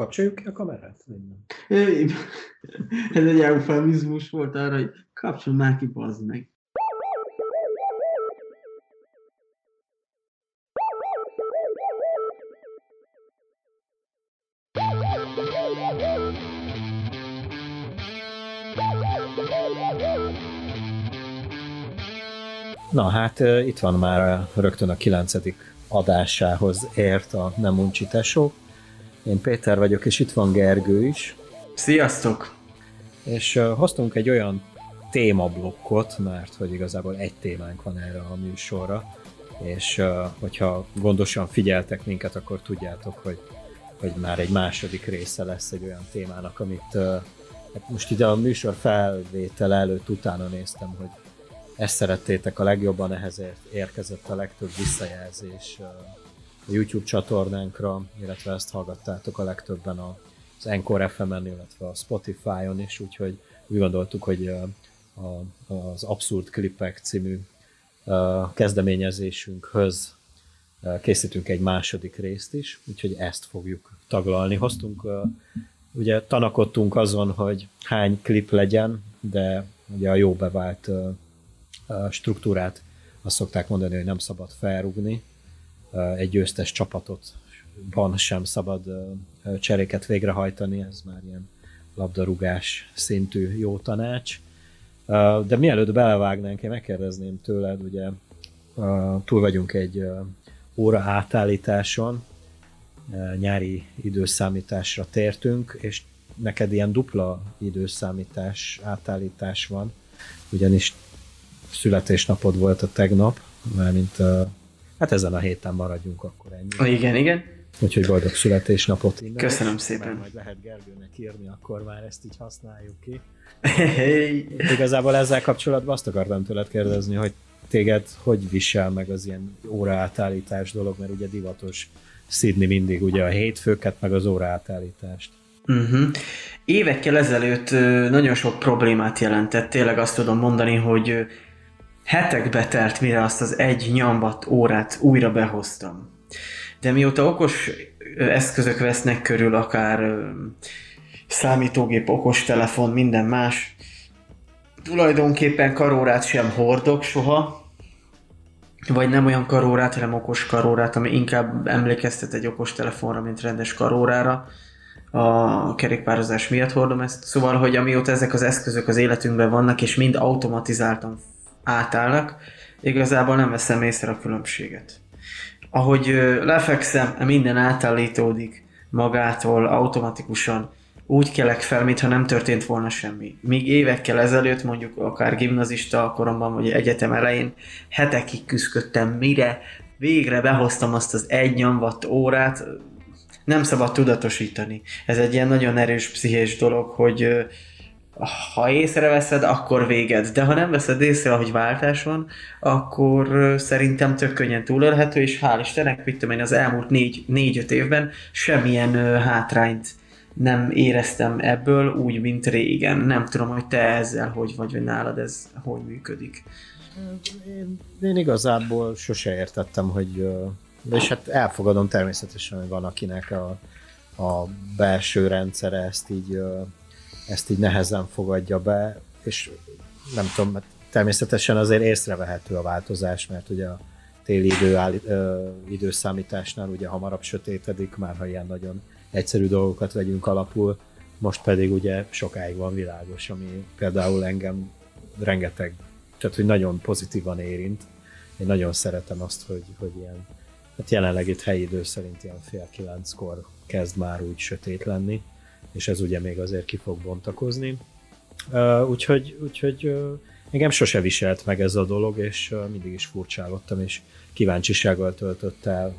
kapcsoljuk ki a kamerát? Vagy nem? Ez egy eufemizmus volt arra, hogy kapcsol már ki, bazd meg. Na hát itt van már rögtön a kilencedik adásához ért a Nem Uncsi Tesó. Én Péter vagyok, és itt van Gergő is. Sziasztok! És uh, hoztunk egy olyan témablokkot, mert hogy igazából egy témánk van erre a műsorra, és uh, hogyha gondosan figyeltek minket, akkor tudjátok, hogy, hogy már egy második része lesz egy olyan témának, amit uh, hát most ide a műsor felvétel előtt utána néztem, hogy ezt szerettétek a legjobban, ehhez érkezett a legtöbb visszajelzés a YouTube csatornánkra, illetve ezt hallgattátok a legtöbben az Encore FM-en, illetve a Spotify-on is, úgyhogy úgy gondoltuk, hogy az Absurd Klipek című kezdeményezésünkhöz készítünk egy második részt is, úgyhogy ezt fogjuk taglalni. Hoztunk, ugye tanakodtunk azon, hogy hány klip legyen, de ugye a jó bevált struktúrát azt szokták mondani, hogy nem szabad felrúgni, egy győztes csapatot van sem szabad cseréket végrehajtani, ez már ilyen labdarúgás szintű jó tanács. De mielőtt belevágnánk, én megkérdezném tőled, ugye túl vagyunk egy óra átállításon, nyári időszámításra tértünk, és neked ilyen dupla időszámítás átállítás van, ugyanis születésnapod volt a tegnap, mármint uh, hát ezen a héten maradjunk akkor ennyi. Igen, igen. Úgyhogy boldog születésnapot innen. Köszönöm szépen. Majd lehet Gergőnek írni, akkor már ezt így használjuk ki. Hey. Igazából ezzel kapcsolatban azt akartam tőled kérdezni, hogy téged hogy visel meg az ilyen óraátállítás dolog, mert ugye divatos szidni mindig ugye a hétfőket, meg az óraátállítást. Uh-huh. Évekkel ezelőtt nagyon sok problémát jelentett. Tényleg azt tudom mondani, hogy hetekbe telt, mire azt az egy nyambat órát újra behoztam. De mióta okos eszközök vesznek körül, akár számítógép, okos telefon, minden más, tulajdonképpen karórát sem hordok soha, vagy nem olyan karórát, hanem okos karórát, ami inkább emlékeztet egy okos telefonra, mint rendes karórára. A kerékpározás miatt hordom ezt. Szóval, hogy amióta ezek az eszközök az életünkben vannak, és mind automatizáltan átállnak, igazából nem veszem észre a különbséget. Ahogy lefekszem, minden átállítódik magától automatikusan, úgy kelek fel, mintha nem történt volna semmi. Míg évekkel ezelőtt, mondjuk akár gimnazista koromban, vagy egyetem elején, hetekig küzdöttem, mire végre behoztam azt az egy nyomvat órát, nem szabad tudatosítani. Ez egy ilyen nagyon erős pszichés dolog, hogy ha észreveszed, akkor véged. De ha nem veszed észre, hogy váltás van, akkor szerintem tök könnyen túlélhető, és hál' Istennek, mit tudom én, az elmúlt négy, négy-öt évben semmilyen hátrányt nem éreztem ebből úgy, mint régen. Nem tudom, hogy te ezzel hogy vagy, vagy nálad ez hogy működik. Én, én igazából sose értettem, hogy és hát elfogadom természetesen, hogy van akinek a, a belső rendszere ezt így ezt így nehezen fogadja be, és nem tudom, természetesen azért észrevehető a változás, mert ugye a téli idő, ö, időszámításnál ugye hamarabb sötétedik, már ha ilyen nagyon egyszerű dolgokat vegyünk alapul, most pedig ugye sokáig van világos, ami például engem rengeteg, tehát hogy nagyon pozitívan érint. Én nagyon szeretem azt, hogy, hogy ilyen, hát jelenleg itt helyi idő szerint ilyen fél kilenckor kezd már úgy sötét lenni, és ez ugye még azért ki fog bontakozni. Uh, úgyhogy, úgyhogy uh, engem sose viselt meg ez a dolog, és uh, mindig is furcsálottam, és kíváncsisággal töltött el,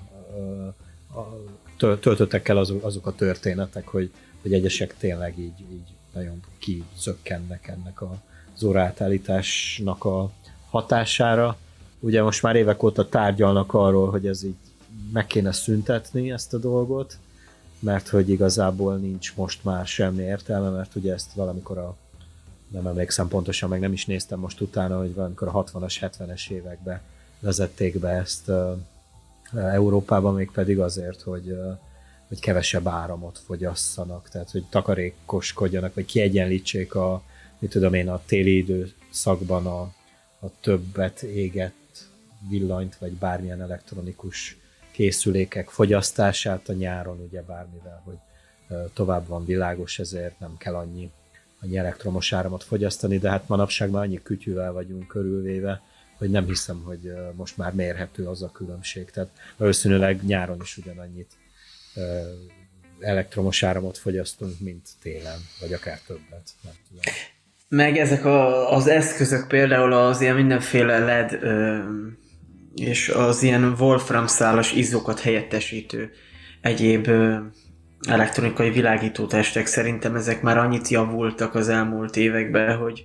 töltöttek el azok, a történetek, hogy, hogy egyesek tényleg így, így nagyon kizökkennek ennek az óraátállításnak a hatására. Ugye most már évek óta tárgyalnak arról, hogy ez így meg kéne szüntetni ezt a dolgot, mert hogy igazából nincs most már semmi értelme, mert ugye ezt valamikor a nem emlékszem pontosan, meg nem is néztem most utána, hogy valamikor a 60-as, 70-es években vezették be ezt uh, Európában, még pedig azért, hogy, uh, hogy kevesebb áramot fogyasszanak, tehát hogy takarékoskodjanak, vagy kiegyenlítsék a, mit tudom én, a téli időszakban a, a többet égett villanyt, vagy bármilyen elektronikus készülékek fogyasztását a nyáron, ugye bármivel, hogy tovább van világos, ezért nem kell annyi, annyi elektromos áramot fogyasztani, de hát manapság már annyi kütyűvel vagyunk körülvéve, hogy nem hiszem, hogy most már mérhető az a különbség. Tehát valószínűleg nyáron is ugyanannyit elektromos áramot fogyasztunk, mint télen, vagy akár többet. Nem tudom. Meg ezek a, az eszközök például az ilyen mindenféle LED és az ilyen Wolfram szálas izzókat helyettesítő egyéb elektronikai világítótestek szerintem ezek már annyit javultak az elmúlt években, hogy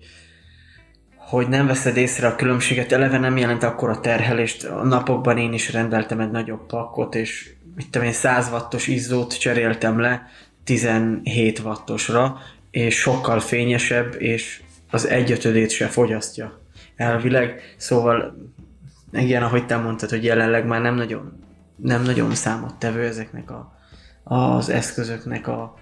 hogy nem veszed észre a különbséget, eleve nem jelent akkor a terhelést. A napokban én is rendeltem egy nagyobb pakkot, és mit tudom én, 100 wattos izzót cseréltem le 17 wattosra, és sokkal fényesebb, és az egyötödét se fogyasztja elvileg. Szóval igen, ahogy te mondtad, hogy jelenleg már nem nagyon, nem nagyon számottevő ezeknek a, az eszközöknek a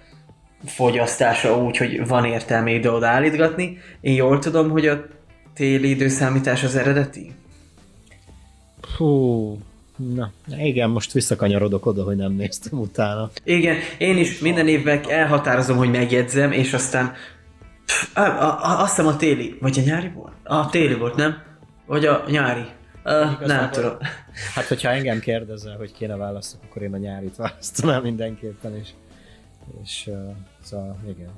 fogyasztása úgy, hogy van értelme ide-oda állítgatni. Én jól tudom, hogy a téli időszámítás az eredeti? Hú, na, igen, most visszakanyarodok oda, hogy nem néztem utána. Igen, én is minden évben elhatározom, hogy megjegyzem, és aztán pff, a, a, a, azt hiszem a téli, vagy a nyári volt? A téli volt, nem? Vagy a nyári? Uh, nem tudom. Hát, hogyha engem kérdezel, hogy kéne választok, akkor én a nyárit választanám mindenképpen, és, és uh, szóval igen.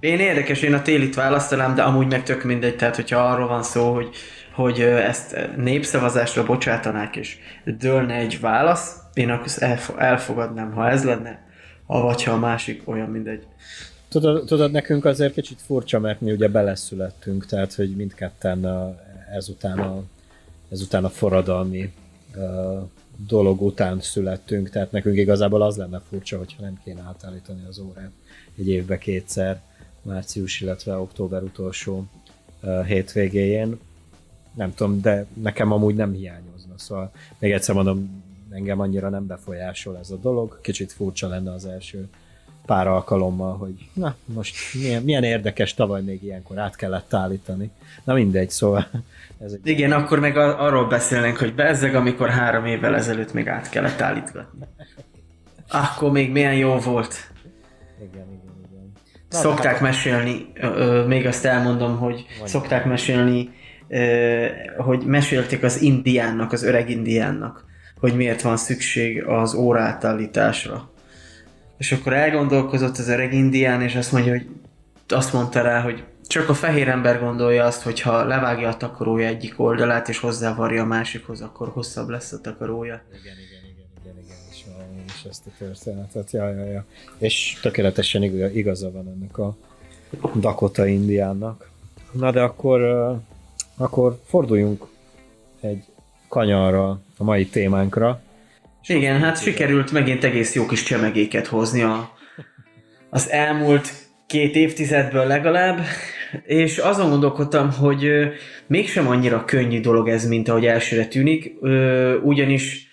Én érdekes, én a télit választanám, de amúgy meg tök mindegy, tehát hogyha arról van szó, hogy, hogy ezt népszavazásra bocsátanák és dőlne egy válasz, én akkor elfogadnám, ha ez lenne, vagy ha a másik olyan mindegy. Tudod, tudod, nekünk azért kicsit furcsa, mert mi ugye beleszülettünk, tehát hogy mindketten ezután a, ezután a forradalmi dolog után születtünk, tehát nekünk igazából az lenne furcsa, hogyha nem kéne átállítani az órát egy évbe kétszer március, illetve október utolsó uh, hétvégéjén. Nem tudom, de nekem amúgy nem hiányozna. Szóval még egyszer mondom, engem annyira nem befolyásol ez a dolog. Kicsit furcsa lenne az első pár alkalommal, hogy na, most milyen, milyen érdekes, tavaly még ilyenkor át kellett állítani. Na mindegy, szóval... Ez egy... Igen, akkor meg arról beszélnénk, hogy bezzeg, amikor három évvel ezelőtt még át kellett állítgatni. Akkor még milyen jó volt. Igen, igen. Na, szokták hát... mesélni, ö, ö, még azt elmondom, hogy Vagy szokták mesélni, ö, hogy mesélték az indiánnak, az öreg indiánnak, hogy miért van szükség az órátállításra. És akkor elgondolkozott az öreg indián, és azt mondja, hogy azt mondta rá, hogy csak a fehér ember gondolja azt, hogy ha levágja a takarója egyik oldalát, és hozzávarja a másikhoz, akkor hosszabb lesz a takarója. Igen, igen ezt a történetet. Ja, ja, ja. És tökéletesen igaza van ennek a Dakota indiánnak. Na de akkor, akkor forduljunk egy kanyarra a mai témánkra. Igen, hát sikerült megint egész jó kis csemegéket hozni a, az elmúlt két évtizedből legalább, és azon gondolkodtam, hogy mégsem annyira könnyű dolog ez, mint ahogy elsőre tűnik, ugyanis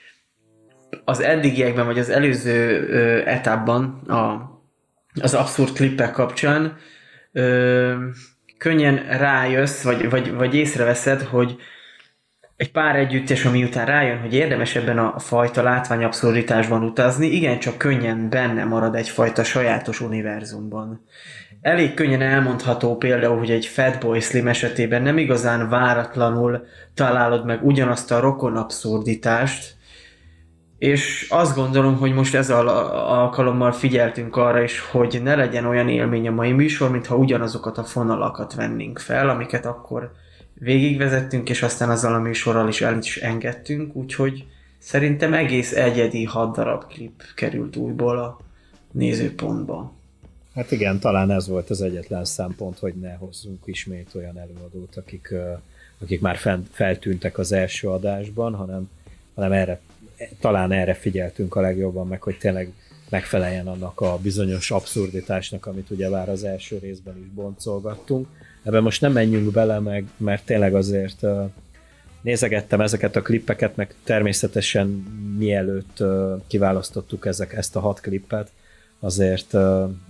az eddigiekben, vagy az előző etapban a, az abszurd klippek kapcsán könnyen rájössz, vagy, vagy, vagy észreveszed, hogy egy pár együttes, ami után rájön, hogy érdemes ebben a fajta látvány abszurditásban utazni, igencsak könnyen benne marad egyfajta sajátos univerzumban. Elég könnyen elmondható például, hogy egy Fatboy Slim esetében nem igazán váratlanul találod meg ugyanazt a rokon abszurditást, és azt gondolom, hogy most ez alkalommal figyeltünk arra is, hogy ne legyen olyan élmény a mai műsor, mintha ugyanazokat a fonalakat vennénk fel, amiket akkor végigvezettünk, és aztán azzal a műsorral is el is engedtünk, úgyhogy szerintem egész egyedi hat darab klip került újból a nézőpontba. Hát igen, talán ez volt az egyetlen szempont, hogy ne hozzunk ismét olyan előadót, akik, akik már feltűntek az első adásban, hanem, hanem erre talán erre figyeltünk a legjobban, meg hogy tényleg megfeleljen annak a bizonyos abszurditásnak, amit ugye már az első részben is boncolgattunk. Ebben most nem menjünk bele, meg, mert tényleg azért nézegettem ezeket a klippeket, meg természetesen mielőtt kiválasztottuk ezek, ezt a hat klippet, azért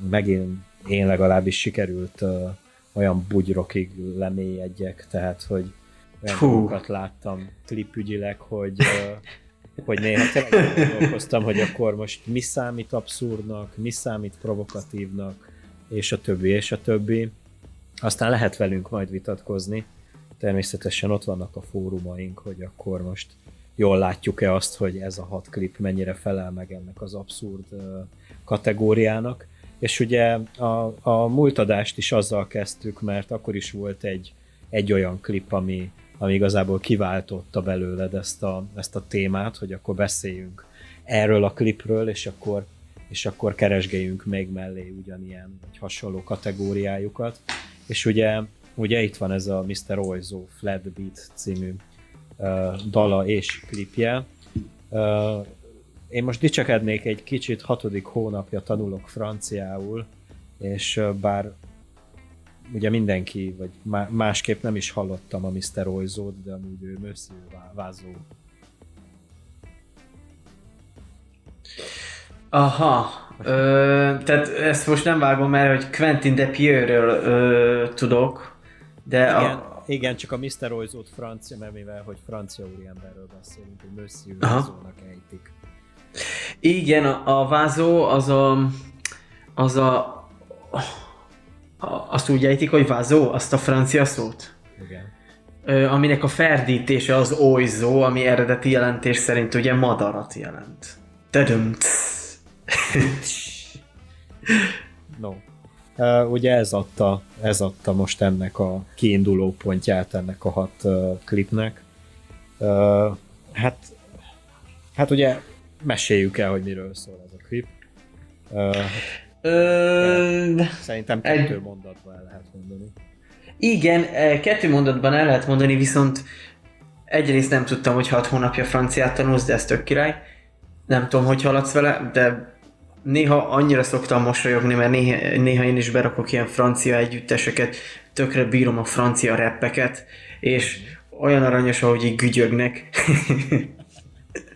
megint én legalábbis sikerült olyan bugyrokig lemélyedjek, tehát hogy olyan dolgokat láttam klipügyileg, hogy, hogy néha tényleg gondolkoztam, hogy akkor most mi számít abszurdnak, mi számít provokatívnak, és a többi, és a többi. Aztán lehet velünk majd vitatkozni. Természetesen ott vannak a fórumaink, hogy akkor most jól látjuk-e azt, hogy ez a hat klip mennyire felel meg ennek az abszurd kategóriának. És ugye a, a múlt adást is azzal kezdtük, mert akkor is volt egy, egy olyan klip, ami, ami igazából kiváltotta belőled ezt a, ezt a témát, hogy akkor beszéljünk erről a klipről, és akkor, és akkor keresgéljünk még mellé ugyanilyen, vagy hasonló kategóriájukat. És ugye, ugye itt van ez a Mr. Oizo Flat Beat című uh, dala és klipje. Uh, én most dicsekednék egy kicsit, hatodik hónapja tanulok franciául, és uh, bár ugye mindenki, vagy másképp nem is hallottam a Mr. Oizót, de amúgy ő Monsieur Vázó. Aha, ö, tehát ezt most nem vágom, mert hogy Quentin de Pierre-ről tudok, de igen, a... igen, csak a Mr. Oizót francia, mert mivel, hogy francia úriemberről beszélünk, hogy Monsieur Vázónak ejtik. Igen, a, a Vázó az a, az a azt úgy ejtik, hogy vázó, azt a francia szót? Igen. Ö, aminek a ferdítése az oizó, ami eredeti jelentés szerint ugye madarat jelent. Tadum. No. Uh, ugye ez adta, ez adta most ennek a kiinduló pontját ennek a hat uh, klipnek. Uh, hát, hát ugye meséljük el, hogy miről szól ez a klip. Uh, Ö... Szerintem kettő egy... mondatban el lehet mondani. Igen, e, kettő mondatban el lehet mondani, viszont egyrészt nem tudtam, hogy hat hónapja franciát tanulsz, de ez tök király. Nem tudom, hogy haladsz vele, de néha annyira szoktam mosolyogni, mert néha, néha én is berakok ilyen francia együtteseket, tökre bírom a francia reppeket, és olyan aranyos, ahogy így gügyögnek.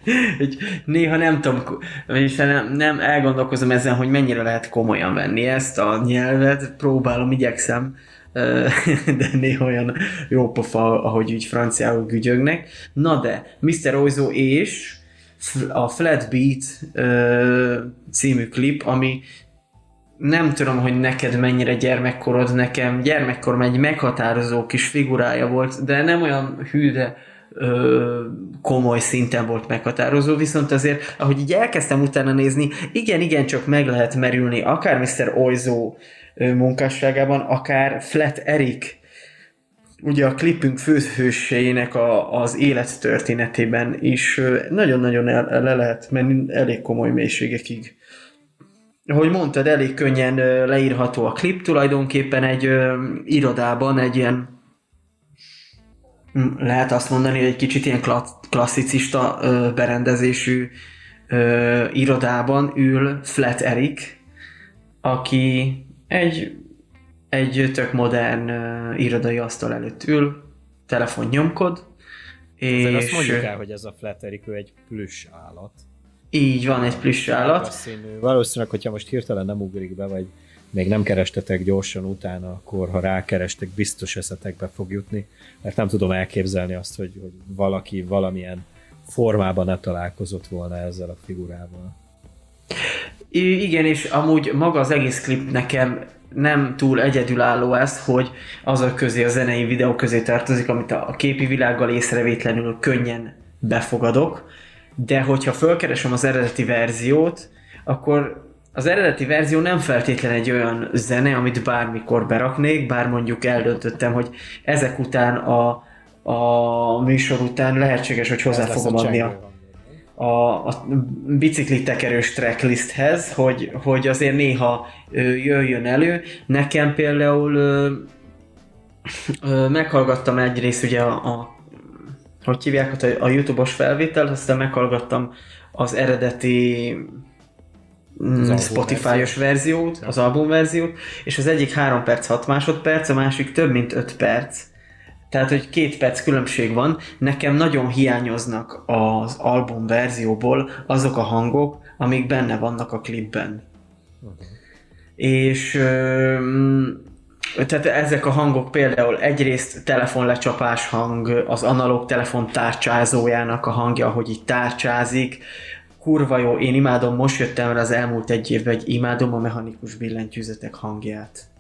hogy néha nem tudom, vagyis nem, nem elgondolkozom ezen, hogy mennyire lehet komolyan venni ezt a nyelvet, próbálom, igyekszem, de néha olyan jó pofa, ahogy úgy franciául gügyögnek. Na de, Mr. Oizo és a Flat Beat című klip, ami nem tudom, hogy neked mennyire gyermekkorod, nekem gyermekkorom egy meghatározó kis figurája volt, de nem olyan hű, de ö, komoly szinten volt meghatározó, viszont azért, ahogy így elkezdtem utána nézni, igen, igen, csak meg lehet merülni, akár Mr. Oizó munkásságában, akár Flat Eric, ugye a klipünk főhőseinek a, az élettörténetében is nagyon-nagyon el, le lehet menni elég komoly mélységekig. Ahogy mondtad, elég könnyen leírható a klip, tulajdonképpen egy ö, irodában, egy ilyen lehet azt mondani, hogy egy kicsit ilyen klasszicista ö, berendezésű ö, irodában ül Flat Eric, aki egy, egy tök modern ö, irodai asztal előtt ül, telefon nyomkod, és... Azért azt mondjuk el, hogy ez a Flat Eric, ő egy plusz állat. Így van, egy plusz állat. Valószínűleg, hogyha most hirtelen nem ugrik be, vagy még nem kerestetek gyorsan utána, akkor ha rákerestek, biztos eszetekbe fog jutni, mert nem tudom elképzelni azt, hogy, hogy valaki valamilyen formában ne találkozott volna ezzel a figurával. I- igen, és amúgy maga az egész klip nekem nem túl egyedülálló ez, hogy azok közé a zenei videó közé tartozik, amit a képi világgal észrevétlenül könnyen befogadok, de hogyha fölkeresem az eredeti verziót, akkor az eredeti verzió nem feltétlen egy olyan zene, amit bármikor beraknék, bár mondjuk eldöntöttem, hogy ezek után a, a műsor után lehetséges, hogy hozzá fogom adni a, a, a bicikli tekerős tracklisthez, hogy, hogy azért néha jöjjön elő. Nekem például ö, ö, meghallgattam egyrészt ugye a, a hogy hívják, a, a YouTube-os felvételt, aztán meghallgattam az eredeti Mm, Spotify-os verziót, az album verziót, és az egyik 3 perc 6 másodperc, a másik több mint 5 perc. Tehát, hogy két perc különbség van. Nekem nagyon hiányoznak az album verzióból azok a hangok, amik benne vannak a klipben. Uh-huh. És tehát ezek a hangok például egyrészt telefonlecsapás hang, az analóg telefon tárcsázójának a hangja, ahogy így tárcsázik, kurva jó, én imádom, most jöttem el az elmúlt egy évben, hogy imádom a mechanikus billentyűzetek hangját.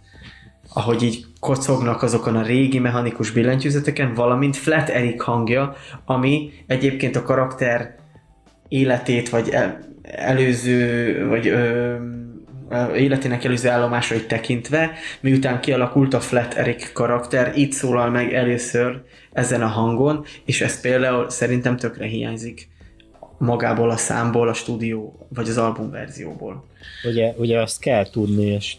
Ahogy így kocognak azokon a régi mechanikus billentyűzeteken, valamint Flat Eric hangja, ami egyébként a karakter életét, vagy el, előző, vagy ö, életének előző állomásait tekintve, miután kialakult a Flat Eric karakter, itt szólal meg először ezen a hangon, és ez például szerintem tökre hiányzik magából a számból, a stúdió, vagy az album verzióból. Ugye, ugye azt kell tudni, és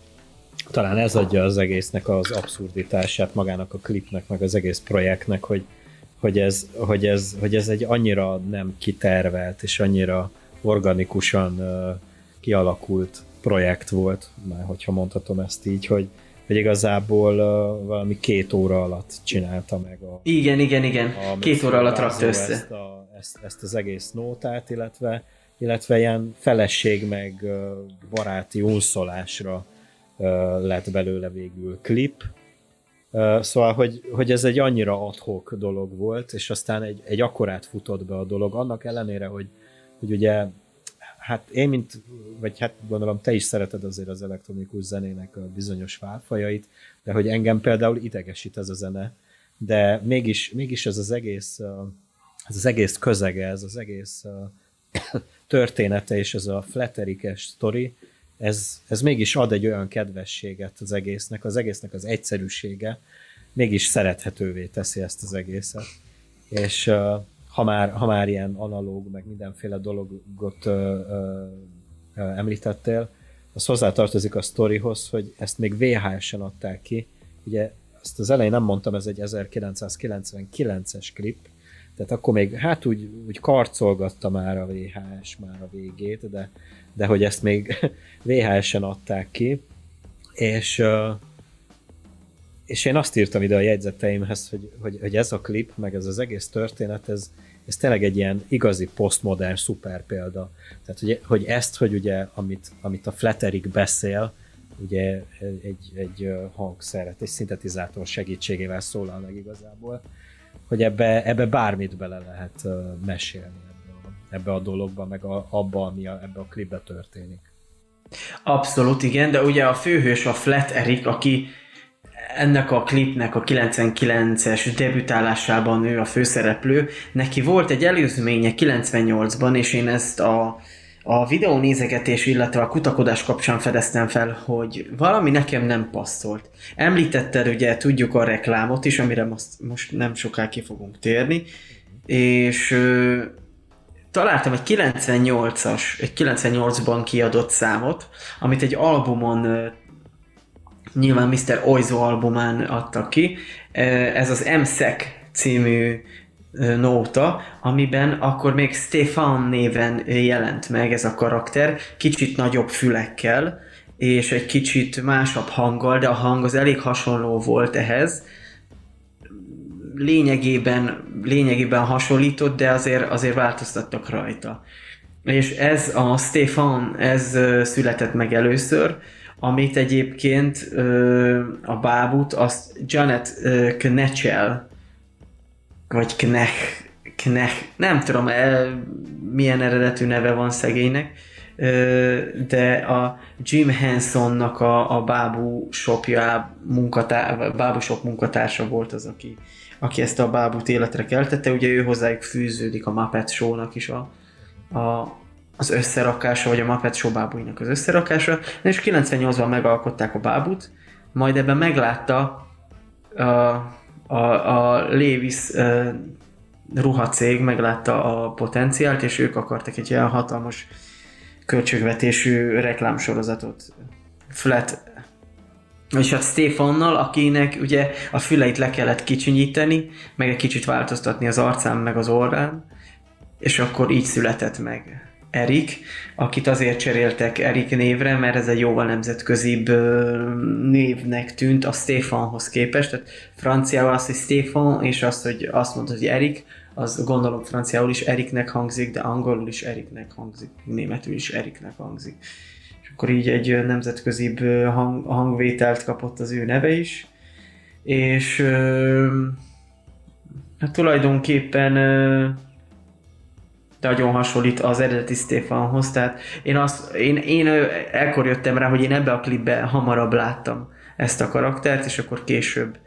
talán ez adja az egésznek az abszurditását magának a klipnek, meg az egész projektnek, hogy, hogy, ez, hogy, ez, hogy ez egy annyira nem kitervelt, és annyira organikusan uh, kialakult projekt volt, már hogyha mondhatom ezt így, hogy, hogy igazából uh, valami két óra alatt csinálta meg a... Igen, igen, igen. A, két óra alatt rakta össze. Ezt, a, ezt, ezt az egész nótát, illetve, illetve ilyen feleség meg uh, baráti unszolásra lett belőle végül klip. Szóval, hogy, hogy ez egy annyira adhok dolog volt, és aztán egy, egy akkorát futott be a dolog, annak ellenére, hogy, hogy ugye hát én, mint, vagy hát gondolom te is szereted azért az elektronikus zenének a bizonyos válfajait, de hogy engem például idegesít ez a zene, de mégis, mégis ez az egész, ez az egész közege, ez az egész története és ez a flatterikes sztori, ez, ez mégis ad egy olyan kedvességet az egésznek, az egésznek az egyszerűsége mégis szerethetővé teszi ezt az egészet. És ha már, ha már ilyen analóg, meg mindenféle dologot ö, ö, ö, említettél, az hozzátartozik a sztorihoz, hogy ezt még VHS-en adták ki. Ugye ezt az elején nem mondtam, ez egy 1999-es klip, tehát akkor még hát úgy, úgy karcolgatta már a VHS már a végét, de, de hogy ezt még VHS-en adták ki, és és én azt írtam ide a jegyzeteimhez, hogy, hogy, hogy ez a klip, meg ez az egész történet, ez, ez tényleg egy ilyen igazi posztmodern szuper példa. Tehát, hogy, hogy ezt, hogy ugye, amit, amit a Flatterik beszél, ugye egy, egy hangszeret, egy szintetizátor segítségével szólal meg igazából, hogy ebbe, ebbe bármit bele lehet mesélni ebbe a, dologba, meg a, abba, ami a, ebbe a klipbe történik. Abszolút igen, de ugye a főhős a Flat Erik, aki ennek a klipnek a 99-es debütálásában ő a főszereplő. Neki volt egy előzménye 98-ban, és én ezt a, a videó nézegetés, illetve a kutakodás kapcsán fedeztem fel, hogy valami nekem nem passzolt. Említetted ugye, tudjuk a reklámot is, amire most, most nem soká ki fogunk térni, és találtam egy 98-as, egy 98-ban kiadott számot, amit egy albumon nyilván Mr. Oizo albumán adta ki. Ez az MSEC című nóta, amiben akkor még Stefan néven jelent meg ez a karakter, kicsit nagyobb fülekkel, és egy kicsit másabb hanggal, de a hang az elég hasonló volt ehhez. Lényegében, lényegében hasonlított, de azért, azért változtattak rajta. És ez a Stefan, ez született meg először, amit egyébként a bábút, azt Janet Knechel, vagy Knech, Knech, nem tudom, milyen eredetű neve van szegénynek, de a Jim Hensonnak a, a bábú shopja, munkatár, bábú shop munkatársa volt az, aki, aki ezt a bábút életre keltette. Ugye ő hozzájuk fűződik a Muppet Show-nak is a, a, az összerakása, vagy a Muppet Show bábúinak az összerakása, és 98-ban megalkották a bábút, majd ebben meglátta a, a, a Levis uh, ruhacég, meglátta a potenciált, és ők akartak egy ilyen hatalmas költségvetésű reklámsorozatot. Flat és hát Stefannal, akinek ugye a füleit le kellett kicsinyíteni, meg egy kicsit változtatni az arcán, meg az orrán, és akkor így született meg Erik, akit azért cseréltek Erik névre, mert ez egy jóval nemzetközibb névnek tűnt a Stefanhoz képest, tehát franciául az, hogy Stefan, és az, hogy azt mondod, hogy Erik, az gondolom franciául is Eriknek hangzik, de angolul is Eriknek hangzik, németül is Eriknek hangzik. Akkor így egy nemzetközibb hang, hangvételt kapott az ő neve is. És hát tulajdonképpen nagyon hasonlít az eredeti Stefanhoz, tehát én, azt, én, én ekkor jöttem rá, hogy én ebbe a klipbe hamarabb láttam ezt a karaktert, és akkor később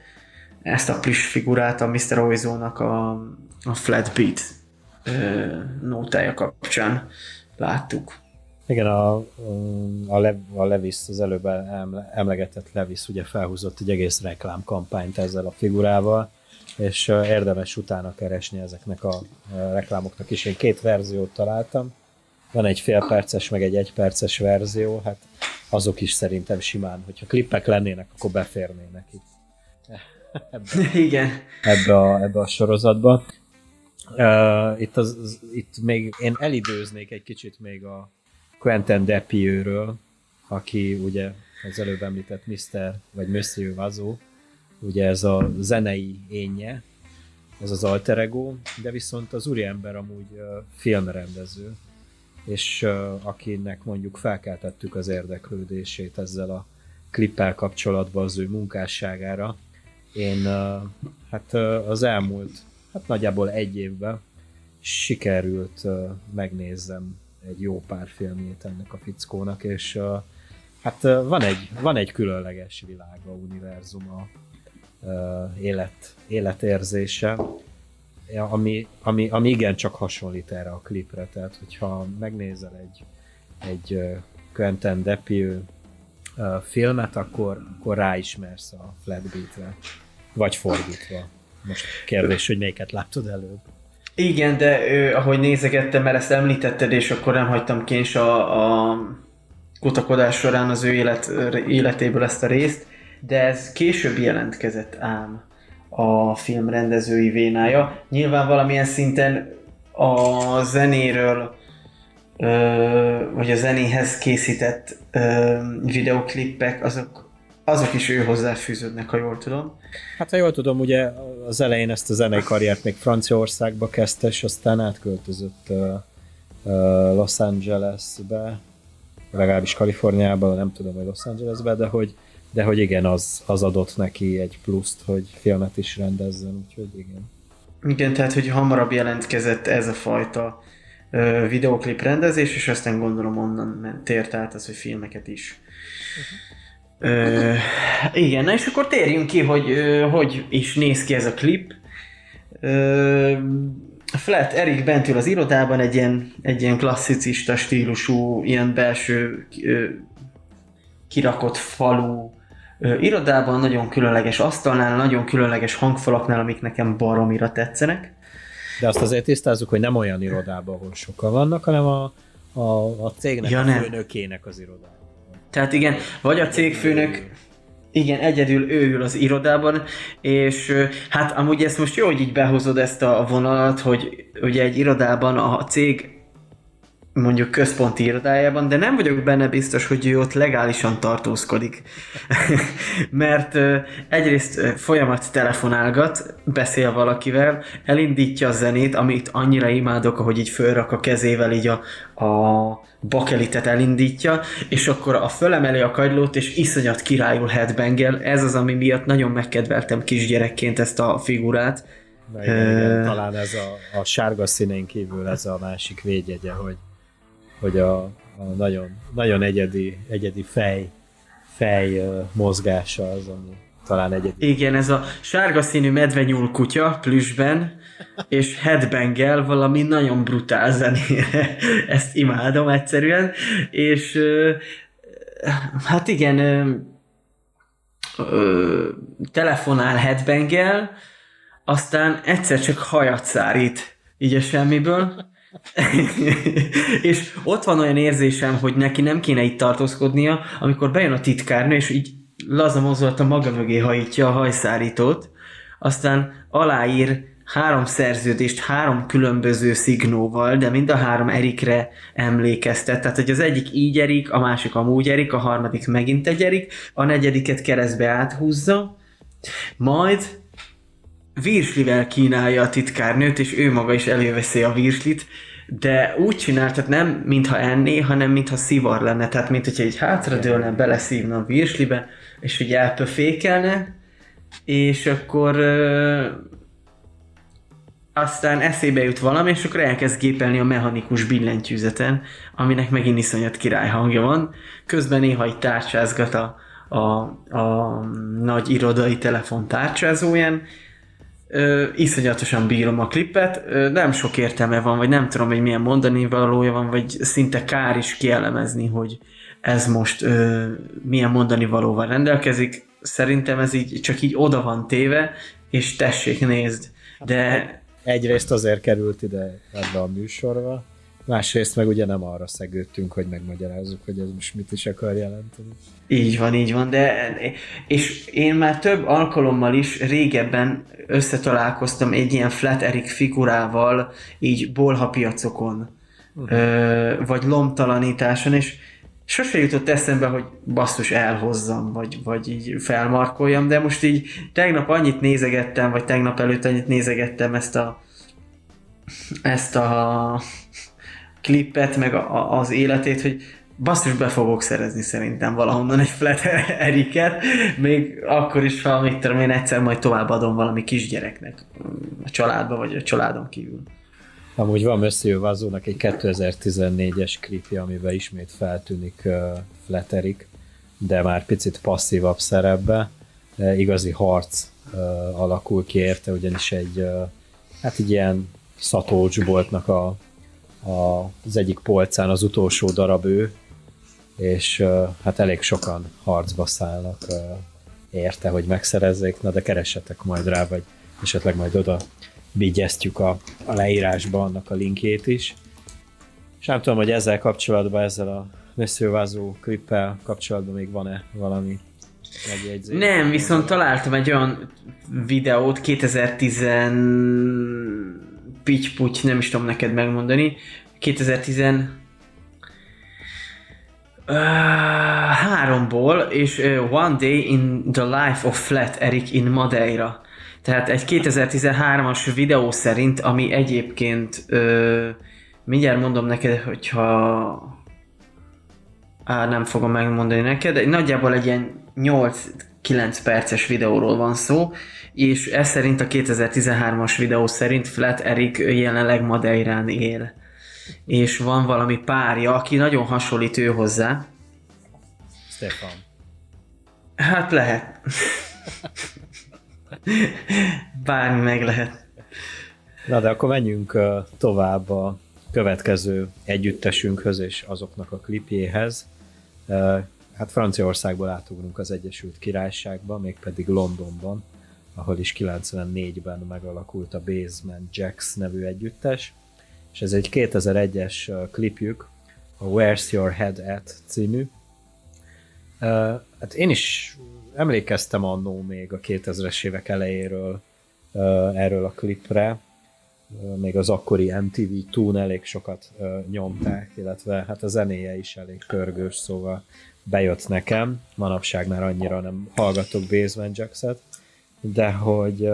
ezt a pliss figurát a Mr. Oizónak a, a Flat Beat nótája kapcsán láttuk. Igen, a, a, Le, a Levis, az előbb emlegetett Levis ugye felhúzott egy egész reklámkampányt ezzel a figurával, és érdemes utána keresni ezeknek a reklámoknak is. Én két verziót találtam, van egy fél perces, meg egy egy perces verzió, hát azok is szerintem simán, hogyha klippek lennének, akkor beférnének itt. Ebbe, Igen. Ebbe a, ebbe a sorozatba. Uh, itt, az, itt még én elidőznék egy kicsit még a Quentin Depieux-ről, aki ugye az előbb említett Mr. vagy Monsieur Vazó, ugye ez a zenei énje, ez az alter ego, de viszont az úriember amúgy uh, filmrendező, és uh, akinek mondjuk felkeltettük az érdeklődését ezzel a klippel kapcsolatban az ő munkásságára. Én hát az elmúlt, hát nagyjából egy évben sikerült megnézzem egy jó pár filmjét ennek a fickónak, és uh, hát uh, van, egy, van egy különleges világa, univerzuma, uh, élet, életérzése, ami, ami, ami igencsak hasonlít erre a klipre, tehát hogyha megnézel egy, egy Quentin Depieux filmet, akkor, akkor ráismersz a Flatbeat-re, vagy fordítva. Most kérdés, hogy melyiket látod előbb. Igen, de ő, ahogy nézegettem, mert ezt említetted, és akkor nem hagytam kés a, a kutakodás során az ő élet, életéből ezt a részt, de ez később jelentkezett ám a film rendezői vénája. Nyilván valamilyen szinten a zenéről vagy a zenéhez készített videoklippek, azok azok is ő hozzáfűződnek, ha jól tudom. Hát ha jól tudom, ugye az elején ezt a zenei karriert még Franciaországba kezdte, és aztán átköltözött uh, uh, Los Angelesbe, legalábbis Kaliforniába, nem tudom, hogy Los Angelesbe, de hogy, de hogy igen, az, az adott neki egy pluszt, hogy filmet is rendezzen, úgyhogy igen. Igen, tehát hogy hamarabb jelentkezett ez a fajta uh, videoklip rendezés, és aztán gondolom onnan tért át az, hogy filmeket is. Uh-huh. Ö, igen, na és akkor térjünk ki, hogy hogy is néz ki ez a klip. Ö, Flat Erik bent ül az irodában, egy ilyen, egy ilyen klasszicista stílusú, ilyen belső ö, kirakott falu ö, irodában, nagyon különleges asztalnál, nagyon különleges hangfalaknál, amik nekem baromira tetszenek. De azt azért tisztázzuk, hogy nem olyan irodában, ahol sokan vannak, hanem a, a, a cégnek ja, a főnökének az irodában. Tehát igen, vagy a cégfőnök, igen, egyedül ő ül az irodában, és hát amúgy ezt most jó, hogy így behozod ezt a vonalat, hogy ugye egy irodában a cég mondjuk központi irodájában, de nem vagyok benne biztos, hogy ő ott legálisan tartózkodik. Mert egyrészt folyamat telefonálgat, beszél valakivel, elindítja a zenét, amit annyira imádok, ahogy így fölrak a kezével így a, a bakelitet elindítja, és akkor a fölemeli a kagylót, és iszonyat királyul headbangel. Ez az, ami miatt nagyon megkedveltem kisgyerekként ezt a figurát. Na igen, igen, talán ez a, a sárga színén kívül ez a másik védjegye, hogy hogy a, a nagyon, nagyon egyedi, egyedi fej, fej mozgása az, ami talán egyedi. Igen, ez a sárga színű medvenyúl kutya plüsben, és headbangel valami nagyon brutál zenére. Ezt imádom egyszerűen, és hát igen, telefonál headbangel, aztán egyszer csak hajat szárít így a semmiből, és ott van olyan érzésem, hogy neki nem kéne itt tartózkodnia, amikor bejön a titkárnő, és így laza a maga mögé hajítja a hajszárítót, aztán aláír három szerződést három különböző szignóval, de mind a három Erikre emlékeztet. Tehát, hogy az egyik így Erik, a másik amúgy Erik, a harmadik megint egy Erik, a negyediket keresztbe áthúzza, majd virslivel kínálja a titkárnőt, és ő maga is előveszi a virslit, de úgy csinál, tehát nem mintha enné, hanem mintha szivar lenne, tehát mint hogyha egy hátradőlne, beleszívna a virslibe, és hogy elpöfékelne, és akkor ö, aztán eszébe jut valami, és akkor elkezd gépelni a mechanikus billentyűzeten, aminek megint iszonyat király hangja van. Közben néha egy tárcsázgat a, a, a nagy irodai telefon tárcsázóján, Ö, iszonyatosan bírom a klipet, nem sok értelme van, vagy nem tudom, hogy milyen mondani valója van, vagy szinte kár is kielemezni, hogy ez most ö, milyen mondani valóval rendelkezik. Szerintem ez így csak így oda van téve, és tessék, nézd. De... Egyrészt azért került ide ebbe a műsorba, másrészt meg ugye nem arra szegődtünk, hogy megmagyarázzuk, hogy ez most mit is akar jelenteni. Így van, így van, de és én már több alkalommal is régebben összetalálkoztam egy ilyen Flat Eric figurával, így bolhapiacokon, uh-huh. vagy lomtalanításon, és sose jutott eszembe, hogy basszus elhozzam, vagy, vagy így felmarkoljam, de most így tegnap annyit nézegettem, vagy tegnap előtt annyit nézegettem ezt a ezt a klippet, meg a, az életét, hogy basszus be fogok szerezni szerintem valahonnan egy flat eriket, még akkor is, ha mit tudom én egyszer majd továbbadom valami kisgyereknek a családba, vagy a családon kívül. Amúgy van Monsieur Vazónak egy 2014-es klipje, amiben ismét feltűnik uh, Fleterik, de már picit passzívabb szerepbe. Uh, igazi harc uh, alakul ki érte, ugyanis egy uh, hát egy ilyen szatócsboltnak a, az egyik polcán az utolsó darab ő, és hát elég sokan harcba szállnak érte, hogy megszerezzék, na de keressetek majd rá, vagy esetleg majd oda vigyeztjük a, a leírásba annak a linkjét is. És nem tudom, hogy ezzel kapcsolatban, ezzel a messzővázó klippel kapcsolatban még van-e valami megjegyzés? Nem, viszont találtam egy olyan videót 2010 pitch nem is tudom neked megmondani, 2010 Uh, háromból, és uh, One Day in the Life of Flat Eric in Madeira. Tehát egy 2013-as videó szerint, ami egyébként uh, mindjárt mondom neked, hogyha Á, nem fogom megmondani neked, nagyjából egy ilyen 8-9 perces videóról van szó, és ez szerint a 2013-as videó szerint Flat Eric jelenleg Madeirán él és van valami párja, aki nagyon hasonlít ő hozzá. Stefan. Hát lehet. Bármi meg lehet. Na de akkor menjünk tovább a következő együttesünkhöz és azoknak a klipjéhez. Hát Franciaországból átugrunk az Egyesült Királyságba, mégpedig Londonban, ahol is 94-ben megalakult a Basement Jacks nevű együttes, és ez egy 2001-es klipjük, a Where's Your Head At című. Hát én is emlékeztem annó még a 2000-es évek elejéről erről a klipre, még az akkori MTV Tune elég sokat nyomták, illetve hát a zenéje is elég pörgős, szóval bejött nekem. Manapság már annyira nem hallgatok Basement Jacks-et, de hogy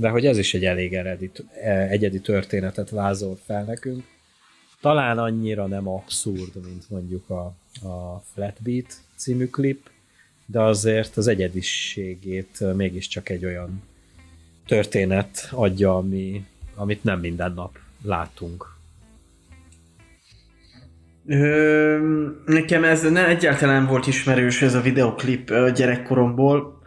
de hogy ez is egy elég eredi, e, egyedi történetet vázol fel nekünk. Talán annyira nem abszurd, mint mondjuk a, a Flatbeat című klip, de azért az egyediségét mégiscsak egy olyan történet adja, ami, amit nem minden nap látunk. Ö, nekem ez ne, egyáltalán volt ismerős ez a videoklip gyerekkoromból.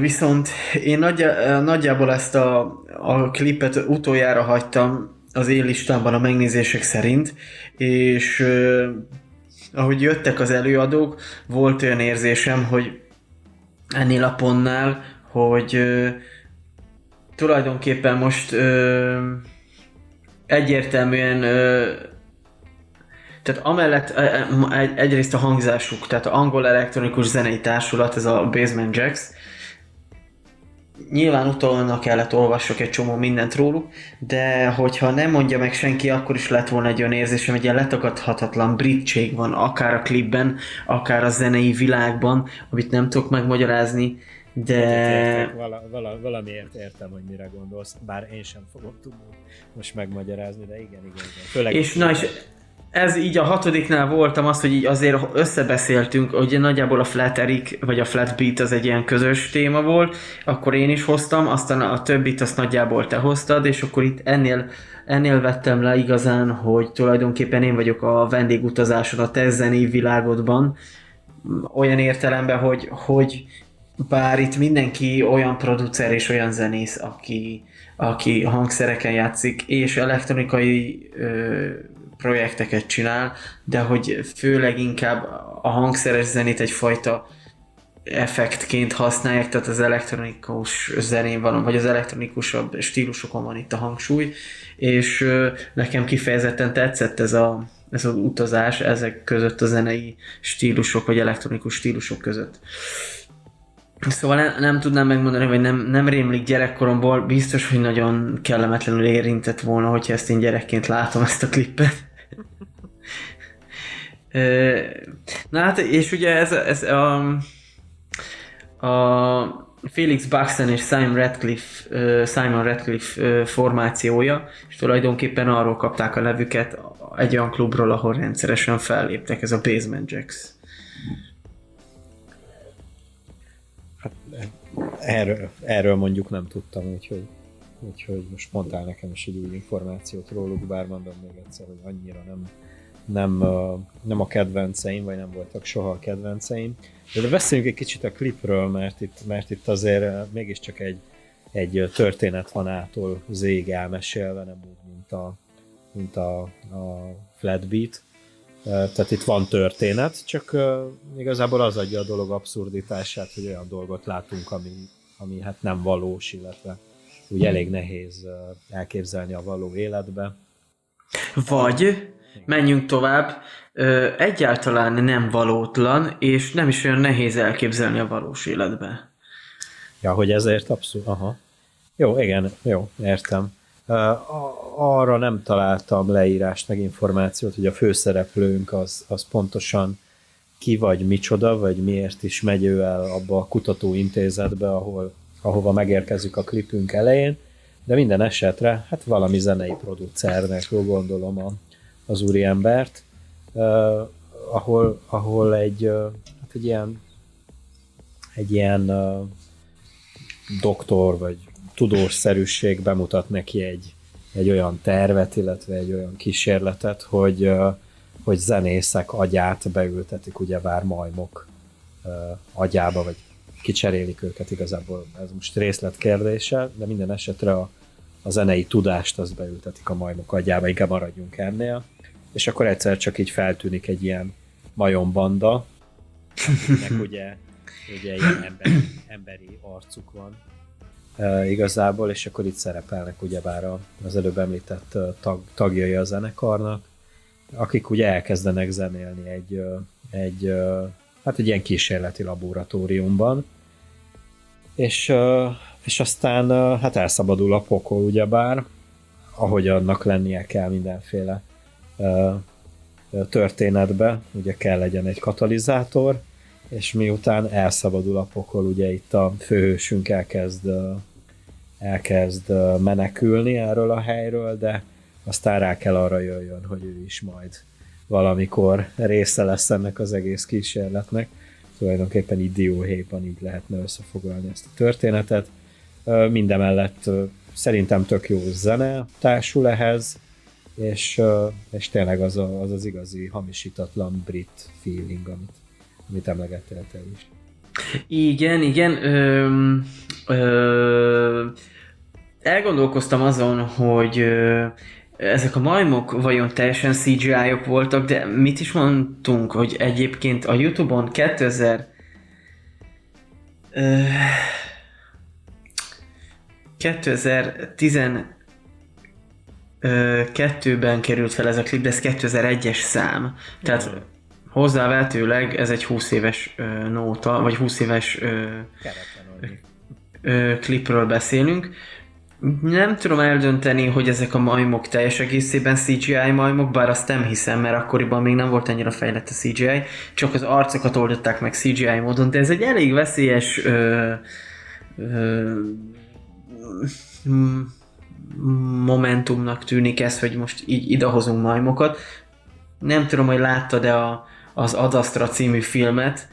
Viszont én nagyjá, nagyjából ezt a, a klipet utoljára hagytam az én listámban a megnézések szerint, és ö, ahogy jöttek az előadók, volt olyan érzésem, hogy ennél a pontnál, hogy ö, tulajdonképpen most ö, egyértelműen ö, tehát amellett e, e, egyrészt a hangzásuk, tehát a angol elektronikus zenei társulat, ez a Basement Jacks, nyilván utána kellett olvassok egy csomó mindent róluk, de hogyha nem mondja meg senki, akkor is lett volna egy olyan érzésem, hogy ilyen letagadhatatlan britség van, akár a klipben, akár a zenei világban, amit nem tudok megmagyarázni, de... Értek, vala, vala, valamiért értem, hogy mire gondolsz, bár én sem fogom tudni most megmagyarázni, de igen, igen. igen. Főleg és na és ez így a hatodiknál voltam azt, hogy így azért összebeszéltünk, hogy nagyjából a Flat Eric, vagy a Flat Beat az egy ilyen közös téma volt, akkor én is hoztam, aztán a többit azt nagyjából te hoztad, és akkor itt ennél, ennél vettem le igazán, hogy tulajdonképpen én vagyok a vendégutazáson a te zenei világodban, olyan értelemben, hogy, hogy bár itt mindenki olyan producer és olyan zenész, aki, aki hangszereken játszik, és elektronikai ö, projekteket csinál, de hogy főleg inkább a hangszeres zenét egyfajta effektként használják, tehát az elektronikus zenén van, vagy az elektronikusabb stílusokon van itt a hangsúly, és nekem kifejezetten tetszett ez a ez az utazás ezek között a zenei stílusok, vagy elektronikus stílusok között. Szóval nem, nem tudnám megmondani, hogy nem, nem rémlik gyerekkoromból, biztos, hogy nagyon kellemetlenül érintett volna, hogyha ezt én gyerekként látom ezt a klippet. Na hát, és ugye ez, ez a, a Felix Buxton és Simon Radcliffe, Simon Radcliffe formációja, és tulajdonképpen arról kapták a nevüket egy olyan klubról, ahol rendszeresen felléptek, ez a Basement Jacks. Erről, erről mondjuk nem tudtam, úgyhogy, úgyhogy most mondtál nekem is egy új információt róluk, bár mondom még egyszer, hogy annyira nem, nem, nem a kedvenceim, vagy nem voltak soha a kedvenceim. De beszéljünk egy kicsit a klipről, mert itt, mert itt azért mégiscsak egy, egy történet van ától zég elmesélve, nem úgy, mint a, mint a, a Flatbeat. Tehát itt van történet, csak igazából az adja a dolog abszurditását, hogy olyan dolgot látunk, ami, ami hát nem valós, illetve úgy elég nehéz elképzelni a való életbe. Vagy menjünk tovább, egyáltalán nem valótlan, és nem is olyan nehéz elképzelni a valós életbe. Ja, hogy ezért abszolút, aha. Jó, igen, jó, értem. Arra nem találtam leírást, meg információt, hogy a főszereplőnk az, az pontosan ki vagy micsoda, vagy miért is megy ő el abba a kutatóintézetbe, ahol, ahova megérkezik a klipünk elején, de minden esetre, hát valami zenei producernek gondolom a, az úriembert, uh, ahol, ahol egy, hát egy ilyen egy ilyen uh, doktor vagy tudósszerűség bemutat neki egy, egy olyan tervet, illetve egy olyan kísérletet, hogy, hogy zenészek agyát beültetik ugyebár majmok agyába, vagy kicserélik őket igazából, ez most részlet kérdése, de minden esetre a, a zenei tudást azt beültetik a majmok agyába, inkább maradjunk ennél. És akkor egyszer csak így feltűnik egy ilyen majombanda, akinek ugye, ugye ilyen emberi, emberi arcuk van e, igazából, és akkor itt szerepelnek ugyebár az előbb említett tag, tagjai a zenekarnak, akik ugye elkezdenek zenélni egy, egy, hát egy ilyen kísérleti laboratóriumban, és, és aztán hát elszabadul a pokol ugyebár, ahogy annak lennie kell mindenféle történetbe, ugye kell legyen egy katalizátor, és miután elszabadul a pokol, ugye itt a főhősünk elkezd, elkezd menekülni erről a helyről, de aztán rá kell arra jöjjön, hogy ő is majd valamikor része lesz ennek az egész kísérletnek. Tulajdonképpen így dióhéjban így lehetne összefoglalni ezt a történetet. Mindemellett szerintem tök jó zene társul ehhez, és, és tényleg az, a, az az igazi hamisítatlan brit feeling, amit, amit emlegettél te is. Igen, igen. Ö, ö, elgondolkoztam azon, hogy ö, ezek a majmok vajon teljesen CGI-ok voltak, de mit is mondtunk, hogy egyébként a Youtube-on 2000 ö, 2010 kettőben került fel ez a klip, de ez 2001-es szám. Tehát. Hozzávetőleg ez egy 20 éves ö, nóta, vagy 20 éves ö, ö, klipről beszélünk. Nem tudom eldönteni, hogy ezek a majmok teljes egészében CGI majmok, bár azt nem hiszem, mert akkoriban még nem volt annyira fejlett a CGI, csak az arcokat oldották meg CGI módon, de ez egy elég veszélyes ö, ö, momentumnak tűnik ez, hogy most így idehozunk majmokat. Nem tudom, hogy láttad-e a, az Adastra című filmet,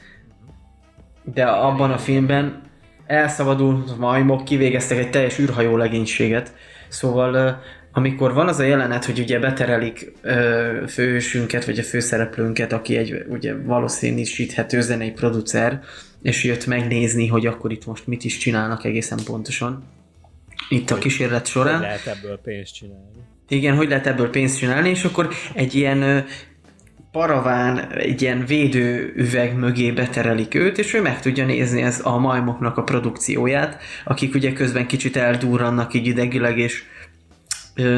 de abban a filmben elszabadult majmok kivégeztek egy teljes űrhajó legénységet. Szóval amikor van az a jelenet, hogy ugye beterelik ö, főhősünket, vagy a főszereplőnket, aki egy ugye valószínűsíthető zenei producer, és jött megnézni, hogy akkor itt most mit is csinálnak egészen pontosan. Itt hogy, a kísérlet során. Hogy lehet ebből pénzt csinálni. Igen, hogy lehet ebből pénzt csinálni, és akkor egy ilyen paraván egy ilyen védő üveg mögé beterelik őt, és ő meg tudja nézni ez a majmoknak a produkcióját, akik ugye közben kicsit eldurrannak így idegileg, és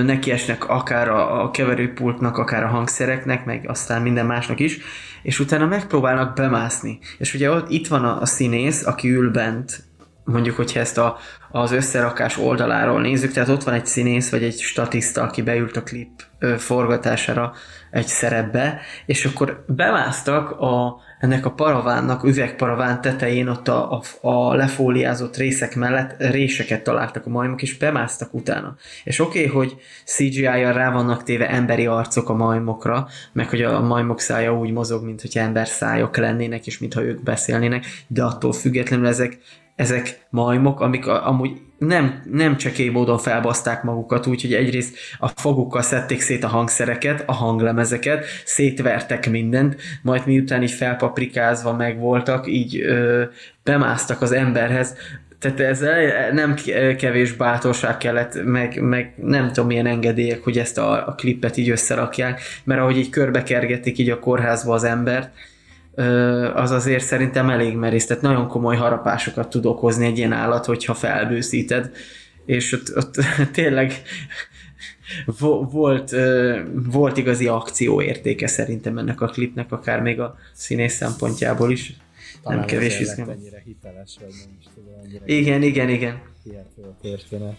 nekiesnek akár a, a keverőpultnak, akár a hangszereknek, meg aztán minden másnak is, és utána megpróbálnak bemászni. És ugye ott itt van a, a színész, aki ül bent, mondjuk, hogyha ezt a, az összerakás oldaláról nézzük, tehát ott van egy színész, vagy egy statiszta, aki beült a klip ö, forgatására egy szerepbe, és akkor bemásztak a, ennek a paravánnak, üvegparaván tetején ott a, a, a lefóliázott részek mellett réseket találtak a majmok, és bemásztak utána. És oké, okay, hogy CGI-jal rá vannak téve emberi arcok a majmokra, meg hogy a majmok szája úgy mozog, mint hogy ember szájok lennének, és mintha ők beszélnének, de attól függetlenül ezek ezek majmok, amik amúgy nem, nem csekély módon felbaszták magukat, úgyhogy egyrészt a fogukkal szedték szét a hangszereket, a hanglemezeket, szétvertek mindent, majd miután így felpaprikázva megvoltak, így ö, bemásztak az emberhez, tehát ez nem kevés bátorság kellett, meg, meg nem tudom milyen engedélyek, hogy ezt a, a klippet így összerakják, mert ahogy így körbekergetik így a kórházba az embert, az azért szerintem elég merész, tehát nagyon komoly harapásokat tud okozni egy ilyen állat, hogyha felbőszíted, és ott, ott tényleg volt, volt igazi akcióértéke szerintem ennek a klipnek, akár még a színész szempontjából is. Talán nem kevés izgalom. ennyire hiteles, vagy nem is tudom. Annyira igen, igen, igen. a történet.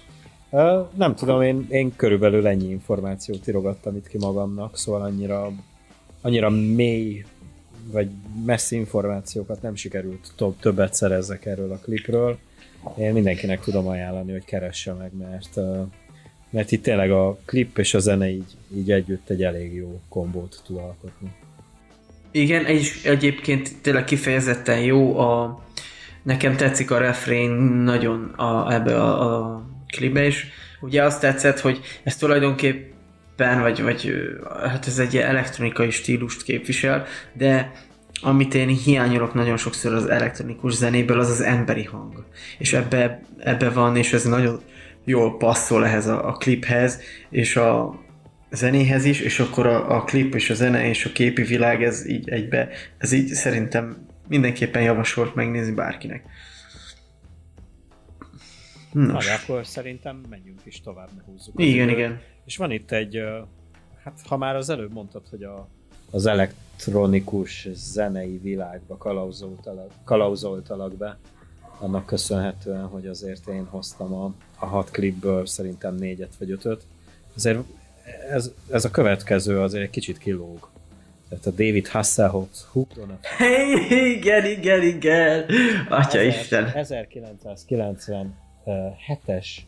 Uh, nem tudom, én, én körülbelül ennyi információt írogattam itt ki magamnak, szóval annyira, annyira mély vagy messzi információkat nem sikerült többet szerezzek erről a klipről. Én mindenkinek tudom ajánlani, hogy keresse meg, mert, mert itt tényleg a klip és a zene így, így együtt egy elég jó kombót tud alkotni. Igen, és egyébként tényleg kifejezetten jó a nekem tetszik a refrén nagyon a, ebbe a, a klipbe, és ugye azt tetszett, hogy ez tulajdonképp ben, vagy, vagy hát ez egy elektronikai stílust képvisel, de amit én hiányolok nagyon sokszor az elektronikus zenéből, az az emberi hang. És ebbe, ebbe van, és ez nagyon jól passzol ehhez a, a kliphez, és a zenéhez is, és akkor a, a klip és a zene és a képi világ, ez így egybe, ez így szerintem mindenképpen javasolt megnézni bárkinek. Nos. Na, akkor szerintem menjünk is tovább, ne húzzuk. Igen, igen. És van itt egy, hát ha már az előbb mondtad, hogy a, az elektronikus zenei világba kalauzoltalak, kalauzoltalak be, annak köszönhetően, hogy azért én hoztam a, a hat klipből szerintem négyet vagy ötöt. Azért ez, ez a következő azért egy kicsit kilóg. Tehát a David Hasselhoff Hooked on a... Hey, igen, igen, igen! Atya Isten! 1997-es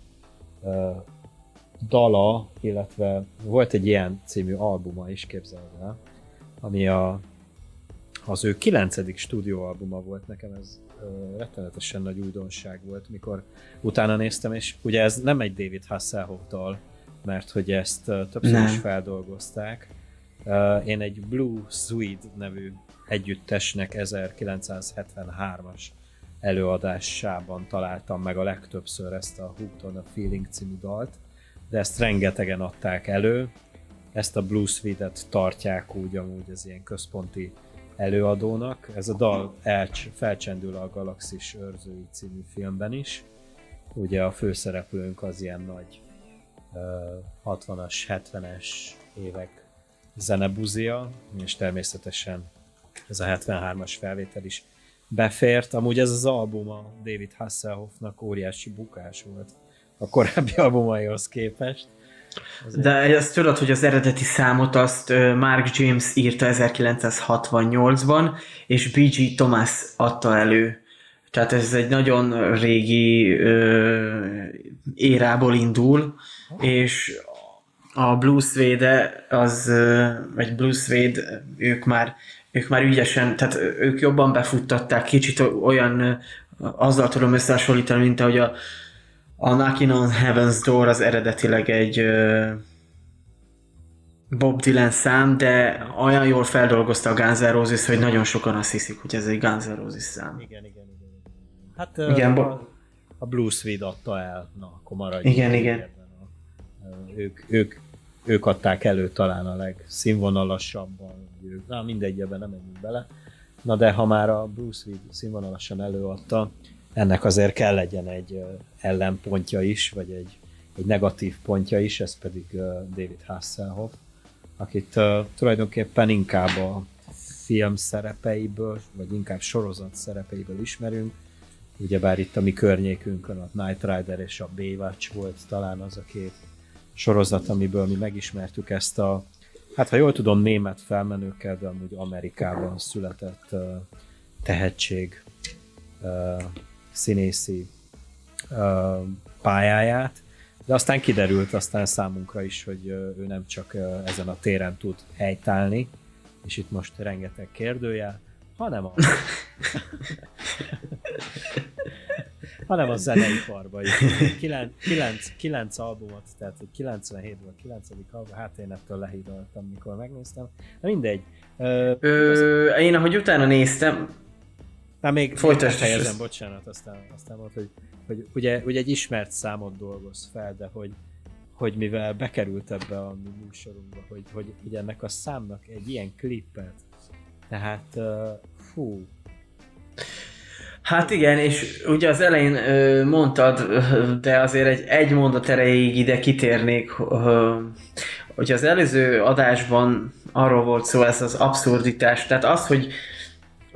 dala, illetve volt egy ilyen című albuma is, képzeld el, ami a, az ő kilencedik stúdióalbuma volt nekem, ez ö, rettenetesen nagy újdonság volt, mikor utána néztem, és ugye ez nem egy David Hasselhoff dal, mert hogy ezt ö, többször nem. is feldolgozták. Ö, én egy Blue Swede nevű együttesnek 1973-as előadásában találtam meg a legtöbbször ezt a Hooked on a Feeling című dalt, de ezt rengetegen adták elő. Ezt a Blue Suite-et tartják úgy amúgy az ilyen központi előadónak. Ez a dal elcs, felcsendül a Galaxis őrzői című filmben is. Ugye a főszereplőnk az ilyen nagy uh, 60-as, 70-es évek zenebuzia, és természetesen ez a 73-as felvétel is befért. Amúgy ez az album a David Hasselhoffnak óriási bukás volt a korábbi albumaihoz képest. Azért. De ezt tudod, hogy az eredeti számot azt Mark James írta 1968-ban, és B.G. Thomas adta elő. Tehát ez egy nagyon régi ö, érából indul, és a Blues Wade az, vagy Blues Wade, ők már, ők már ügyesen, tehát ők jobban befuttatták, kicsit olyan, azzal tudom összehasonlítani, mint ahogy a, a Knocking on Heaven's Door az eredetileg egy Bob Dylan szám, de olyan jól feldolgozta a Guns N' Roses, hogy nagyon sokan azt hiszik, hogy ez egy Guns N' Roses szám. Igen, igen, igen. Hát igen, a, a Blues Weed adta el, na akkor maradjunk. Igen, igen. A, ők, ők, ők adták elő talán a legszínvonalasabban, na mindegy, ebben nem menjünk bele. Na de ha már a Bruce Weed színvonalasan előadta, ennek azért kell legyen egy ellenpontja is, vagy egy, egy negatív pontja is, ez pedig David Hasselhoff, akit tulajdonképpen inkább a film szerepeiből, vagy inkább sorozat szerepeiből ismerünk, ugyebár itt a mi környékünkön a Night Rider és a Baywatch volt talán az a két sorozat, amiből mi megismertük ezt a, hát ha jól tudom, német felmenőkkel, de amúgy Amerikában született tehetség színészi uh, pályáját, de aztán kiderült aztán számunkra is, hogy ő nem csak ezen a téren tud helytállni, és itt most rengeteg kérdőjel, hanem a, hanem a zeneiparban is. 9, 9, 9 albumot, tehát 97-ből 9. album, hát én ettől lehídoltam, mikor megnéztem. De mindegy. Ö, Ö, az... Én ahogy utána néztem, Na még Folytasd helyezem, bocsánat, aztán, aztán volt, hogy, hogy ugye, ugye egy ismert számot dolgoz fel, de hogy, hogy mivel bekerült ebbe a mi műsorunkba, hogy, hogy, hogy ennek a számnak egy ilyen klippet, tehát uh, fú. Hát igen, és ugye az elején mondtad, de azért egy, egy mondat erejéig ide kitérnék, hogy az előző adásban arról volt szó, ez az abszurditás, tehát az, hogy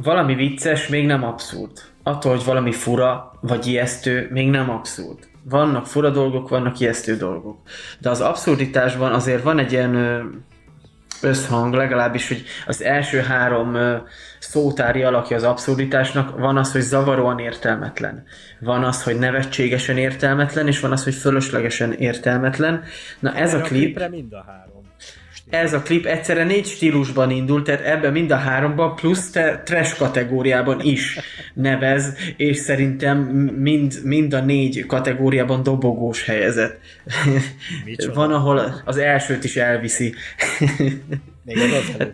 valami vicces, még nem abszurd. Attól, hogy valami fura vagy ijesztő, még nem abszurd. Vannak fura dolgok, vannak ijesztő dolgok. De az abszurditásban azért van egy ilyen összhang, legalábbis, hogy az első három szótári alakja az abszurditásnak, van az, hogy zavaróan értelmetlen, van az, hogy nevetségesen értelmetlen, és van az, hogy fölöslegesen értelmetlen. Na ez a, a klip... mind a három ez a klip egyszerre négy stílusban indult, tehát ebben mind a háromban, plusz te trash kategóriában is nevez, és szerintem mind, mind a négy kategóriában dobogós helyezett. Van, ahol az elsőt is elviszi. Még az az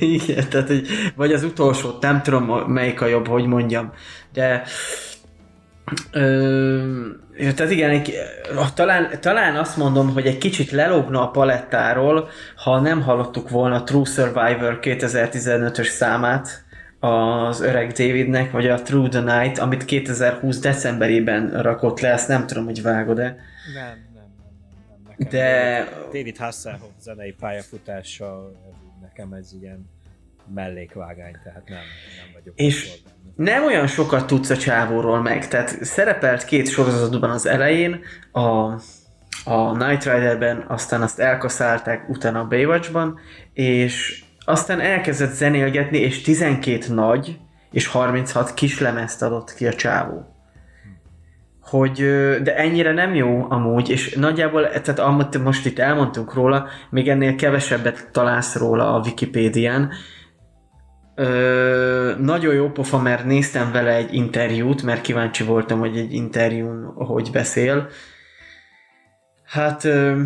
Igen, tehát, hogy, vagy az utolsó, nem tudom melyik a jobb, hogy mondjam, de Ö, tehát igen, egy, talán, talán azt mondom, hogy egy kicsit lelógna a palettáról, ha nem hallottuk volna True Survivor 2015-ös számát az öreg Davidnek, vagy a True the Night, amit 2020 decemberében rakott le, ezt nem tudom, hogy vágod-e. Nem, nem, nem, nem, nekem De... David Hasselhoff zenei pályafutása, nekem ez ilyen mellékvágány, tehát nem, nem vagyok. És, nem olyan sokat tudsz a csávóról meg, tehát szerepelt két sorozatban az elején, a, a Night Riderben, aztán azt elkaszálták utána a Baywatchban, és aztán elkezdett zenélgetni, és 12 nagy és 36 kis lemezt adott ki a csávó. Hogy, de ennyire nem jó amúgy, és nagyjából, tehát amit most itt elmondtunk róla, még ennél kevesebbet találsz róla a Wikipédián, Ö, nagyon jó pofa, mert néztem vele egy interjút, mert kíváncsi voltam, hogy egy interjún hogy beszél. Hát ö,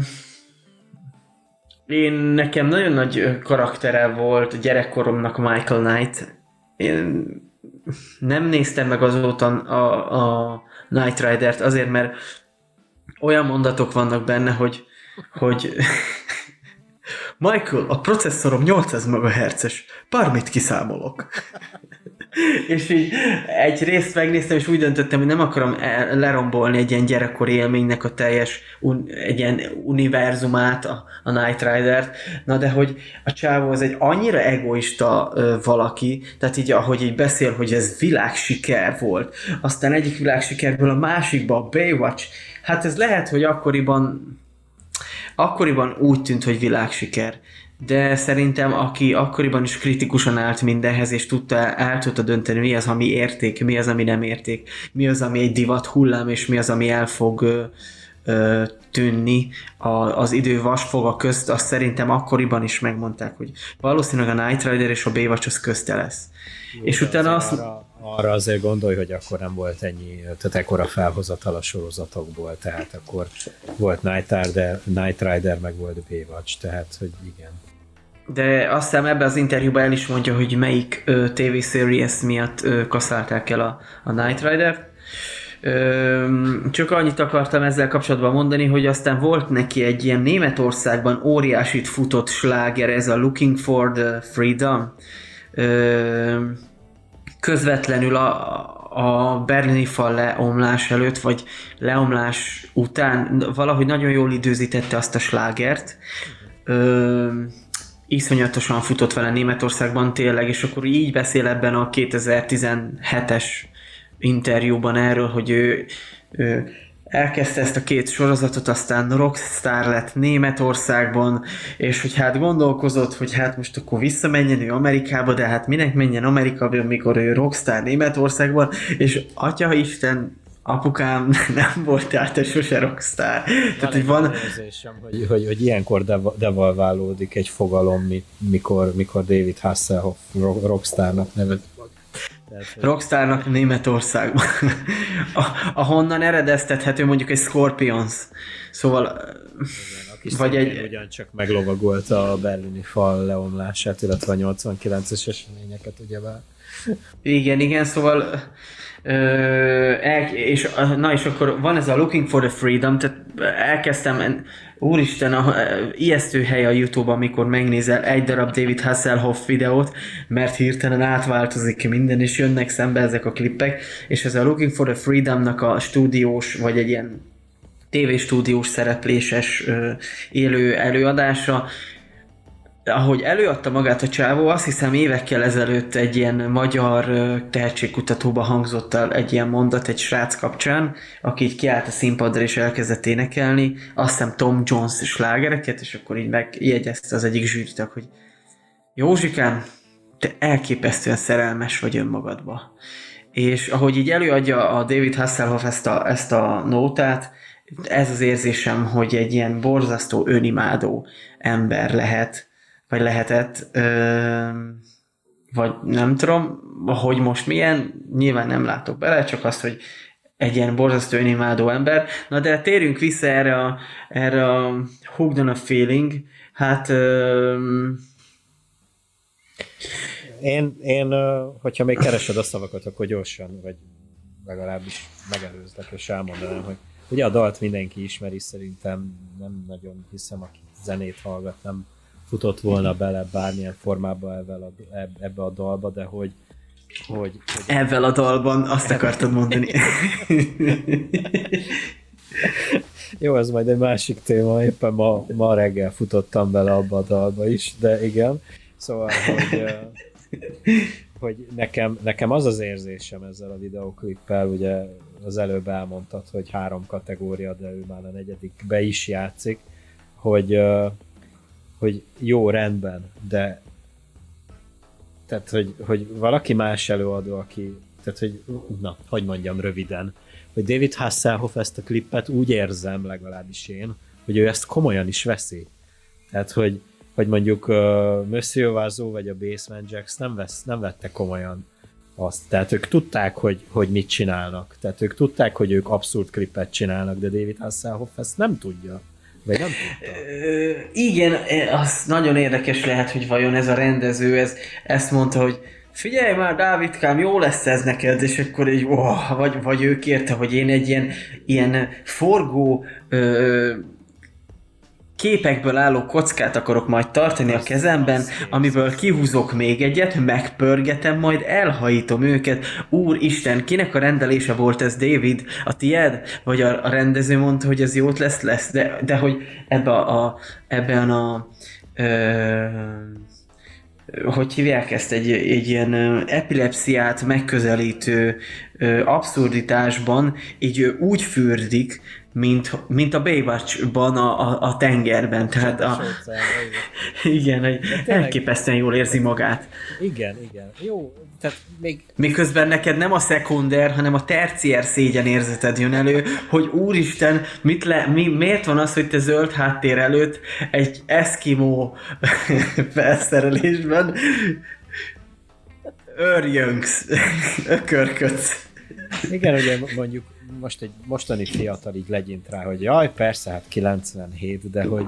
én nekem nagyon nagy karaktere volt gyerekkoromnak Michael Knight. Én nem néztem meg azóta a, a Night Rider-t azért, mert olyan mondatok vannak benne, hogy, hogy Michael, a processzorom 800 MHz-es, bármit kiszámolok. és így egy részt megnéztem, és úgy döntöttem, hogy nem akarom lerombolni egy ilyen gyerekkori élménynek a teljes un, egy ilyen univerzumát, a, a Night Rider-t, na de hogy a csávó az egy annyira egoista ö, valaki, tehát így ahogy így beszél, hogy ez világsiker volt, aztán egyik világsikerből a másikba, a Baywatch, hát ez lehet, hogy akkoriban akkoriban úgy tűnt, hogy világsiker, de szerintem aki akkoriban is kritikusan állt mindenhez, és tudta, el tudta dönteni, mi az, ami érték, mi az, ami nem érték, mi az, ami egy divat hullám, és mi az, ami el fog ö, ö, tűnni a, az idő vasfoga közt, azt szerintem akkoriban is megmondták, hogy valószínűleg a Night Rider és a Baywatch az közte lesz. Jó, és utána azt... Arra, arra azért gondolj, hogy akkor nem volt ennyi, tehát ekkora felhozatal a sorozatokból, tehát akkor volt Night Rider, Night Rider meg volt Baywatch, tehát hogy igen. De azt hiszem ebben az interjúban el is mondja, hogy melyik ö, TV series miatt ö, kaszálták el a, a Night Rider-t. Csak annyit akartam ezzel kapcsolatban mondani, hogy aztán volt neki egy ilyen Németországban óriásit futott sláger, ez a Looking for the Freedom. Ö, közvetlenül a, a berlini fal leomlás előtt, vagy leomlás után valahogy nagyon jól időzítette azt a slágert. Ö, iszonyatosan futott vele Németországban tényleg, és akkor így beszél ebben a 2017-es interjúban erről, hogy ő, ő elkezdte ezt a két sorozatot, aztán rockstar lett Németországban, és hogy hát gondolkozott, hogy hát most akkor visszamenjen ő Amerikába, de hát minek menjen Amerikába, amikor ő rockstar Németországban, és atya Isten, apukám nem volt tehát te sose rockstar. Van Tehát, hogy van... Érzésem, hogy, hogy, hogy ilyenkor devalválódik egy fogalom, mikor, mikor David Hasselhoff rockstarnak nevet. Rockstarnak Németországban. Ahonnan eredeztethető mondjuk egy Scorpions. Szóval... Igen, vagy egy... ugyancsak meglovagolt a berlini fal leomlását, illetve a 89-es eseményeket, ugyebár. Igen, igen, szóval el, és, na és akkor van ez a Looking for the Freedom, tehát elkezdtem, úristen, a, ijesztő hely a Youtube, amikor megnézel egy darab David Hasselhoff videót, mert hirtelen átváltozik minden, és jönnek szembe ezek a klippek, és ez a Looking for the Freedom-nak a stúdiós, vagy egy ilyen tévéstúdiós szerepléses élő előadása, ahogy előadta magát a csávó, azt hiszem évekkel ezelőtt egy ilyen magyar tehetségkutatóba hangzott el egy ilyen mondat egy srác kapcsán, aki így kiállt a színpadra és elkezdett énekelni, azt hiszem Tom Jones slágereket, és akkor így megjegyezte az egyik zsűritak, hogy Józsikám, te elképesztően szerelmes vagy önmagadba. És ahogy így előadja a David Hasselhoff ezt a, ezt a nótát, ez az érzésem, hogy egy ilyen borzasztó önimádó ember lehet, vagy lehetett, ö, vagy nem tudom, hogy most milyen, nyilván nem látok bele, csak azt, hogy egy ilyen borzasztó önimádó ember. Na de térjünk vissza erre a, erre a hooked on a feeling, hát ö, én, én, hogyha még keresed a szavakat, akkor gyorsan, vagy legalábbis megelőzlek, és elmondanám, hogy ugye a dalt mindenki ismeri, szerintem nem nagyon hiszem, aki zenét hallgat, nem futott volna bele bármilyen formában ebbe a, ebbe a dalba, de hogy, hogy, hogy Ebben a dalban, azt akartad mondani. Jó, ez majd egy másik téma, éppen ma, ma reggel futottam bele abba a dalba is, de igen. Szóval, hogy, hogy nekem, nekem az az érzésem ezzel a videoklippel, ugye az előbb elmondtad, hogy három kategória, de ő már a negyedikbe is játszik, hogy, hogy jó, rendben, de tehát, hogy, hogy valaki más előadó, aki, tehát, hogy, na, hogy mondjam röviden, hogy David Hasselhoff ezt a klippet úgy érzem, legalábbis én, hogy ő ezt komolyan is veszi. Tehát, hogy, hogy mondjuk uh, Monsieur Vazó vagy a Basement Jacks nem, vesz, nem vette komolyan azt. Tehát ők tudták, hogy, hogy mit csinálnak. Tehát ők tudták, hogy ők abszurd klippet csinálnak, de David Hasselhoff ezt nem tudja. Vagy nem tudta? igen, az nagyon érdekes lehet, hogy vajon ez a rendező ez, ezt mondta, hogy figyelj már, Dávidkám, jó lesz ez neked, és akkor így, oh, vagy, vagy ő kérte, hogy én egy ilyen, ilyen forgó ö, képekből álló kockát akarok majd tartani a kezemben, amiből kihúzok még egyet, megpörgetem, majd elhajítom őket. Úristen, kinek a rendelése volt ez, David? A tied? Vagy a, a rendező mondta, hogy ez jót lesz, lesz, de, de hogy ebbe a, a, ebben a ö, hogy hívják ezt, egy, egy ilyen epilepsziát megközelítő abszurditásban így úgy fürdik, mint, mint a Baywatch-ban a, a, a tengerben. Tehát a, igen, hogy elképesztően jól érzi magát. Igen, igen. Jó, tehát még... Miközben neked nem a szekunder, hanem a terciér szégyen érzeted jön elő, hogy úristen, mit le, mi, miért van az, hogy te zöld háttér előtt egy eszkimó felszerelésben örjöngsz, ökörködsz. Igen, ugye mondjuk most egy mostani fiatal így legyint rá, hogy jaj, persze, hát 97, de hogy,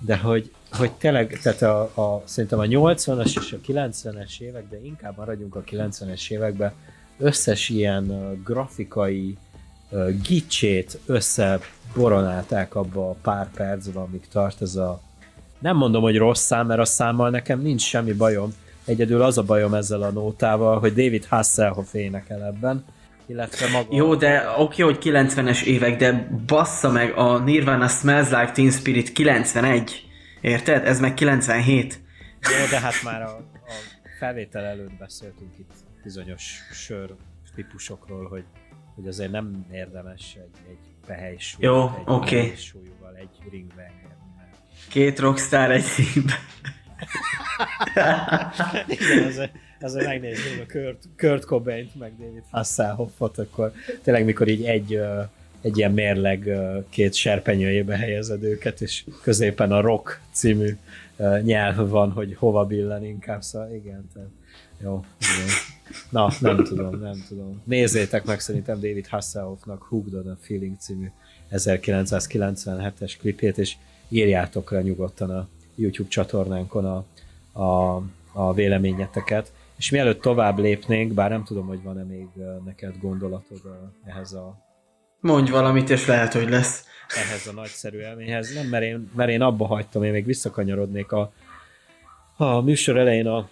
de hogy, hogy tényleg, tehát a, a, szerintem a 80-as és a 90-es évek, de inkább maradjunk a 90-es években, összes ilyen uh, grafikai uh, gicsét összeboronálták abba a pár percben, amíg tart ez a nem mondom, hogy rossz szám, mert a számmal nekem nincs semmi bajom. Egyedül az a bajom ezzel a nótával, hogy David Hasselhoff énekel ebben, illetve maga... Jó, de oké, hogy 90-es évek, de bassza meg a Nirvana Smells Like Teen Spirit 91. Érted? Ez meg 97. Jó, de hát már a, a felvétel előtt beszéltünk itt bizonyos sör típusokról, hogy, hogy azért nem érdemes egy, egy pehely Jó, egy oké. súlyúval egy ringbanger. Két rockstar egy színben. Igen, azért, azért megnézném a Kurt, Kurt Cobain-t, meg David Hasselhoffot, akkor tényleg mikor így egy, egy ilyen mérleg két serpenyőjébe helyezed őket, és középen a Rock című nyelv van, hogy hova billen inkább, szóval igen, tehát jó, igen. Na, nem tudom, nem tudom. Nézzétek meg szerintem David Hasselhoffnak Hooked on a Feeling című 1997-es klipjét, és írjátok le nyugodtan a YouTube csatornánkon a, a, a véleményeteket. És mielőtt tovább lépnénk, bár nem tudom, hogy van-e még neked gondolatod ehhez a... Mondj valamit, és lehet, hogy lesz. Ehhez a nagyszerű élményhez. Nem, mert én, mert én abba hagytam, én még visszakanyarodnék a, a műsor elején a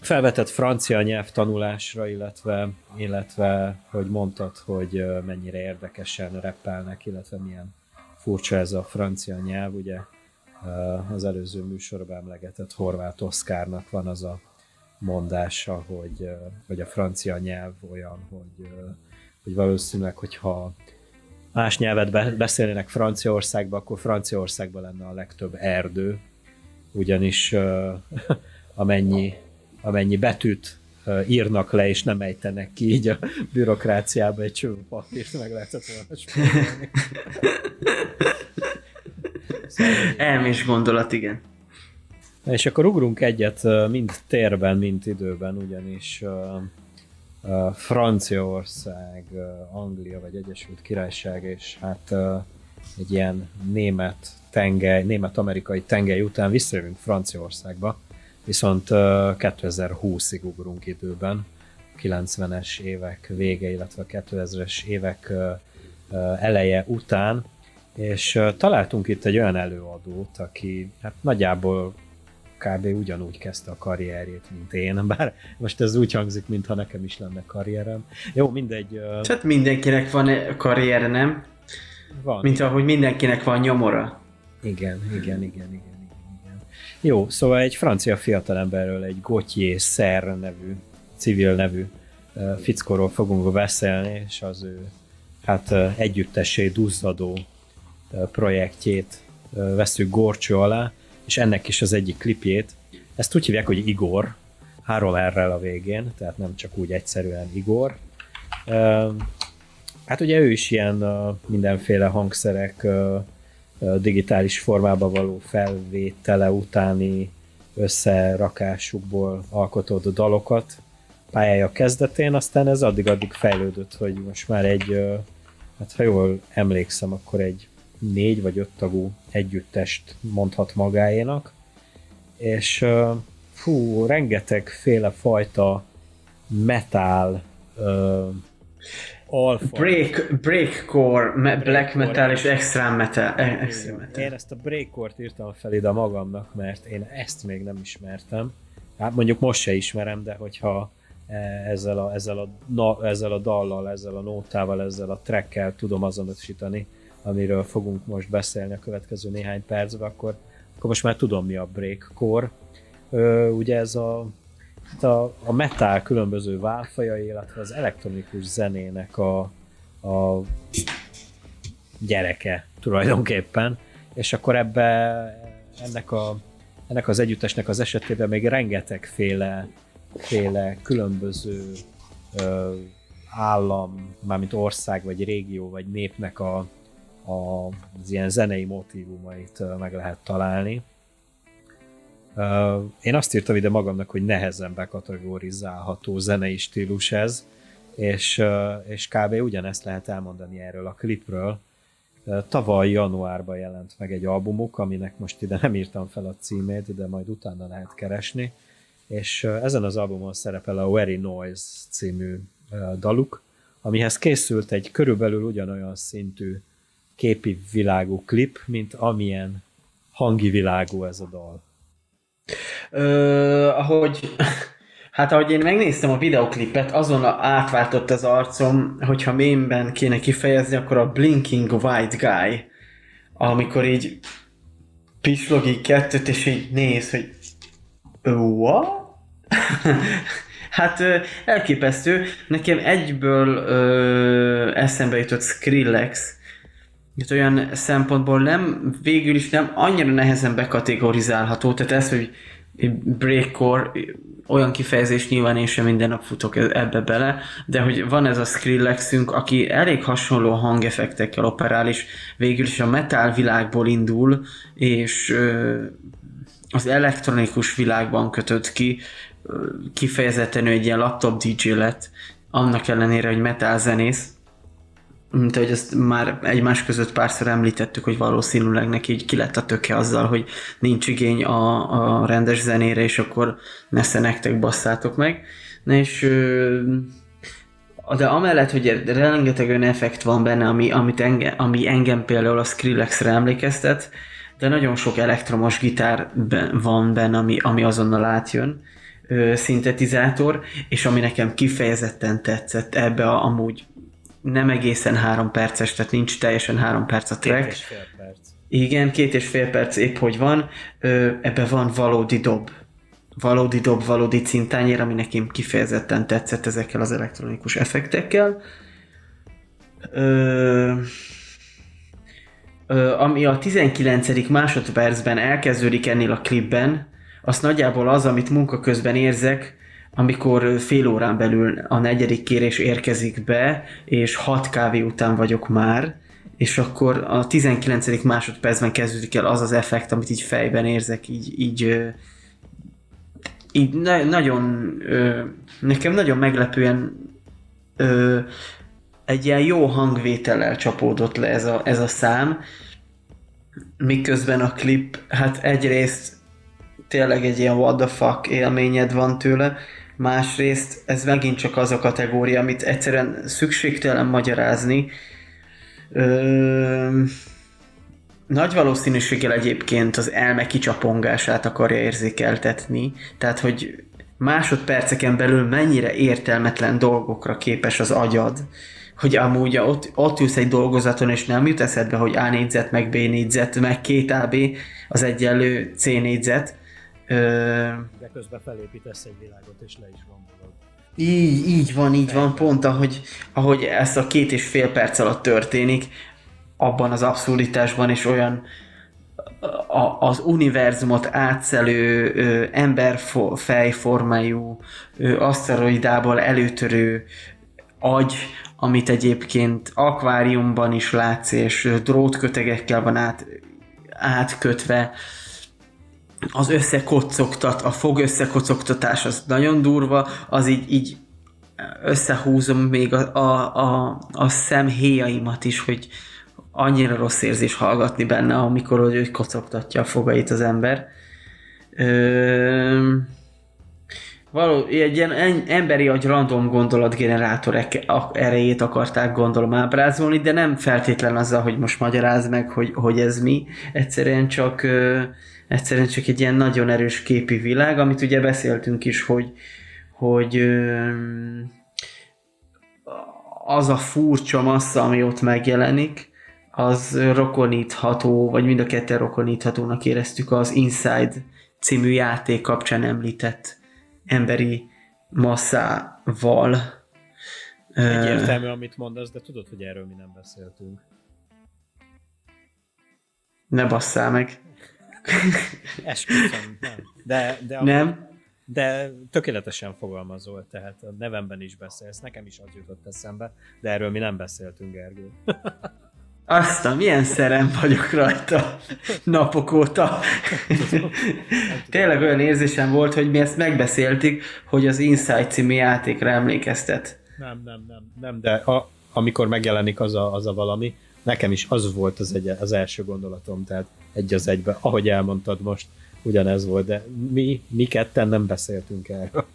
felvetett francia nyelv tanulásra, illetve, illetve hogy mondtad, hogy mennyire érdekesen reppelnek, illetve milyen furcsa ez a francia nyelv, ugye az előző műsorban emlegetett Horváth Oszkárnak van az a mondása, hogy, hogy a francia nyelv olyan, hogy, hogy valószínűleg, hogyha más nyelvet beszélnének Franciaországban, akkor Franciaországban lenne a legtöbb erdő, ugyanis amennyi, amennyi betűt írnak le, és nem ejtenek ki így a bürokráciába egy csomó papírt, meg lehetett volna Elmés gondolat, igen. És akkor ugrunk egyet mind térben, mind időben, ugyanis Franciaország, Anglia vagy Egyesült Királyság, és hát egy ilyen német tengely, német-amerikai tengely után visszajövünk Franciaországba, viszont 2020-ig ugrunk időben, 90-es évek vége, illetve 2000-es évek eleje után, és találtunk itt egy olyan előadót, aki hát nagyjából kb. ugyanúgy kezdte a karrierjét, mint én, bár most ez úgy hangzik, mintha nekem is lenne karrierem. Jó, mindegy. Tehát mindenkinek van karriere, nem? Van. Mint ahogy mindenkinek van nyomora. Igen, igen, igen, igen. igen, igen. Jó, szóval egy francia fiatalemberről, egy Gauthier Serre nevű, civil nevű fickóról fogunk beszélni, és az ő hát együttessé duzzadó projektjét veszük gorcső alá, és ennek is az egyik klipjét. Ezt úgy hívják, hogy Igor, három r a végén, tehát nem csak úgy egyszerűen Igor. Hát ugye ő is ilyen mindenféle hangszerek digitális formába való felvétele utáni összerakásukból alkotott dalokat pályája kezdetén, aztán ez addig-addig fejlődött, hogy most már egy, hát ha jól emlékszem, akkor egy négy vagy öt tagú együttest mondhat magáénak, és fú, rengeteg féle fajta metal alfa. Break, breakcore, me, black metal és extreme metal. e- Extreme metal. Én ezt a breakcore írtam fel ide magamnak, mert én ezt még nem ismertem. Hát mondjuk most se ismerem, de hogyha eh, ezzel a, ezzel a, na, ezzel a dallal, ezzel a nótával, ezzel a trackkel tudom azonosítani, amiről fogunk most beszélni a következő néhány percben, akkor, akkor most már tudom mi a breakcore. Ö, ugye ez a, itt a, a metal különböző válfajai, illetve az elektronikus zenének a, a gyereke tulajdonképpen, és akkor ebbe ennek, a, ennek az együttesnek az esetében még rengetegféle féle különböző ö, állam, mármint ország, vagy régió, vagy népnek a, az ilyen zenei motívumait ö, meg lehet találni. Én azt írtam ide magamnak, hogy nehezen bekategorizálható zenei stílus ez, és, és kb. ugyanezt lehet elmondani erről a klipről. Tavaly januárban jelent meg egy albumuk, aminek most ide nem írtam fel a címét, de majd utána lehet keresni, és ezen az albumon szerepel a Very Noise című daluk, amihez készült egy körülbelül ugyanolyan szintű képi világú klip, mint amilyen hangi világú ez a dal. Ö, ahogy, hát ahogy én megnéztem a videoklipet, azon átváltott az arcom, hogyha mémben kéne kifejezni, akkor a Blinking White Guy, amikor így pislog így kettőt, és így néz, hogy what? hát elképesztő. Nekem egyből ö, eszembe jutott Skrillex, itt olyan szempontból nem, végül is nem annyira nehezen bekategorizálható, tehát ez, hogy breakcore, olyan kifejezés nyilván én sem minden nap futok e- ebbe bele, de hogy van ez a Skrillexünk, aki elég hasonló hangeffektekkel operál, és végül is a metal világból indul, és az elektronikus világban kötött ki, kifejezetten ő egy ilyen laptop DJ lett, annak ellenére, hogy metal zenész, mint ahogy ezt már egymás között párszor említettük, hogy valószínűleg neki így ki lett a töke azzal, hogy nincs igény a, a rendes zenére, és akkor nesze nektek basszátok meg. Na és de amellett, hogy rengeteg olyan effekt van benne, ami, amit enge, ami engem például a Skrillexre emlékeztet, de nagyon sok elektromos gitár van benne, ami, ami azonnal átjön, szintetizátor, és ami nekem kifejezetten tetszett ebbe a, amúgy nem egészen három perces, tehát nincs teljesen három perc a Két track. és fél perc. Igen, két és fél perc épp hogy van. Ö, ebbe van valódi dob. Valódi dob, valódi cintányér, ami nekem kifejezetten tetszett ezekkel az elektronikus effektekkel. Ö, ö, ami a 19. másodpercben elkezdődik ennél a klipben, az nagyjából az, amit munka közben érzek, amikor fél órán belül a negyedik kérés érkezik be, és hat kávé után vagyok már, és akkor a 19. másodpercben kezdődik el az az effekt, amit így fejben érzek, így, így, így na- nagyon, ö, nekem nagyon meglepően ö, egy ilyen jó hangvétellel csapódott le ez a, ez a szám, miközben a klip, hát egyrészt tényleg egy ilyen what the fuck élményed van tőle, másrészt ez megint csak az a kategória, amit egyszerűen szükségtelen magyarázni. Ö, nagy valószínűséggel egyébként az elme kicsapongását akarja érzékeltetni, tehát hogy másodperceken belül mennyire értelmetlen dolgokra képes az agyad, hogy amúgy ott, ott ülsz egy dolgozaton, és nem jut eszedbe, hogy A négyzet, meg B négyzet, meg két AB az egyenlő C négyzet. De közben felépítesz egy világot, és le is rombolod. így, így van, így van, pont ahogy, ahogy ezt a két és fél perc alatt történik, abban az abszurditásban és olyan a, az univerzumot átszelő ö, emberfejformájú aszteroidából előtörő agy, amit egyébként akváriumban is látsz, és drótkötegekkel van át, átkötve, az összekocogtat, a fog összekocogtatás az nagyon durva, az így, így összehúzom még a, a, a, a szemhéjaimat is, hogy annyira rossz érzés hallgatni benne, amikor hogy ő kocogtatja a fogait az ember. Ö, való, egy ilyen emberi agy random gondolatgenerátor erejét akarták gondolom ábrázolni, de nem feltétlen azzal, hogy most magyaráz meg, hogy, hogy ez mi. Egyszerűen csak, ö, egyszerűen csak egy ilyen nagyon erős képi világ, amit ugye beszéltünk is, hogy, hogy az a furcsa massza, ami ott megjelenik, az rokonítható, vagy mind a ketten rokoníthatónak éreztük az Inside című játék kapcsán említett emberi masszával. Egyértelmű, amit mondasz, de tudod, hogy erről mi nem beszéltünk. Ne basszál meg. Esküszöm, nem. De, de, nem? de tökéletesen fogalmazol, tehát a nevemben is beszélsz, nekem is az jutott eszembe, de erről mi nem beszéltünk, Gergő. Azt a milyen szerem vagyok rajta napok óta. Tényleg olyan érzésem volt, hogy mi ezt megbeszéltük, hogy az Inside című játékra emlékeztet. Nem, nem, nem, nem, de a, amikor megjelenik az a, az a valami, nekem is az volt az, egy, az első gondolatom, tehát egy az egybe, ahogy elmondtad most, ugyanez volt, de mi, mi ketten nem beszéltünk erről.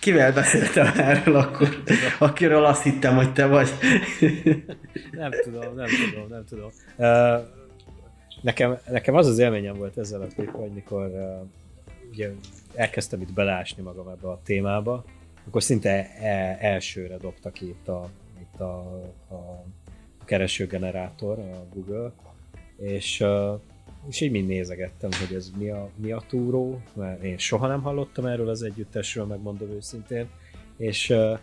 Kivel beszéltem erről akkor, akiről azt hittem, hogy te vagy? nem tudom, nem tudom, nem tudom. Nekem, nekem az az élményem volt ezzel a klip, hogy mikor ugye elkezdtem itt belásni magam ebbe a témába, akkor szinte e- elsőre dobta ki itt a, itt a, a keresőgenerátor, a Google, és és így mind nézegettem, hogy ez mi a, mi a túró, mert én soha nem hallottam erről az együttesről, megmondom őszintén, és uh,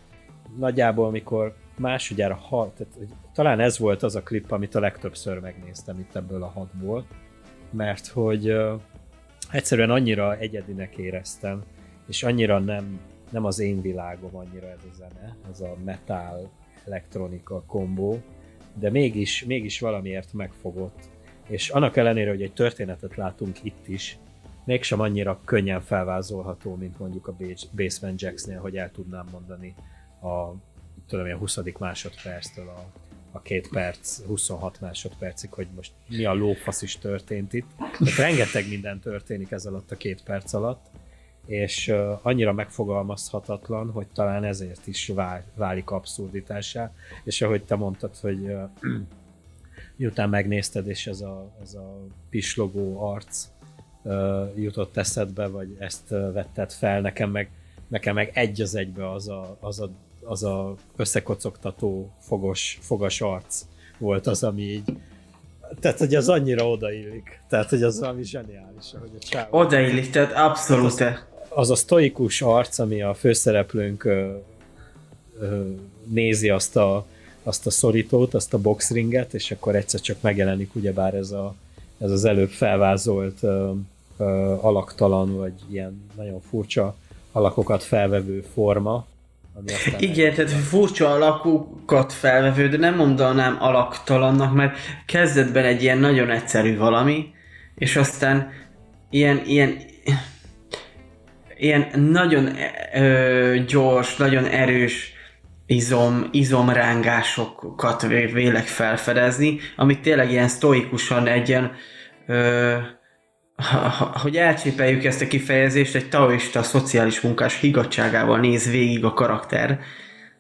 nagyjából amikor másodjára halt, tehát, hogy talán ez volt az a klip, amit a legtöbbször megnéztem itt ebből a hatból, mert hogy uh, egyszerűen annyira egyedinek éreztem, és annyira nem, nem az én világom annyira ez a zene, ez a metal elektronika kombó, de mégis, mégis valamiért megfogott, és annak ellenére, hogy egy történetet látunk itt is, mégsem annyira könnyen felvázolható, mint mondjuk a Basement Jacks-nél, hogy el tudnám mondani a tudom én, 20. másodperctől a, a két perc, 26 másodpercig, hogy most mi a lófasz is történt itt. Tehát rengeteg minden történik ez alatt a két perc alatt, és annyira megfogalmazhatatlan, hogy talán ezért is válik abszurditásá, és ahogy te mondtad, hogy miután megnézted, és ez a, ez a pislogó arc uh, jutott eszedbe, vagy ezt vetted fel, nekem meg, nekem meg egy az egybe az a, az a, az a összekocogtató fogos, fogas arc volt az, ami így tehát, hogy az annyira odaillik. Tehát, hogy az valami zseniális, hogy a csáv. Odaillik, tehát abszolút. Az, az a sztoikus arc, ami a főszereplőnk ö, ö, nézi azt a azt a szorítót, azt a boxringet, és akkor egyszer csak megjelenik ugyebár ez, a, ez az előbb felvázolt ö, ö, alaktalan, vagy ilyen nagyon furcsa alakokat felvevő forma. Ami Igen, tehát furcsa alakokat felvevő, de nem mondanám alaktalannak, mert kezdetben egy ilyen nagyon egyszerű valami, és aztán ilyen, ilyen ilyen nagyon ö, gyors, nagyon erős izom, izomrángásokat vélek felfedezni, amit tényleg ilyen sztoikusan egy ilyen, ö, hogy elcsépeljük ezt a kifejezést, egy taoista szociális munkás higgadságával néz végig a karakter.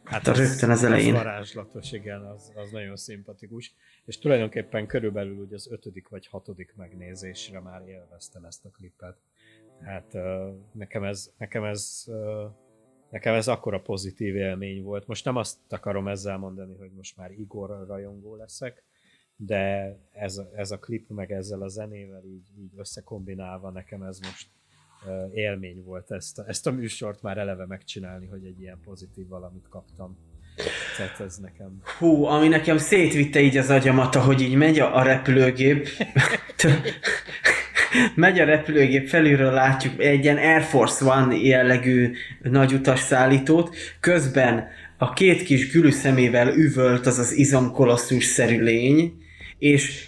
Hát az, rögtön az elején. Az varázslatos, igen, az, az nagyon szimpatikus. És tulajdonképpen körülbelül ugye az ötödik vagy hatodik megnézésre már élveztem ezt a klipet. Hát nekem ez, nekem ez Nekem ez akkora pozitív élmény volt. Most nem azt akarom ezzel mondani, hogy most már Igor rajongó leszek, de ez, ez a klip meg ezzel a zenével így, így összekombinálva nekem ez most élmény volt ezt, ezt a műsort már eleve megcsinálni, hogy egy ilyen pozitív valamit kaptam. Tehát ez nekem... Hú, ami nekem szétvitte így az agyamat, hogy így megy a, a repülőgép. megy a repülőgép, felülről látjuk egy ilyen Air Force One jellegű nagy utasszállítót, közben a két kis gülű szemével üvölt az az izomkolosszus-szerű lény, és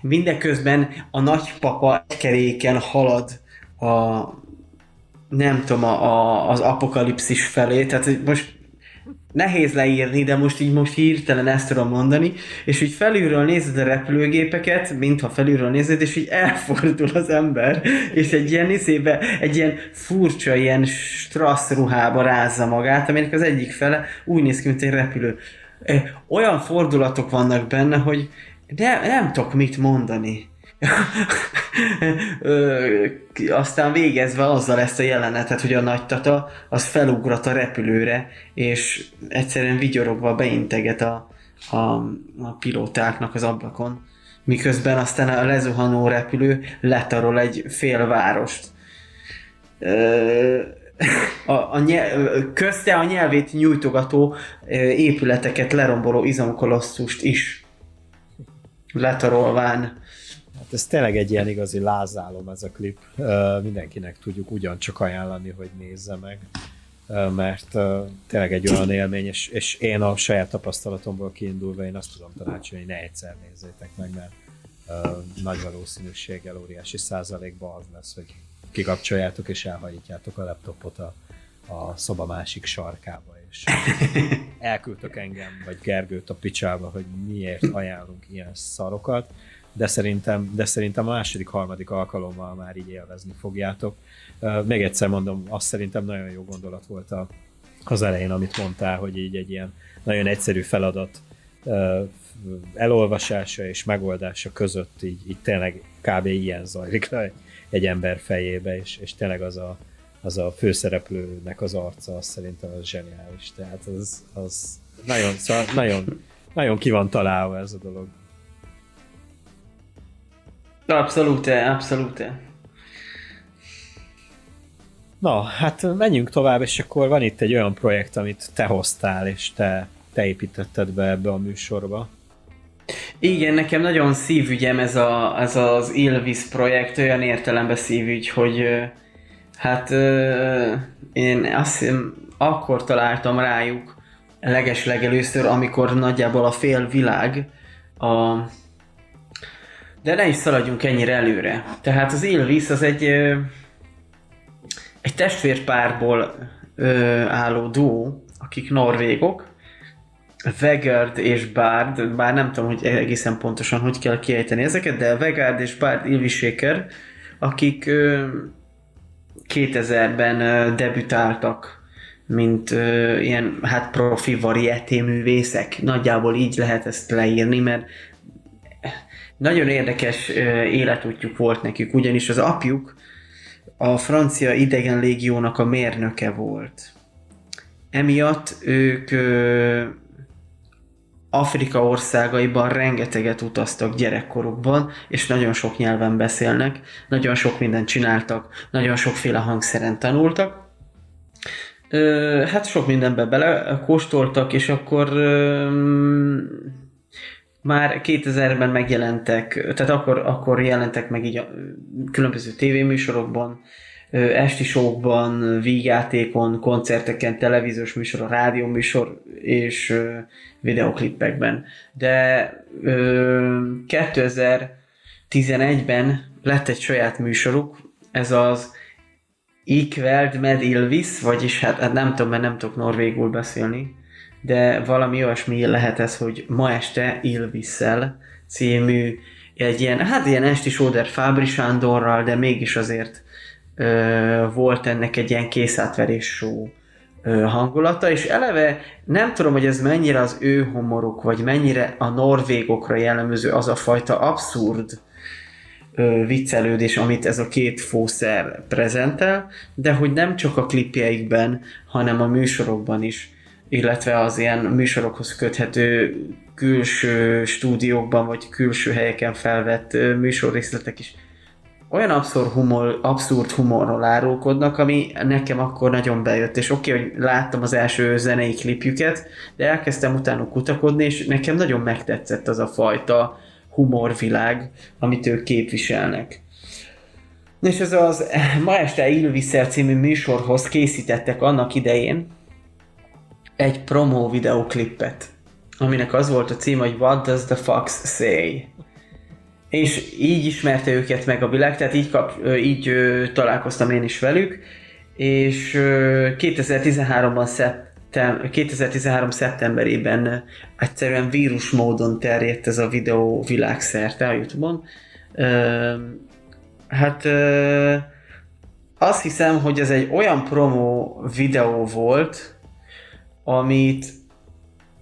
mindeközben a nagypapa keréken halad a nem tudom, a, a, az apokalipszis felé, tehát most nehéz leírni, de most így most hirtelen ezt tudom mondani, és így felülről nézed a repülőgépeket, mintha felülről nézed, és így elfordul az ember, és egy ilyen iszébe, egy ilyen furcsa, ilyen strassz ruhába rázza magát, aminek az egyik fele úgy néz ki, mint egy repülő. Olyan fordulatok vannak benne, hogy de nem tudok mit mondani. Aztán végezve azzal ezt a jelenetet, hogy a nagy tata az felugrat a repülőre, és egyszerűen vigyorogva beinteget a, a, a pilótáknak az ablakon, miközben aztán a lezuhanó repülő letarol egy fél várost. Ö, a, a nyelv, közte a nyelvét nyújtogató épületeket leromboló izomkolosszust is letarolván ez tényleg egy ilyen igazi lázálom ez a klip. Mindenkinek tudjuk ugyancsak ajánlani, hogy nézze meg, mert tényleg egy olyan élmény, és, és én a saját tapasztalatomból kiindulva én azt tudom tanácsolni, hogy ne egyszer nézzétek meg, mert nagy valószínűséggel óriási százalékban az lesz, hogy kikapcsoljátok és elhajítjátok a laptopot a, a szoba másik sarkába, és elküldtök engem, vagy Gergőt a picsába, hogy miért ajánlunk ilyen szarokat, de szerintem, de szerintem a második, harmadik alkalommal már így élvezni fogjátok. Még egyszer mondom, azt szerintem nagyon jó gondolat volt a, az elején, amit mondtál, hogy így egy ilyen nagyon egyszerű feladat elolvasása és megoldása között így, így tényleg kb. ilyen zajlik le egy, ember fejébe, és, és tényleg az a, az a főszereplőnek az arca, az szerintem az zseniális. Tehát az, az nagyon, szóval nagyon, nagyon ki van találva ez a dolog. Abszolút, abszolút. Na, hát menjünk tovább, és akkor van itt egy olyan projekt, amit te hoztál, és te, te építetted be ebbe a műsorba. Igen, nekem nagyon szívügyem ez, a, ez az Ilvis projekt, olyan értelemben szívügy, hogy hát én azt akkor találtam rájuk leges legelőször, amikor nagyjából a fél világ a de ne is szaladjunk ennyire előre. Tehát az Ilvis az egy, egy testvérpárból álló duó, akik norvégok, Vegard és Bard, bár nem tudom, hogy egészen pontosan hogy kell kiejteni ezeket, de Vegard és Bard Ilviséker, akik 2000-ben debütáltak mint ilyen hát profi varieté művészek. Nagyjából így lehet ezt leírni, mert nagyon érdekes életútjuk volt nekik, ugyanis az apjuk a francia idegen légiónak a mérnöke volt. Emiatt ők Afrika országaiban rengeteget utaztak gyerekkorukban, és nagyon sok nyelven beszélnek, nagyon sok mindent csináltak, nagyon sokféle hangszeren tanultak. hát sok mindenbe belekóstoltak, és akkor már 2000-ben megjelentek, tehát akkor, akkor jelentek meg így a különböző tévéműsorokban, esti showkban, vígjátékon, koncerteken, televíziós műsor, rádió műsor és videoklippekben. De 2011-ben lett egy saját műsoruk, ez az Ikveld med Ilvis, vagyis hát, hát nem tudom, mert nem tudok norvégul beszélni, de valami olyasmi lehet ez, hogy ma este Ilvisszel című egy ilyen, hát ilyen esti Sóder Fábri Sándorral, de mégis azért ö, volt ennek egy ilyen készátverés show hangulata, és eleve nem tudom, hogy ez mennyire az ő homoruk, vagy mennyire a norvégokra jellemző az a fajta abszurd ö, viccelődés, amit ez a két fószer prezentel, de hogy nem csak a klipjeikben, hanem a műsorokban is illetve az ilyen műsorokhoz köthető külső stúdiókban vagy külső helyeken felvett műsorrészletek is olyan abszurd, humor, abszurd humorról árulkodnak, ami nekem akkor nagyon bejött, és oké, okay, hogy láttam az első zenei klipjüket, de elkezdtem utána kutakodni, és nekem nagyon megtetszett az a fajta humorvilág, amit ők képviselnek. És ez az Ma este Ilviszer című műsorhoz készítettek annak idején, egy promo videoklippet, aminek az volt a cím, hogy What does the fox say? És így ismerte őket meg a világ, tehát így, kap, így találkoztam én is velük, és ö, 2013-ban szep, 2013. szeptemberében egyszerűen vírus módon terjedt ez a videó világszerte a Youtube-on. Hát azt hiszem, hogy ez egy olyan promo videó volt, amit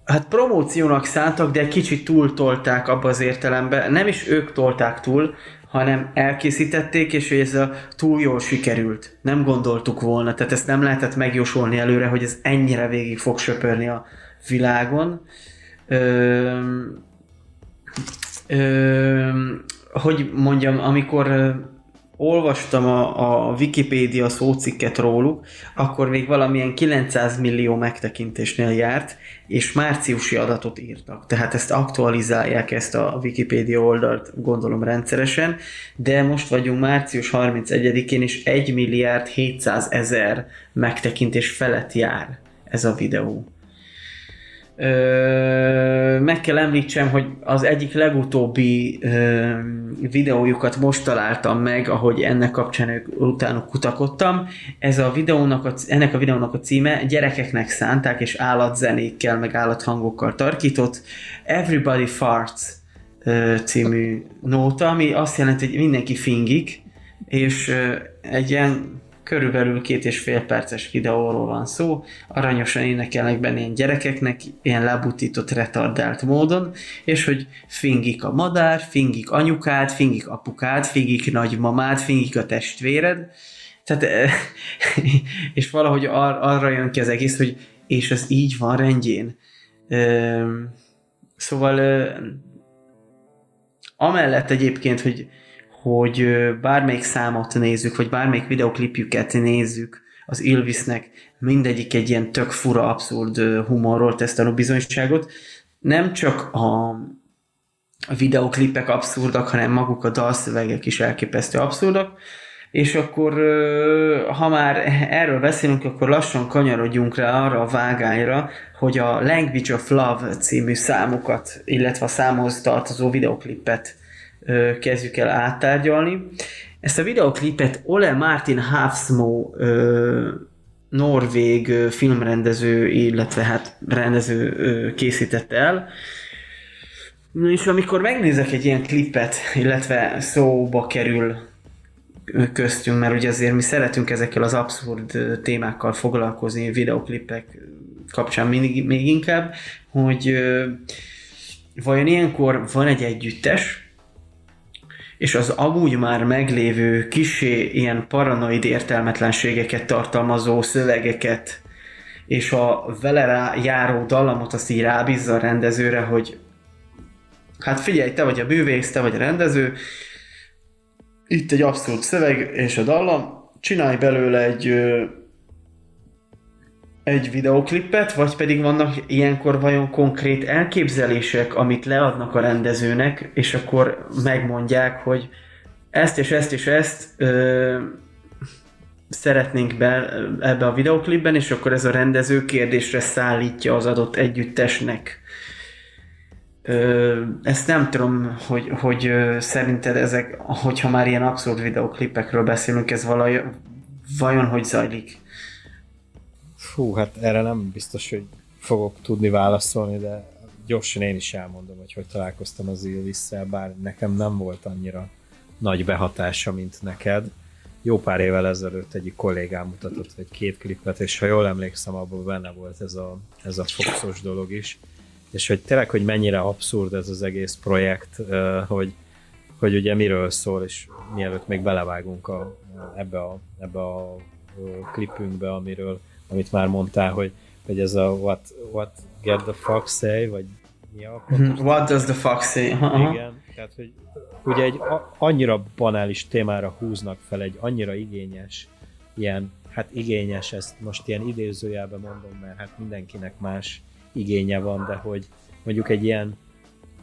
hát promóciónak szántak, de egy kicsit túltolták abba az értelemben. Nem is ők tolták túl, hanem elkészítették, és ez a túl jól sikerült. Nem gondoltuk volna, tehát ezt nem lehetett megjósolni előre, hogy ez ennyire végig fog söpörni a világon. Ö, ö, hogy mondjam, amikor olvastam a, a Wikipédia szócikket róluk, akkor még valamilyen 900 millió megtekintésnél járt, és márciusi adatot írtak. Tehát ezt aktualizálják, ezt a Wikipédia oldalt gondolom rendszeresen, de most vagyunk március 31-én, és 1 milliárd 700 ezer megtekintés felett jár ez a videó. Ö, meg kell említsem, hogy az egyik legutóbbi ö, videójukat most találtam meg, ahogy ennek kapcsán utána kutakodtam. Ez a videónak a, ennek a videónak a címe gyerekeknek szánták és állatzenékkel, meg állathangokkal tarkított Everybody Farts ö, című nóta, ami azt jelenti, hogy mindenki fingik, és ö, egy ilyen körülbelül két és fél perces videóról van szó, aranyosan énekelnek benne ilyen gyerekeknek, ilyen lebutított, retardált módon, és hogy fingik a madár, fingik anyukád, fingik apukád, fingik nagymamád, fingik a testvéred, tehát, és valahogy ar- arra jön ki az egész, hogy és ez így van rendjén. Szóval amellett egyébként, hogy hogy bármelyik számot nézzük, vagy bármelyik videoklipjüket nézzük az Ilvisnek, mindegyik egy ilyen tök fura, abszurd humorról tesz a bizonyságot. Nem csak a, videoklipek abszurdak, hanem maguk a dalszövegek is elképesztő abszurdak. És akkor, ha már erről beszélünk, akkor lassan kanyarodjunk rá arra a vágányra, hogy a Language of Love című számokat, illetve a számhoz tartozó videoklipet kezdjük el áttárgyalni. Ezt a videoklipet Ole Martin Hafsmo norvég filmrendező, illetve hát rendező készítette el. És amikor megnézek egy ilyen klipet, illetve szóba kerül köztünk, mert ugye azért mi szeretünk ezekkel az abszurd témákkal foglalkozni, videoklipek kapcsán még, még inkább, hogy vajon ilyenkor van egy együttes, és az amúgy már meglévő kisé ilyen paranoid értelmetlenségeket tartalmazó szövegeket, és a vele rá járó dallamot azt így rábízza a rendezőre, hogy hát figyelj, te vagy a bűvész, te vagy a rendező, itt egy abszolút szöveg és a dallam, csinálj belőle egy egy videoklipet, vagy pedig vannak ilyenkor vajon konkrét elképzelések, amit leadnak a rendezőnek, és akkor megmondják, hogy ezt és ezt és ezt ö, szeretnénk be ebbe a videoklipben, és akkor ez a rendező kérdésre szállítja az adott együttesnek. Ö, ezt nem tudom, hogy, hogy szerinted ezek, hogyha már ilyen abszurd videoklipekről beszélünk, ez valaj, vajon hogy zajlik? Fú, hát erre nem biztos, hogy fogok tudni válaszolni, de gyorsan én is elmondom, hogy hogy találkoztam az Ilvisszel, bár nekem nem volt annyira nagy behatása, mint neked. Jó pár évvel ezelőtt egyik kollégám mutatott egy két klipet, és ha jól emlékszem, abban benne volt ez a, ez a foxos dolog is. És hogy tényleg, hogy mennyire abszurd ez az egész projekt, hogy, hogy ugye miről szól, és mielőtt még belevágunk a, ebbe, a, ebbe a klipünkbe, amiről amit már mondtál, hogy, hogy ez a what, what get the fuck say, vagy mi a pontos? What does the fuck say? Uh-huh. Igen, tehát hogy ugye egy a, annyira banális témára húznak fel egy annyira igényes, ilyen, hát igényes, ezt most ilyen idézőjelben mondom, mert hát mindenkinek más igénye van, de hogy mondjuk egy ilyen,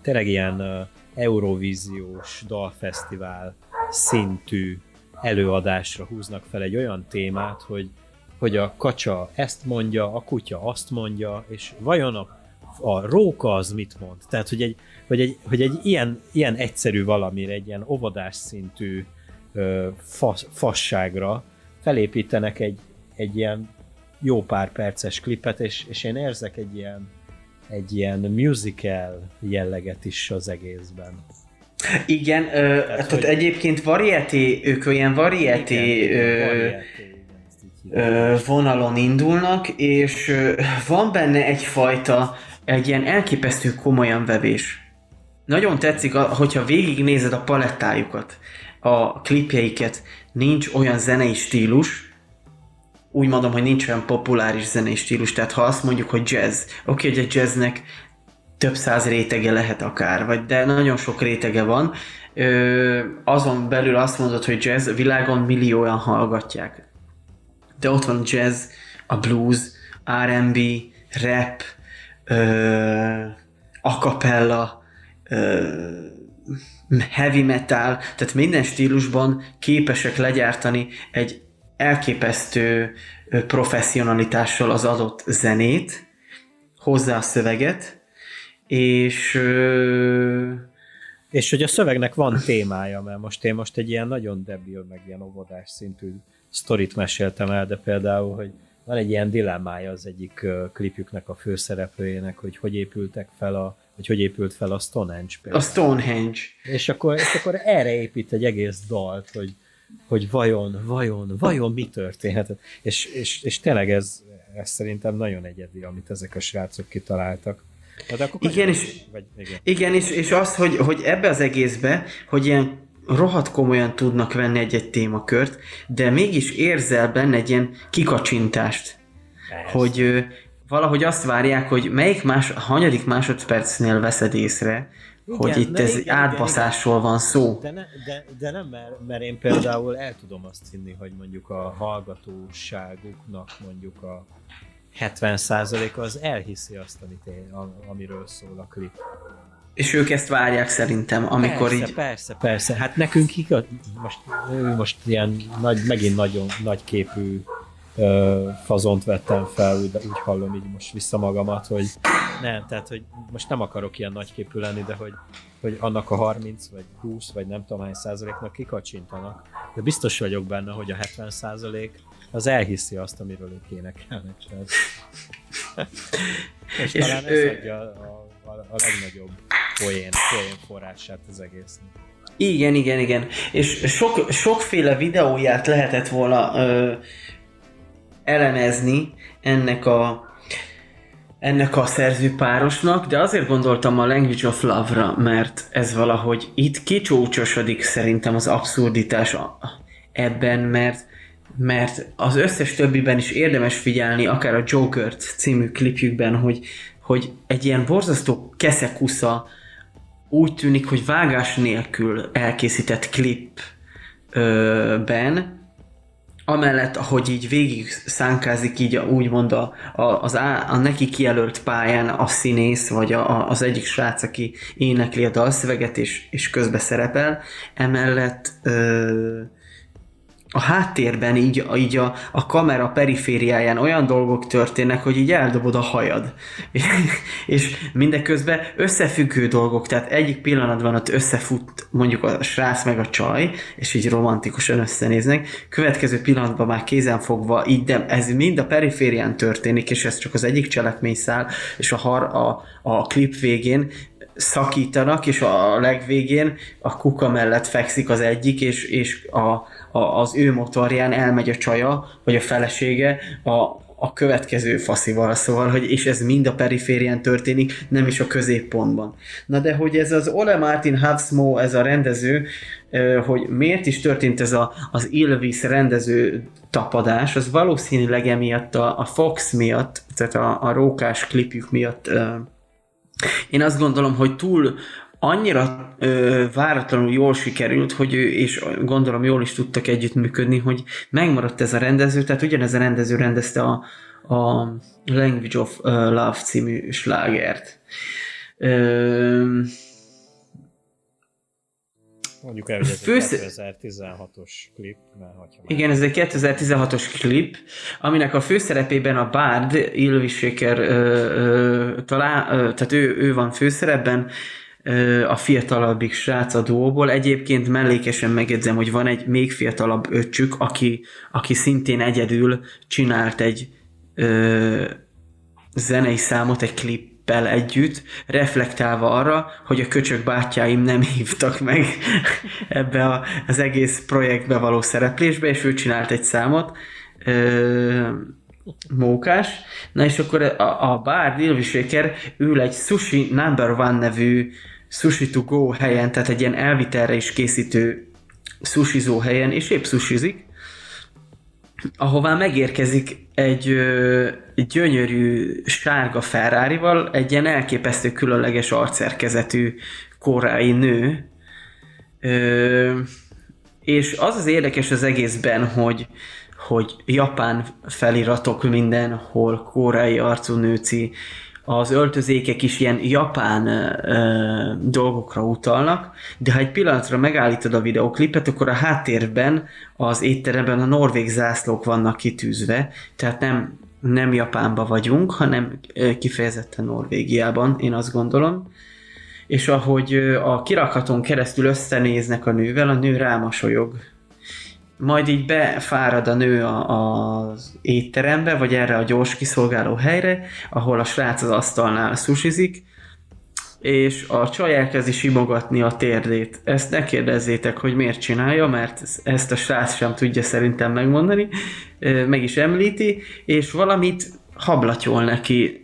tényleg ilyen uh, Eurovíziós dalfesztivál szintű előadásra húznak fel egy olyan témát, hogy hogy a kacsa ezt mondja, a kutya azt mondja, és vajon a, a róka az mit mond? Tehát, hogy egy, hogy egy, hogy egy ilyen, ilyen egyszerű valamire, egy ilyen óvodás szintű ö, fas, fasságra felépítenek egy, egy ilyen jó pár perces klipet, és, és én érzek egy ilyen, egy ilyen musical jelleget is az egészben. Igen, ö, tehát, tehát hogy... egyébként variety, ők olyan variety, igen, ö, variety vonalon indulnak, és van benne egyfajta, egy ilyen elképesztő komolyan vevés. Nagyon tetszik, hogyha végignézed a palettájukat, a klipjeiket, nincs olyan zenei stílus, úgy mondom, hogy nincs olyan populáris zenei stílus, tehát ha azt mondjuk, hogy jazz, oké, hogy a jazznek több száz rétege lehet akár, vagy de nagyon sok rétege van, ö, azon belül azt mondod, hogy jazz, világon millióan hallgatják. De ott van jazz, a blues, R&B, rap, ö, a cappella, ö, heavy metal, tehát minden stílusban képesek legyártani egy elképesztő professzionalitással az adott zenét, hozzá a szöveget, és és hogy a szövegnek van témája, mert most én most egy ilyen nagyon debil, meg ilyen óvodás szintű sztorit meséltem el, de például, hogy van egy ilyen dilemmája az egyik klipjüknek a főszereplőjének, hogy hogy épültek fel a, hogy hogy épült fel a Stonehenge például. A Stonehenge. És akkor, és akkor erre épít egy egész dalt, hogy, hogy vajon, vajon, vajon mi történhetett. És, és, és tényleg ez, ez szerintem nagyon egyedi, amit ezek a srácok kitaláltak. De akkor igen, és, vagy, igen. igen és, és az, hogy, hogy ebbe az egészbe, hogy ilyen rohadt komolyan tudnak venni egy-egy témakört, de mégis érzel benne egy ilyen kikacsintást. Persze. Hogy valahogy azt várják, hogy melyik más, hanyadik másodpercnél veszed észre, igen, hogy itt ez igen, átbaszásról igen, van szó. De, ne, de, de nem, mert, mert én például el tudom azt hinni, hogy mondjuk a hallgatóságuknak mondjuk a 70%-a az elhiszi azt, amit én, amiről szól a klip. És ők ezt várják szerintem, amikor persze, így... Persze, persze, hát nekünk igaz, most, most ilyen nagy, megint nagyon nagy képű fazont vettem fel, úgy, úgy hallom így most vissza magamat, hogy nem, tehát hogy most nem akarok ilyen nagyképű lenni, de hogy, hogy annak a 30 vagy 20 vagy nem tudom hány százaléknak kikacsintanak, de biztos vagyok benne, hogy a 70 százalék az elhiszi azt, amiről ők énekelnek. és, és talán ez adja a, a, a legnagyobb poén, poén forrását az egésznek. Igen, igen, igen. És sok, sokféle videóját lehetett volna ö, elemezni ennek a ennek a szerzőpárosnak, de azért gondoltam a Language of Love-ra, mert ez valahogy itt kicsúcsosodik szerintem az abszurditás ebben, mert mert az összes többiben is érdemes figyelni, akár a Joker című klipjükben, hogy, hogy egy ilyen borzasztó keszekusza úgy tűnik, hogy vágás nélkül elkészített klipben, amellett, ahogy így végig szánkázik így a, úgymond a, a, az á, a neki kijelölt pályán a színész, vagy a, a, az egyik srác, aki énekli a dalszöveget és, és közbe szerepel, emellett ö, a háttérben így, így a, a kamera perifériáján olyan dolgok történnek, hogy így eldobod a hajad. és mindeközben összefüggő dolgok, tehát egyik pillanatban ott összefut mondjuk a srác meg a csaj, és így romantikusan összenéznek, következő pillanatban már kézen fogva, így de ez mind a periférián történik, és ez csak az egyik cselekményszál, és a, har, a, a klip végén szakítanak, és a legvégén a kuka mellett fekszik az egyik, és, és a, a, az ő motorján elmegy a csaja, vagy a felesége a, a következő faszival, szóval, hogy és ez mind a periférián történik, nem is a középpontban. Na de hogy ez az Ole Martin Havsmo, ez a rendező, hogy miért is történt ez a, az Ilvis rendező tapadás, az valószínűleg emiatt a, a Fox miatt, tehát a, a rókás klipjük miatt én azt gondolom, hogy túl annyira ö, váratlanul jól sikerült, hogy ő, és gondolom jól is tudtak együttműködni, hogy megmaradt ez a rendező, tehát ugyanez a rendező rendezte a, a Language of Love című slágert. Ö, Mondjuk el, hogy ez Fősz... egy 2016-os klip. Mert hogyha Igen, ez egy 2016-os klip, aminek a főszerepében a Bard, Ilviséker, talán, ö, tehát ő, ő van főszerepben, a fiatalabbik srác a duóból. Egyébként mellékesen megjegyzem, hogy van egy még fiatalabb öccsük, aki, aki szintén egyedül csinált egy ö, zenei számot egy klippel együtt, reflektálva arra, hogy a köcsök bátyáim nem hívtak meg ebbe a, az egész projektbe való szereplésbe, és ő csinált egy számot, ö, mókás, na és akkor a, a bár Dilvi Shaker ül egy Sushi Number One nevű Sushi to Go helyen, tehát egy ilyen elvitelre is készítő sushizó helyen, és épp sushizik, ahová megérkezik egy, ö, gyönyörű sárga ferrari egy ilyen elképesztő különleges arcszerkezetű korai nő. Ö, és az az érdekes az egészben, hogy, hogy japán feliratok mindenhol, koreai arcú nőci, az öltözékek is ilyen japán ö, dolgokra utalnak, de ha egy pillanatra megállítod a videoklipet, akkor a háttérben az étteremben a norvég zászlók vannak kitűzve, tehát nem, nem Japánba vagyunk, hanem kifejezetten Norvégiában, én azt gondolom. És ahogy a kirakaton keresztül összenéznek a nővel, a nő rámosolyog majd így befárad a nő az étterembe, vagy erre a gyors kiszolgáló helyre, ahol a srác az asztalnál sushizik, és a csaj elkezdi simogatni a térdét. Ezt ne kérdezzétek, hogy miért csinálja, mert ezt a srác sem tudja szerintem megmondani, meg is említi, és valamit hablatyol neki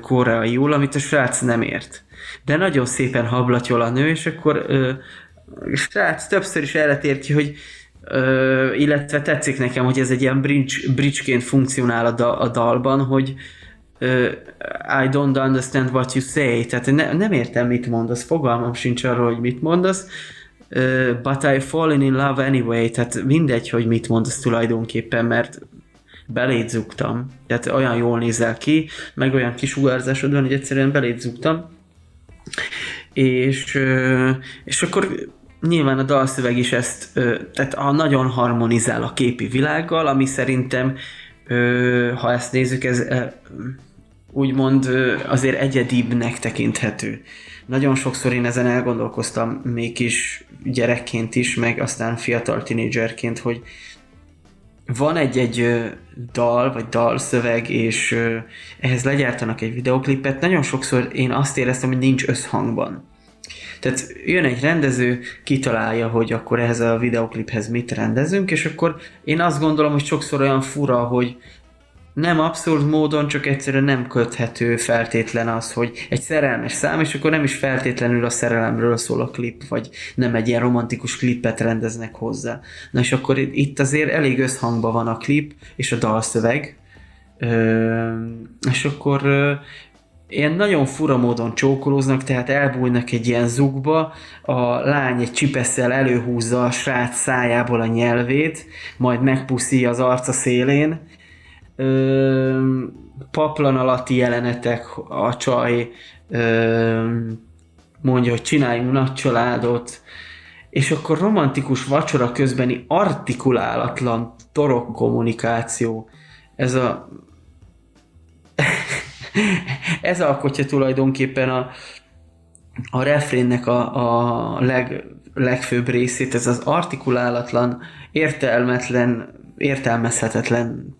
koreaiul, amit a srác nem ért. De nagyon szépen hablatyol a nő, és akkor a srác többször is erre tér ki, hogy Illetve tetszik nekem, hogy ez egy ilyen bridge, bridgeként funkcionál a, da, a dalban, hogy I don't understand what you say, tehát ne, nem értem, mit mondasz, fogalmam sincs arról, hogy mit mondasz, ö, but I fallen in love anyway, tehát mindegy, hogy mit mondasz tulajdonképpen, mert beléd zugtam, tehát olyan jól nézel ki, meg olyan kisugárzásod van, hogy egyszerűen beléd zugtam, és, és akkor nyilván a dalszöveg is ezt, tehát a nagyon harmonizál a képi világgal, ami szerintem, ha ezt nézzük, ez úgymond azért egyedibbnek tekinthető. Nagyon sokszor én ezen elgondolkoztam még is gyerekként is, meg aztán fiatal tinédzserként, hogy van egy-egy dal, vagy dalszöveg, és ehhez legyártanak egy videoklipet, nagyon sokszor én azt éreztem, hogy nincs összhangban. Tehát jön egy rendező, kitalálja, hogy akkor ehhez a videokliphez mit rendezünk, és akkor én azt gondolom, hogy sokszor olyan fura, hogy nem abszurd módon, csak egyszerűen nem köthető feltétlen az, hogy egy szerelmes szám, és akkor nem is feltétlenül a szerelemről szól a klip, vagy nem egy ilyen romantikus klipet rendeznek hozzá. Na és akkor itt azért elég összhangban van a klip és a dalszöveg, és akkor ilyen nagyon fura módon csókolóznak, tehát elbújnak egy ilyen zugba, a lány egy csipesszel előhúzza a srác szájából a nyelvét, majd megpuszi az arca szélén. Ö, paplan alatti jelenetek, a csaj ö, mondja, hogy csináljunk nagy családot, és akkor romantikus vacsora közbeni artikulálatlan torok kommunikáció. Ez a ez alkotja tulajdonképpen a, a refrénnek a, a leg, legfőbb részét, ez az artikulálatlan, értelmetlen, értelmezhetetlen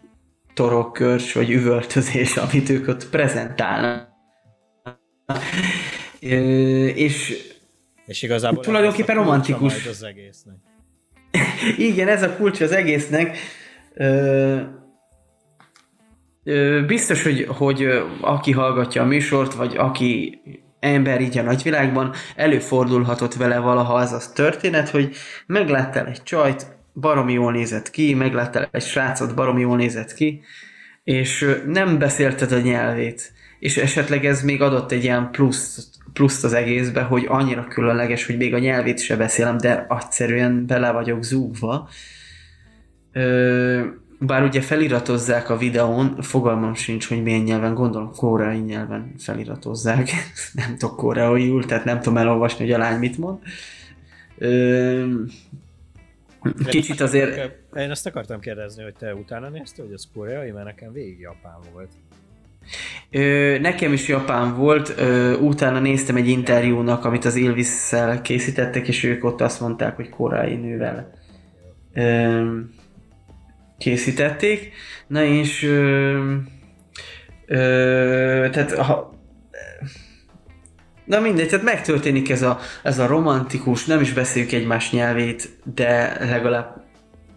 torokkörs vagy üvöltözés, amit ők ott prezentálnak. És, és igazából tulajdonképpen romantikus. Az egésznek. Igen, ez a kulcs az egésznek. Biztos, hogy, hogy aki hallgatja a műsort, vagy aki ember így a nagyvilágban, előfordulhatott vele valaha az az történet, hogy megláttál egy csajt, baromi jól nézett ki, megláttál egy srácot, baromi jól nézett ki, és nem beszélted a nyelvét, és esetleg ez még adott egy ilyen plusz, pluszt az egészbe, hogy annyira különleges, hogy még a nyelvét se beszélem, de egyszerűen bele vagyok zúgva. Ö- bár ugye feliratozzák a videón, fogalmam sincs, hogy milyen nyelven, gondolom koreai nyelven feliratozzák. nem tudok koreaiul, tehát nem tudom elolvasni, hogy a lány mit mond. Ö, kicsit azért... Én azt akartam kérdezni, hogy te utána néztél, hogy ez koreai, mert nekem végig japán volt. Ö, nekem is japán volt, ö, utána néztem egy interjúnak, amit az ilvis készítettek, és ők ott azt mondták, hogy koreai nővel. Ö, készítették. Na és Ö, tehát ha, Na mindegy, tehát megtörténik ez a, ez a romantikus, nem is beszéljük egymás nyelvét, de legalább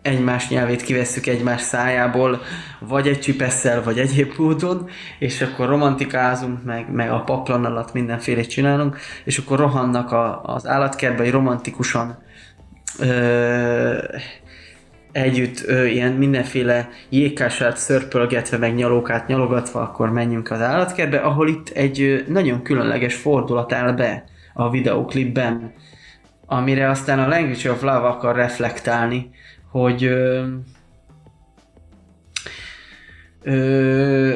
egymás nyelvét kivesszük egymás szájából, vagy egy csipesszel, vagy egyéb módon, és akkor romantikázunk, meg, meg a paplan alatt mindenféle csinálunk, és akkor rohannak a, az állatkertbe, hogy romantikusan ö, együtt ö, ilyen mindenféle jégkását szörpölgetve, meg nyalókát nyalogatva, akkor menjünk az állatkertbe, ahol itt egy ö, nagyon különleges fordulat áll be a videoklipben, amire aztán a Language of Love akar reflektálni, hogy ö,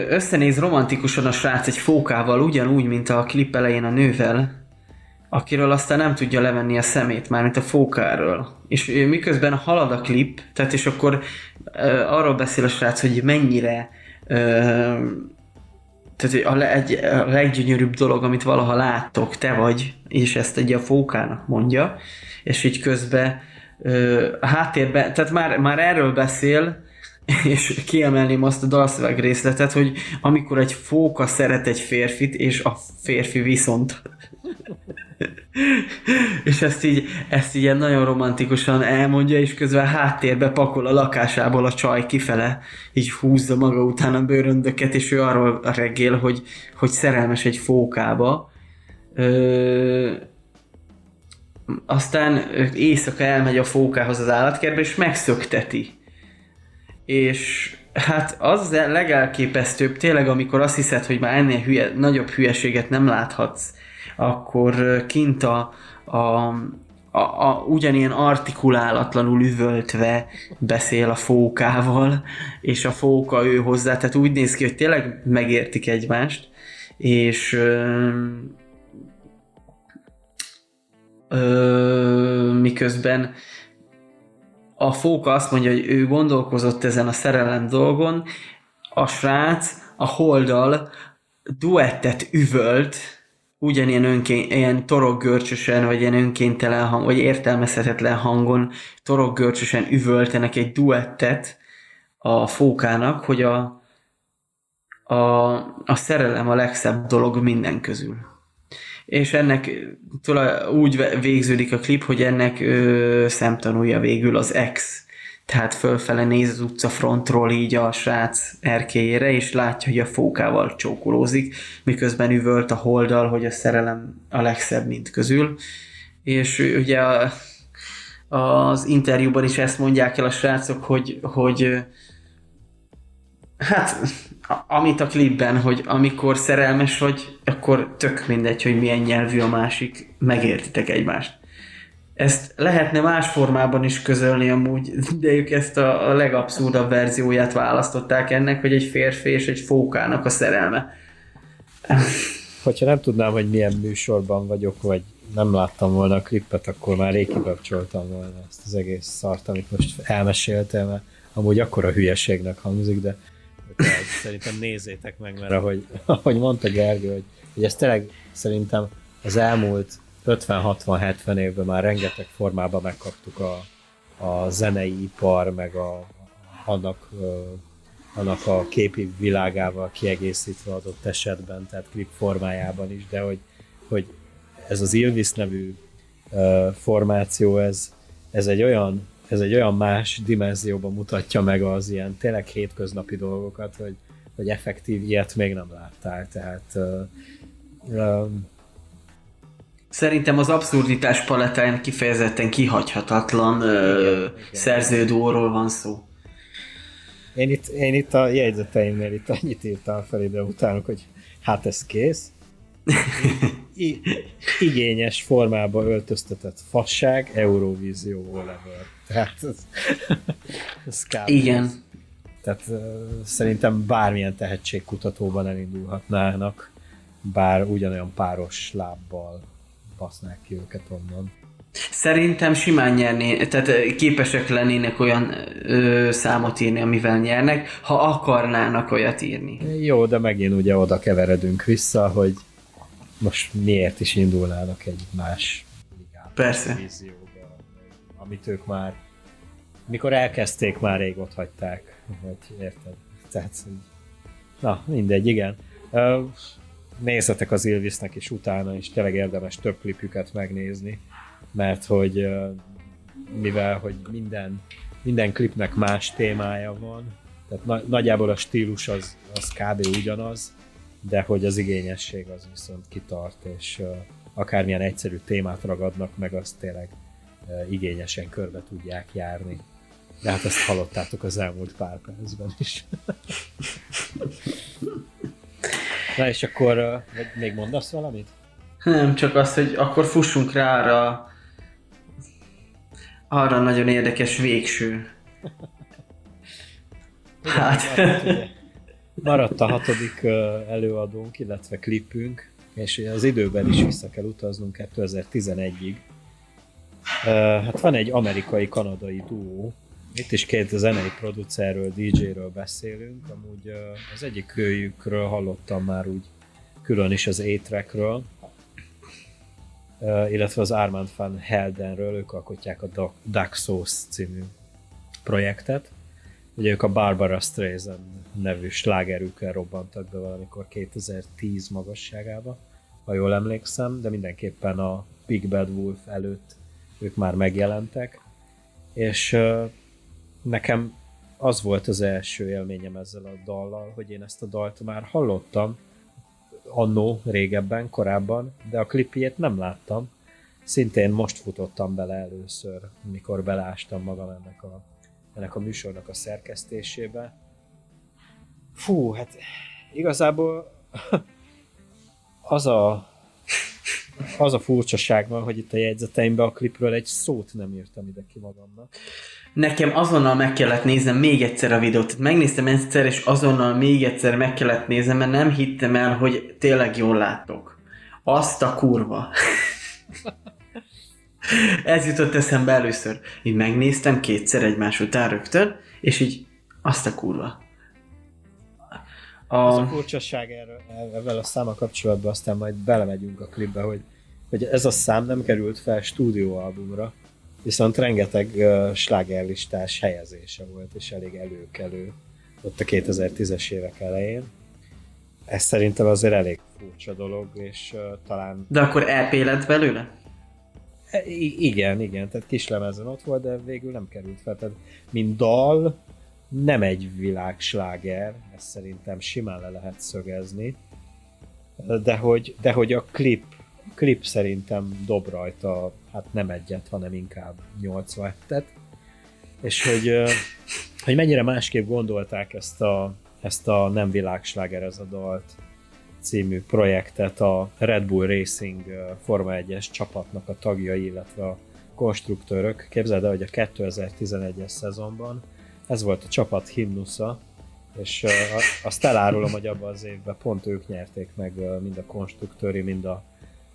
összenéz romantikusan a srác egy fókával, ugyanúgy, mint a klip elején a nővel, akiről aztán nem tudja levenni a szemét, mármint a fókáról. És miközben halad a klip, tehát és akkor ö, arról beszél a srác, hogy mennyire ö, tehát a, leg, a leggyönyörűbb dolog, amit valaha láttok, te vagy, és ezt egy a fókának mondja, és így közben ö, a háttérben, tehát már, már erről beszél, és kiemelném azt a dalszöveg részletet, hogy amikor egy fóka szeret egy férfit, és a férfi viszont. és ezt így, ezt így ilyen nagyon romantikusan elmondja, és közben háttérbe pakol a lakásából a csaj kifele, így húzza maga után a bőröndöket, és ő arról reggél, hogy, hogy szerelmes egy fókába. Ö, aztán éjszaka elmegy a fókához az állatkertbe, és megszökteti. És hát az legelképesztőbb, tényleg, amikor azt hiszed, hogy már ennél hülye, nagyobb hülyeséget nem láthatsz, akkor kint a, a, a, a ugyanilyen artikulálatlanul üvöltve beszél a fókával, és a fóka ő hozzá, tehát úgy néz ki, hogy tényleg megértik egymást, és ö, ö, miközben a fóka azt mondja, hogy ő gondolkozott ezen a szerelem dolgon, a srác a holdal duettet üvölt, ugyanilyen önkén, ilyen toroggörcsösen, vagy ilyen önkéntelen hang, vagy értelmezhetetlen hangon toroggörcsösen üvöltenek egy duettet a fókának, hogy a, a, a szerelem a legszebb dolog minden közül. És ennek úgy végződik a klip, hogy ennek ö, szemtanúja végül az ex, tehát fölfele néz az utcafrontról így a srác erkélyére, és látja, hogy a fókával csókolózik, miközben üvölt a holdal, hogy a szerelem a legszebb mint közül. És ugye a, az interjúban is ezt mondják el a srácok, hogy, hogy hát amit a klipben, hogy amikor szerelmes vagy, akkor tök mindegy, hogy milyen nyelvű a másik, megértitek egymást. Ezt lehetne más formában is közölni amúgy, de ők ezt a, legabszurdabb verzióját választották ennek, hogy egy férfi és egy fókának a szerelme. Hogyha nem tudnám, hogy milyen műsorban vagyok, vagy nem láttam volna a klippet, akkor már rég kikapcsoltam volna ezt az egész szart, amit most elmeséltem, mert amúgy akkora hülyeségnek hangzik, de szerintem nézzétek meg, mert ahogy, ahogy mondta Gergő, hogy, hogy ez tényleg szerintem az elmúlt 50-60-70 évben már rengeteg formában megkaptuk a, a zenei ipar, meg a, annak, annak a képi világával kiegészítve adott esetben, tehát klip formájában is, de hogy, hogy ez az Ilvis nevű formáció, ez, ez egy olyan ez egy olyan más dimenzióban mutatja meg az ilyen tényleg hétköznapi dolgokat, hogy, hogy effektív ilyet még nem láttál, tehát uh, uh, Szerintem az abszurditás paletáján kifejezetten kihagyhatatlan uh, szerződóról van szó. Én itt, én itt a jegyzeteimnél itt annyit írtam fel ide utánok, hogy hát ez kész. I, igényes formába öltöztetett fasság, Eurovízió whatever. Tehát ez, ez Igen. Tehát uh, szerintem bármilyen tehetségkutatóban elindulhatnának, bár ugyanolyan páros lábbal basznák ki őket onnan. Szerintem simán nyerné, tehát képesek lennének olyan ö, számot írni, amivel nyernek, ha akarnának olyat írni. Jó, de megint ugye oda keveredünk vissza, hogy most miért is indulnának egy más ligába. Persze. Vízióba, amit ők már, mikor elkezdték, már rég ott hagyták, vagy érted? Tehát, na, mindegy, igen. Nézzetek az Ilvisnek is utána, és tényleg érdemes több klipjüket megnézni, mert hogy mivel, hogy minden, minden klipnek más témája van, tehát na, nagyjából a stílus az, az kb. ugyanaz, de hogy az igényesség az viszont kitart, és uh, akármilyen egyszerű témát ragadnak meg, azt tényleg igényesen körbe tudják járni. De hát ezt hallottátok az elmúlt pár percben is. Na és akkor még mondasz valamit? Nem, csak azt, hogy akkor fussunk rá arra, arra nagyon érdekes végső. Hát... Maradt a hatodik előadónk, illetve klipünk, és az időben is vissza kell utaznunk 2011-ig. Hát van egy amerikai-kanadai duó, itt is két zenei producerről, DJ-ről beszélünk, amúgy az egyik kölyükről hallottam már úgy külön is az A-Trackről, illetve az Armand van Heldenről, ők alkotják a Duck Sauce című projektet. Ugye ők a Barbara Streisand nevű slágerükkel robbantak be valamikor 2010 magasságába, ha jól emlékszem, de mindenképpen a Big Bad Wolf előtt ők már megjelentek, és nekem az volt az első élményem ezzel a dallal, hogy én ezt a dalt már hallottam, annó, régebben, korábban, de a klipjét nem láttam. Szintén most futottam bele először, mikor belástam magam ennek a, ennek a műsornak a szerkesztésébe. Fú, hát igazából az a az a furcsaság van, hogy itt a jegyzeteimben a klipről egy szót nem írtam ide ki magamnak. Nekem azonnal meg kellett néznem még egyszer a videót. Megnéztem egyszer, és azonnal még egyszer meg kellett néznem, mert nem hittem el, hogy tényleg jól látok. Azt a kurva. Ez jutott eszembe először. Így megnéztem kétszer egymás után rögtön, és így azt a kurva. A... Az a furcsaság erről, ezzel a száma kapcsolatban, aztán majd belemegyünk a klipbe, hogy, hogy ez a szám nem került fel stúdióalbumra, viszont rengeteg uh, slágerlistás helyezése volt, és elég előkelő ott a 2010-es évek elején. Ez szerintem azért elég furcsa dolog, és uh, talán... De akkor EP lett belőle? E, I- igen, igen, tehát kislemezen ott volt, de végül nem került fel. Tehát, mint dal, nem egy világsláger, ezt szerintem simán le lehet szögezni, de hogy, de hogy a klip, klip szerintem dob rajta, hát nem egyet, hanem inkább 87-et, és hogy, hogy mennyire másképp gondolták ezt a, ezt a nem világsláger ez a dalt című projektet a Red Bull Racing Forma 1-es csapatnak a tagjai, illetve a konstruktőrök. Képzeld el, hogy a 2011-es szezonban ez volt a csapat himnusza, és azt elárulom, hogy abban az évben pont ők nyerték meg mind a konstruktőri, mind a,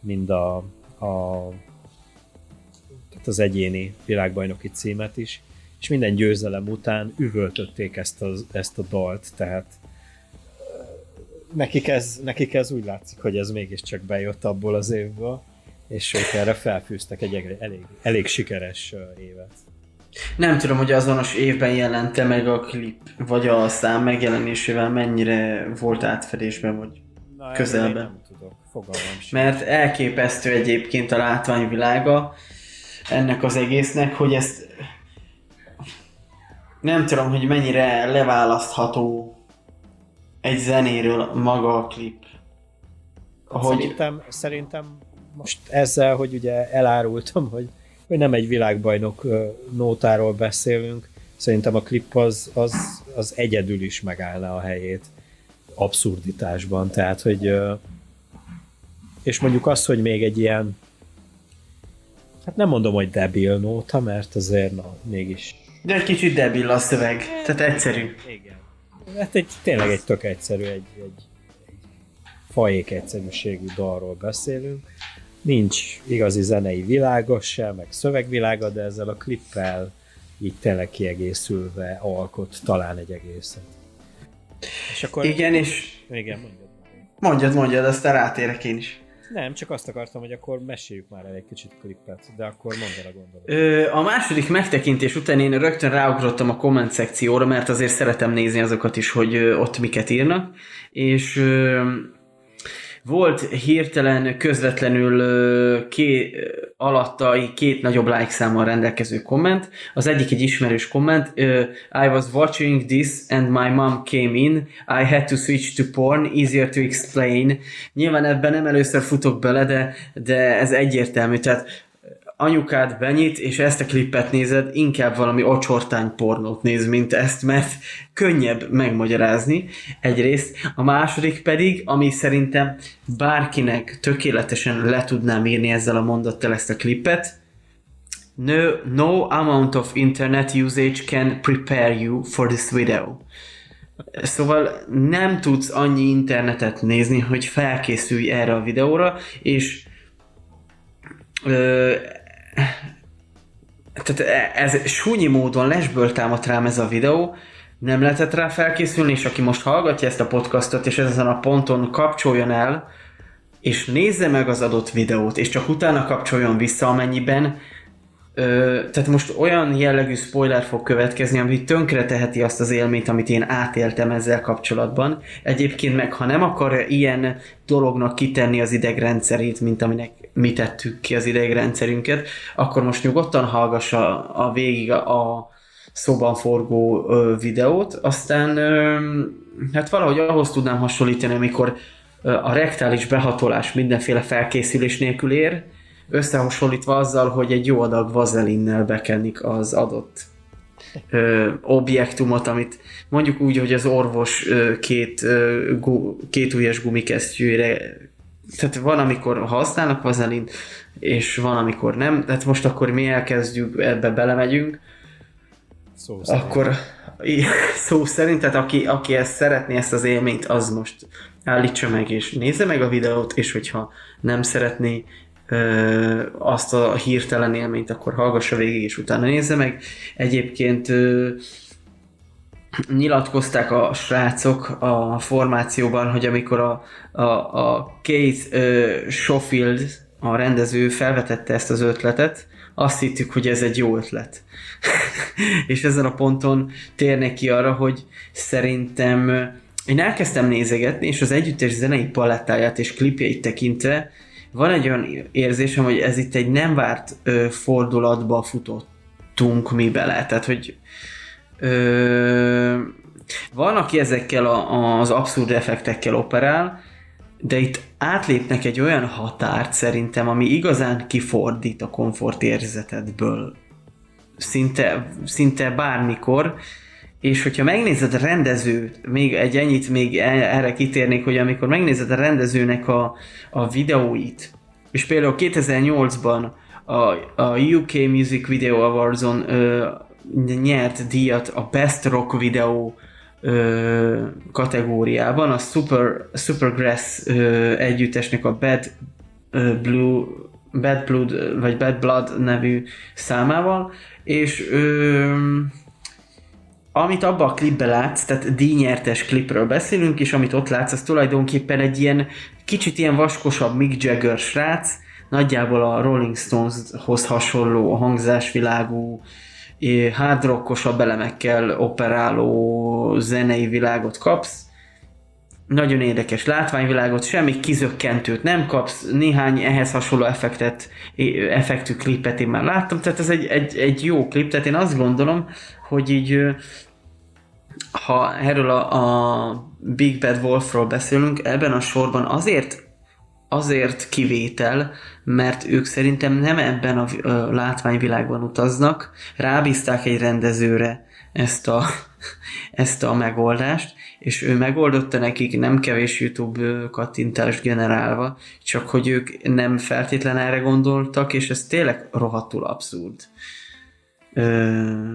mind a, a tehát az egyéni világbajnoki címet is, és minden győzelem után üvöltötték ezt a, ezt a dalt, tehát nekik ez, nekik ez úgy látszik, hogy ez mégiscsak bejött abból az évből, és ők erre felfűztek egy elég, elég sikeres évet. Nem tudom, hogy azonos évben jelente meg a klip, vagy a szám megjelenésével mennyire volt átfedésben, vagy Na, közelben. Nem tudok, fogalmam sem. Mert elképesztő egyébként a látványvilága ennek az egésznek, hogy ezt nem tudom, hogy mennyire leválasztható egy zenéről maga a klip. Hogy... Szerintem, szerintem most ezzel, hogy ugye elárultam, hogy hogy nem egy világbajnok nótáról beszélünk, szerintem a klip az, az, az egyedül is megállna a helyét abszurditásban, tehát hogy és mondjuk azt, hogy még egy ilyen hát nem mondom, hogy debil nóta, mert azért na, mégis. De egy kicsit debil a szöveg, tehát egyszerű. Igen. Hát egy, tényleg egy tök egyszerű, egy, egy, egy fajék egyszerűségű dalról beszélünk, nincs igazi zenei világa sem, meg szövegvilága, de ezzel a klippel így tényleg kiegészülve alkot talán egy egészet. És akkor... Igen, és... Igen, mondjad. Mondjad, mondjad, aztán rátérek én is. Nem, csak azt akartam, hogy akkor meséljük már el egy kicsit klippet, de akkor mondd el a gondolatot. Ö, a második megtekintés után én rögtön ráugrottam a komment szekcióra, mert azért szeretem nézni azokat is, hogy ott miket írnak, és ö, volt hirtelen, közvetlenül ké, alattai két nagyobb like számmal rendelkező komment. Az egyik egy ismerős komment. I was watching this and my mom came in. I had to switch to porn. Easier to explain. Nyilván ebben nem először futok bele, de, de ez egyértelmű. Tehát anyukád benyit, és ezt a klippet nézed, inkább valami ocsortány pornót néz, mint ezt, mert könnyebb megmagyarázni egyrészt. A második pedig, ami szerintem bárkinek tökéletesen le tudnám írni ezzel a mondattal ezt a klippet, No, no amount of internet usage can prepare you for this video. Szóval nem tudsz annyi internetet nézni, hogy felkészülj erre a videóra, és tehát ez súnyi módon lesből támadt rám ez a videó, nem lehetett rá felkészülni, és aki most hallgatja ezt a podcastot, és ezen a ponton kapcsoljon el, és nézze meg az adott videót, és csak utána kapcsoljon vissza, amennyiben Ö, tehát most olyan jellegű spoiler fog következni, ami tönkre teheti azt az élményt, amit én átéltem ezzel kapcsolatban. Egyébként meg, ha nem akar ilyen dolognak kitenni az idegrendszerét, mint aminek mi tettük ki az idegrendszerünket, akkor most nyugodtan hallgassa a végig a, a szóban forgó ö, videót, aztán ö, hát valahogy ahhoz tudnám hasonlítani, amikor a rektális behatolás mindenféle felkészülés nélkül ér, összehasonlítva azzal, hogy egy jó adag vazelinnel bekenik az adott ö, objektumot, amit mondjuk úgy, hogy az orvos ö, két, ö, gu, két ujjas gumikesztyűre tehát van, amikor használnak vazelint, és van, amikor nem. Tehát most akkor mi elkezdjük, ebbe belemegyünk, szó szerint. akkor szó szerint, tehát aki, aki ezt szeretné, ezt az élményt, az most állítsa meg, és nézze meg a videót, és hogyha nem szeretné, ö, azt a hirtelen élményt, akkor hallgassa végig, és utána nézze meg. Egyébként ö, nyilatkozták a srácok a formációban, hogy amikor a, a, a Kate ö, Schofield, a rendező felvetette ezt az ötletet, azt hittük, hogy ez egy jó ötlet. és ezen a ponton térnek ki arra, hogy szerintem én elkezdtem nézegetni, és az együttes zenei palettáját és klipjeit tekintve van egy olyan érzésem, hogy ez itt egy nem várt ö, fordulatba futottunk mi bele. Tehát, hogy ö, van, aki ezekkel a, az abszurd effektekkel operál, de itt átlépnek egy olyan határt szerintem, ami igazán kifordít a komfortérzetedből szinte, szinte bármikor, és hogyha megnézed a rendezőt, még egy ennyit még erre kitérnék, hogy amikor megnézed a rendezőnek a, a videóit, és például 2008-ban a, a UK Music Video Awards-on ö, nyert díjat a Best Rock Video ö, kategóriában, a Super, Supergrass ö, együttesnek a Bad ö, Blue Bad Blood, vagy Bad Blood nevű számával, és ö, amit abban a klipben látsz, tehát díjnyertes klipről beszélünk, és amit ott látsz, az tulajdonképpen egy ilyen kicsit ilyen vaskosabb Mick Jagger srác, nagyjából a Rolling Stoneshoz hasonló hangzásvilágú, hard rockosabb elemekkel operáló zenei világot kapsz. Nagyon érdekes látványvilágot, semmi kizökkentőt nem kapsz, néhány ehhez hasonló effektet, effektű klipet én már láttam, tehát ez egy, egy, egy jó klip, tehát én azt gondolom, hogy így ha erről a, a Big Bad Wolfról beszélünk, ebben a sorban azért azért kivétel, mert ők szerintem nem ebben a látványvilágban utaznak, rábízták egy rendezőre ezt a, ezt a megoldást, és ő megoldotta nekik nem kevés YouTube kattintást generálva, csak hogy ők nem feltétlen erre gondoltak, és ez tényleg rohadtul abszurd. Ö...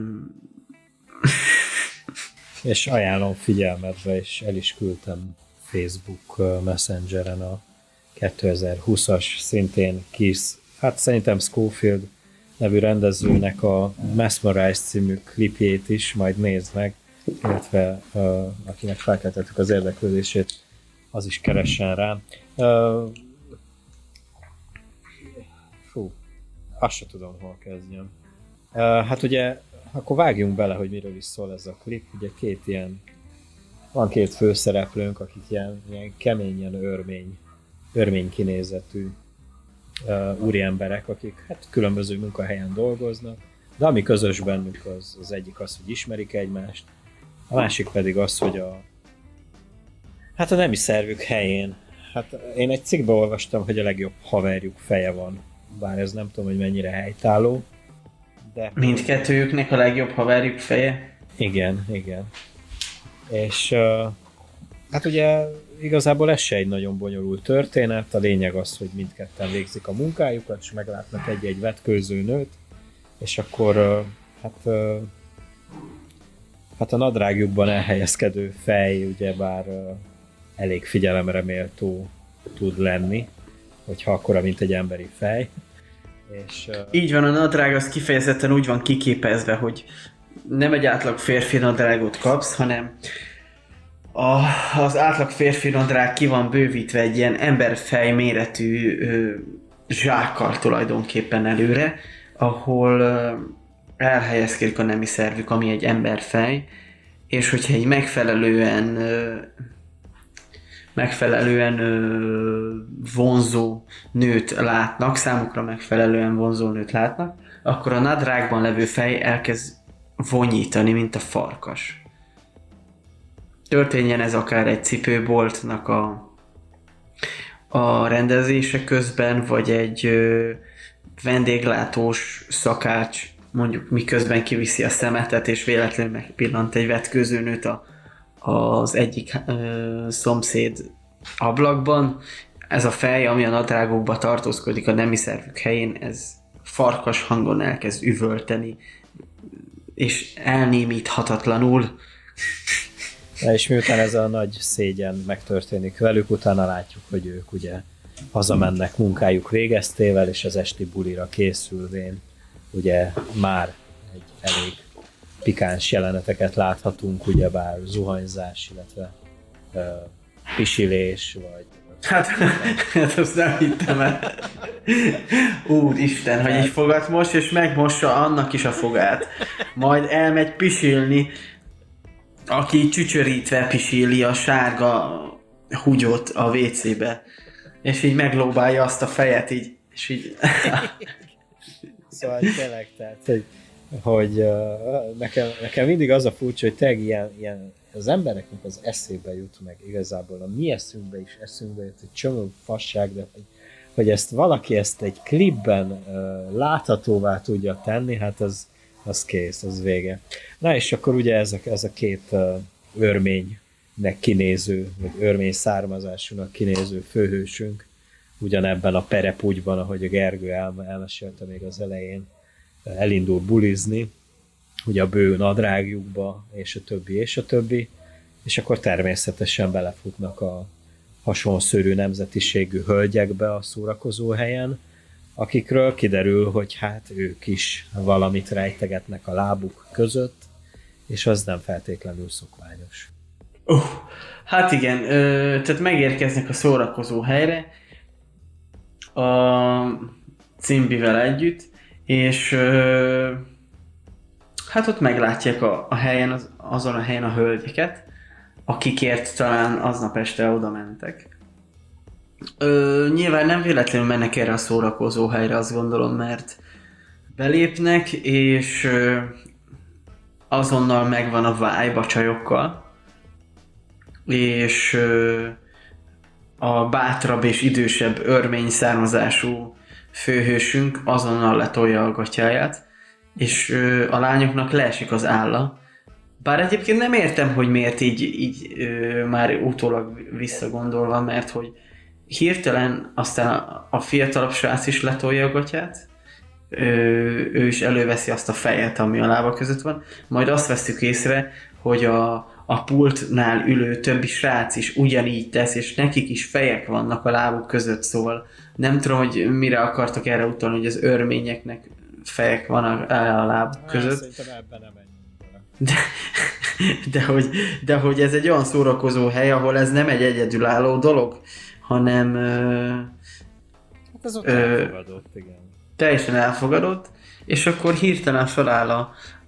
és ajánlom figyelmetbe, és el is küldtem Facebook Messengeren a 2020-as szintén kis, hát szerintem Schofield nevű rendezőnek a Mesmerize című klipjét is majd nézd meg, illetve uh, akinek felkeltettük az érdeklődését, az is keressen rá. Uh, azt se tudom, hol kezdjem. Uh, hát ugye, akkor vágjunk bele, hogy miről is szól ez a klip. Ugye két ilyen, van két főszereplőnk, akik ilyen, ilyen keményen örmény, örmény kinézetű uh, úriemberek, akik hát különböző munkahelyen dolgoznak, de ami közös bennük az, az egyik az, hogy ismerik egymást, a másik pedig az, hogy a hát a nemi szervük helyén Hát én egy cikkbe olvastam, hogy a legjobb haverjuk feje van. Bár ez nem tudom, hogy mennyire helytálló. De... Mindkettőjüknek a legjobb haverjuk feje? Igen, igen. És uh, hát ugye igazából ez se egy nagyon bonyolult történet. A lényeg az, hogy mindketten végzik a munkájukat, és meglátnak egy-egy vetkőző nőt, és akkor hát hát a nadrágjukban elhelyezkedő fej, ugyebár elég figyelemre méltó tud lenni, hogyha akkora, mint egy emberi fej. És. Így van, a nadrág az kifejezetten úgy van kiképezve, hogy nem egy átlag férfi nadrágot kapsz, hanem a, az átlag férfi nadrág ki van bővítve egy ilyen emberfej méretű ö, zsákkal tulajdonképpen előre, ahol ö, elhelyezkedik a nemi szervük, ami egy emberfej, és hogyha egy megfelelően ö, megfelelően ö, vonzó nőt látnak, számukra megfelelően vonzó nőt látnak, akkor a nadrágban levő fej elkezd vonyítani, mint a farkas. Történjen ez akár egy cipőboltnak a, a rendezése közben, vagy egy ö, vendéglátós szakács mondjuk miközben kiviszi a szemetet, és véletlenül megpillant egy vetkőzőnőt a az egyik ö, szomszéd ablakban. Ez a fej, ami a nadrágokba tartózkodik a nemi szervük helyén, ez farkas hangon elkezd üvölteni, és elnémíthatatlanul. És miután ez a nagy szégyen megtörténik velük, utána látjuk, hogy ők ugye hazamennek munkájuk végeztével, és az esti bulira készülvén ugye már egy elég pikáns jeleneteket láthatunk, ugyebár zuhanyzás, illetve uh, pisilés, vagy Hát, hát azt nem hittem el. Úristen, hogy így fogat most, és megmossa annak is a fogát. Majd elmegy pisilni, aki csücsörítve pisíli a sárga húgyot a WC-be. És így meglóbálja azt a fejet, így, és így... szóval tényleg, tehát, hogy hogy uh, nekem, nekem mindig az a furcsa, hogy tényleg ilyen, ilyen az embereknek az eszébe jut meg igazából, a mi eszünkbe is eszünkbe jut egy csomó fasság, de hogy, hogy ezt valaki ezt egy klipben láthatóvá tudja tenni, hát az, az kész, az vége. Na és akkor ugye ez a, ez a két örménynek kinéző, vagy örmény származásúnak kinéző főhősünk, ugyanebben a perepúgyban, ahogy a Gergő el, elmesélte még az elején, elindul bulizni, ugye a bő nadrágjukba, és a többi, és a többi, és akkor természetesen belefutnak a hasonszörű nemzetiségű hölgyekbe a szórakozó helyen, akikről kiderül, hogy hát ők is valamit rejtegetnek a lábuk között, és az nem feltétlenül szokványos. Uh, hát igen, ö, tehát megérkeznek a szórakozó helyre a cimbivel együtt, és ö, hát ott meglátják a, a helyen, az, azon a helyen a hölgyeket, akikért talán aznap este oda mentek. Ö, nyilván nem véletlenül mennek erre a szórakozó helyre, azt gondolom, mert belépnek, és ö, azonnal megvan a vibe a csajokkal, és ö, a bátrabb és idősebb örmény származású főhősünk azonnal letolja a gatyáját, és ö, a lányoknak leesik az álla. Bár egyébként nem értem, hogy miért így, így ö, már utólag visszagondolva, mert hogy hirtelen aztán a fiatalabb srác is letolja a gatyát, ö, ő is előveszi azt a fejet, ami a lába között van, majd azt veszük észre, hogy a, a pultnál ülő többi srác is ugyanígy tesz, és nekik is fejek vannak a lábuk között, szóval nem tudom, hogy mire akartak erre utalni, hogy az örményeknek fejek van a, a láb között. Szerintem ebben nem de, de, hogy, de hogy ez egy olyan szórakozó hely, ahol ez nem egy egyedülálló dolog, hanem... Hát ez ott ö, elfogadott, igen. teljesen elfogadott, és akkor hirtelen feláll a,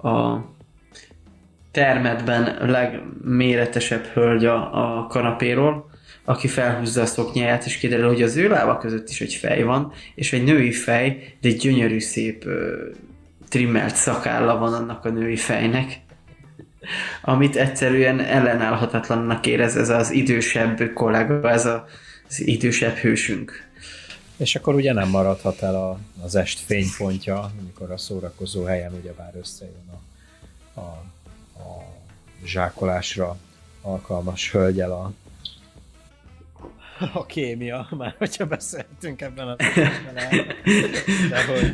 a termetben legméretesebb hölgy a, a kanapéról, aki felhúzza a szoknyáját, és kiderül, hogy az ő lába között is egy fej van, és egy női fej, de egy gyönyörű, szép ö, trimmelt szakálla van annak a női fejnek, amit egyszerűen ellenállhatatlannak érez ez az idősebb kollega, ez a, az idősebb hősünk. És akkor ugye nem maradhat el a, az est fénypontja, amikor a szórakozó helyen ugyebár összejön a, a, a zsákolásra alkalmas hölgyel a, a kémia, már hogyha beszéltünk ebben a de hogy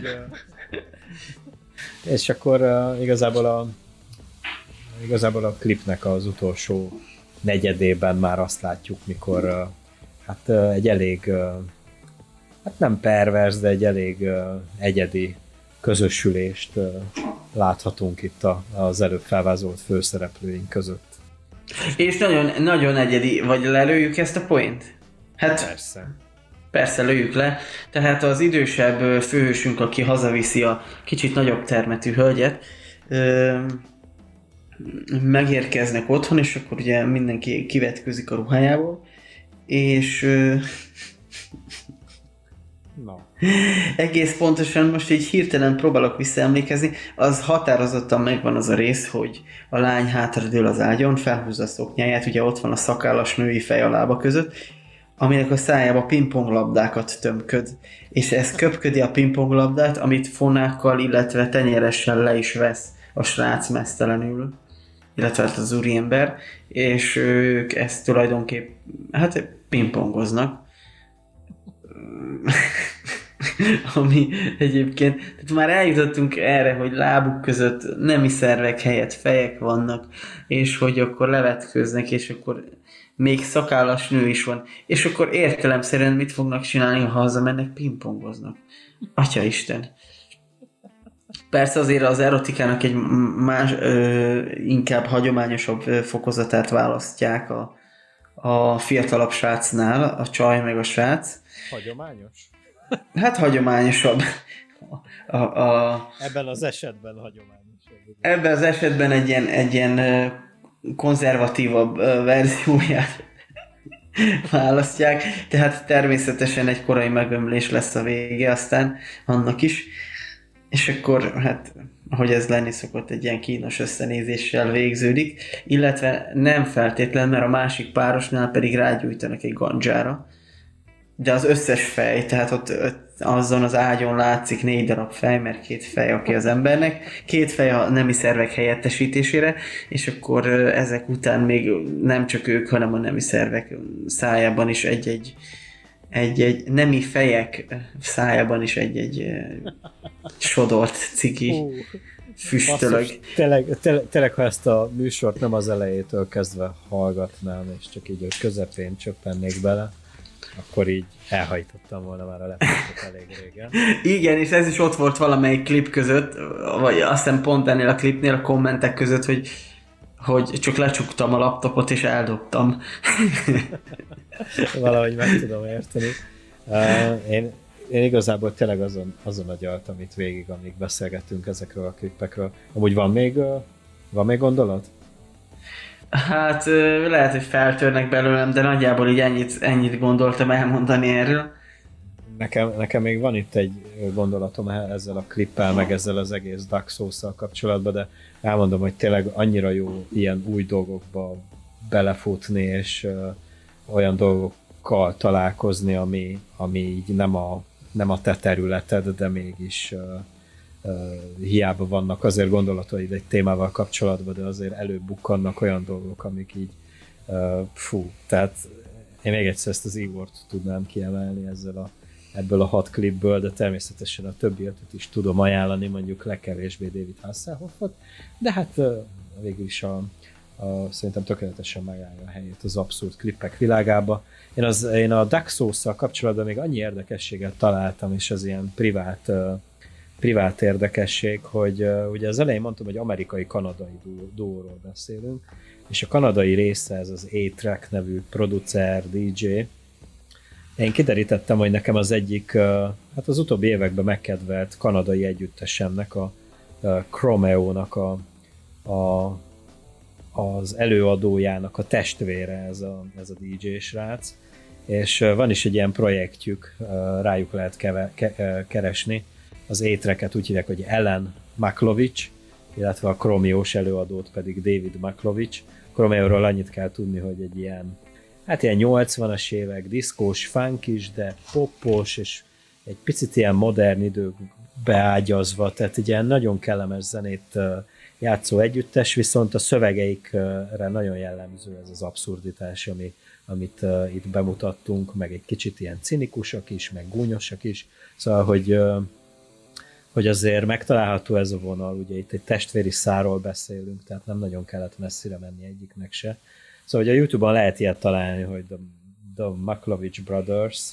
és akkor igazából a igazából a klipnek az utolsó negyedében már azt látjuk, mikor hát egy elég hát nem pervers, de egy elég egyedi közösülést láthatunk itt az előbb felvázolt főszereplőink között. És nagyon, nagyon egyedi, vagy lelőjük ezt a point? Hát persze. Persze, lőjük le. Tehát az idősebb főhősünk, aki hazaviszi a kicsit nagyobb termetű hölgyet, megérkeznek otthon, és akkor ugye mindenki kivetkőzik a ruhájából, és No. Egész pontosan most így hirtelen próbálok visszaemlékezni, az határozottan megvan az a rész, hogy a lány hátradől az ágyon, felhúzza a szoknyáját, ugye ott van a szakállas női fej a lába között, aminek a szájába pingponglabdákat tömköd, és ez köpködi a pingponglabdát, amit fonákkal, illetve tenyeressel le is vesz a srác mesztelenül, illetve hát az úriember, és ők ezt tulajdonképp, hát pingpongoznak. ami egyébként, tehát már eljutottunk erre, hogy lábuk között nemi szervek helyett fejek vannak, és hogy akkor levetkőznek, és akkor még szakállas nő is van, és akkor értelemszerűen mit fognak csinálni, ha hazamennek, pingpongoznak. Atya Isten. Persze azért az erotikának egy más, ö, inkább hagyományosabb fokozatát választják a, a fiatalabb srácnál, a csaj meg a srác. Hagyományos? Hát hagyományosabb. A, a, ebben az esetben hagyományos. Ebben az esetben egy ilyen, egy ilyen konzervatívabb verzióját választják, tehát természetesen egy korai megömlés lesz a vége aztán annak is, és akkor hát ahogy ez lenni szokott, egy ilyen kínos összenézéssel végződik, illetve nem feltétlen, mert a másik párosnál pedig rágyújtanak egy gandzsára, de az összes fej, tehát ott, ott azon az ágyon látszik négy darab fej, mert két fej, aki az embernek, két fej a nemi szervek helyettesítésére, és akkor ezek után még nem csak ők, hanem a nemi szervek szájában is egy-egy egy-egy nemi fejek szájában is egy-egy sodort ciki füstölög. tényleg, tényleg, tényleg, ha ezt a műsort nem az elejétől kezdve hallgatnám, és csak így a közepén csöppennék bele, akkor így elhajtottam volna már a laptopot elég régen. Igen, és ez is ott volt valamelyik klip között, vagy azt hiszem pont ennél a klipnél a kommentek között, hogy, hogy csak lecsuktam a laptopot és eldobtam. Valahogy meg tudom érteni. Uh, én, én igazából tényleg azon, azon agyaltam itt végig, amíg beszélgettünk ezekről a klippekről. Amúgy van még, uh, van még gondolat? Hát lehet, hogy feltörnek belőlem, de nagyjából így ennyit, ennyit gondoltam elmondani erről. Nekem, nekem még van itt egy gondolatom ezzel a klippel, meg ezzel az egész Dark souls kapcsolatban, de elmondom, hogy tényleg annyira jó ilyen új dolgokba belefutni, és uh, olyan dolgokkal találkozni, ami, ami így nem a, nem a te területed, de mégis uh, hiába vannak azért gondolataid egy témával kapcsolatban, de azért előbukkannak olyan dolgok, amik így fú, tehát én még egyszer ezt az e tudnám kiemelni ezzel a, ebből a hat klipből, de természetesen a többi ötöt is tudom ajánlani, mondjuk legkevésbé David Hasselhoffot, de hát végül is a, a, szerintem tökéletesen megállja a helyét az abszurd klippek világába. Én, az, én a Dark souls kapcsolatban még annyi érdekességet találtam, és az ilyen privát privát érdekesség, hogy ugye az elején mondtam, hogy amerikai-kanadai duóról beszélünk, és a kanadai része ez az A-Track nevű producer, DJ, Én kiderítettem, hogy nekem az egyik, hát az utóbbi években megkedvelt kanadai együttesemnek, a, Chromeo-nak a, a, az előadójának a testvére ez a, ez a DJ srác, és van is egy ilyen projektjük, rájuk lehet keve, ke, keresni, az étreket úgy hívják, hogy Ellen Maklovics, illetve a Chromiós előadót pedig David Maklovics. Chromeóról annyit kell tudni, hogy egy ilyen hát ilyen 80-as évek, diszkós, funk is, de poppos, és egy picit ilyen modern idők beágyazva, tehát egy ilyen nagyon kellemes zenét játszó együttes, viszont a szövegeikre nagyon jellemző ez az abszurditás, ami, amit uh, itt bemutattunk, meg egy kicsit ilyen cinikusak is, meg gúnyosak is, szóval, hogy, uh, hogy azért megtalálható ez a vonal, ugye itt egy testvéri száról beszélünk, tehát nem nagyon kellett messzire menni egyiknek se, Szóval hogy a Youtube-on lehet ilyet találni, hogy The, The Maklovich Brothers,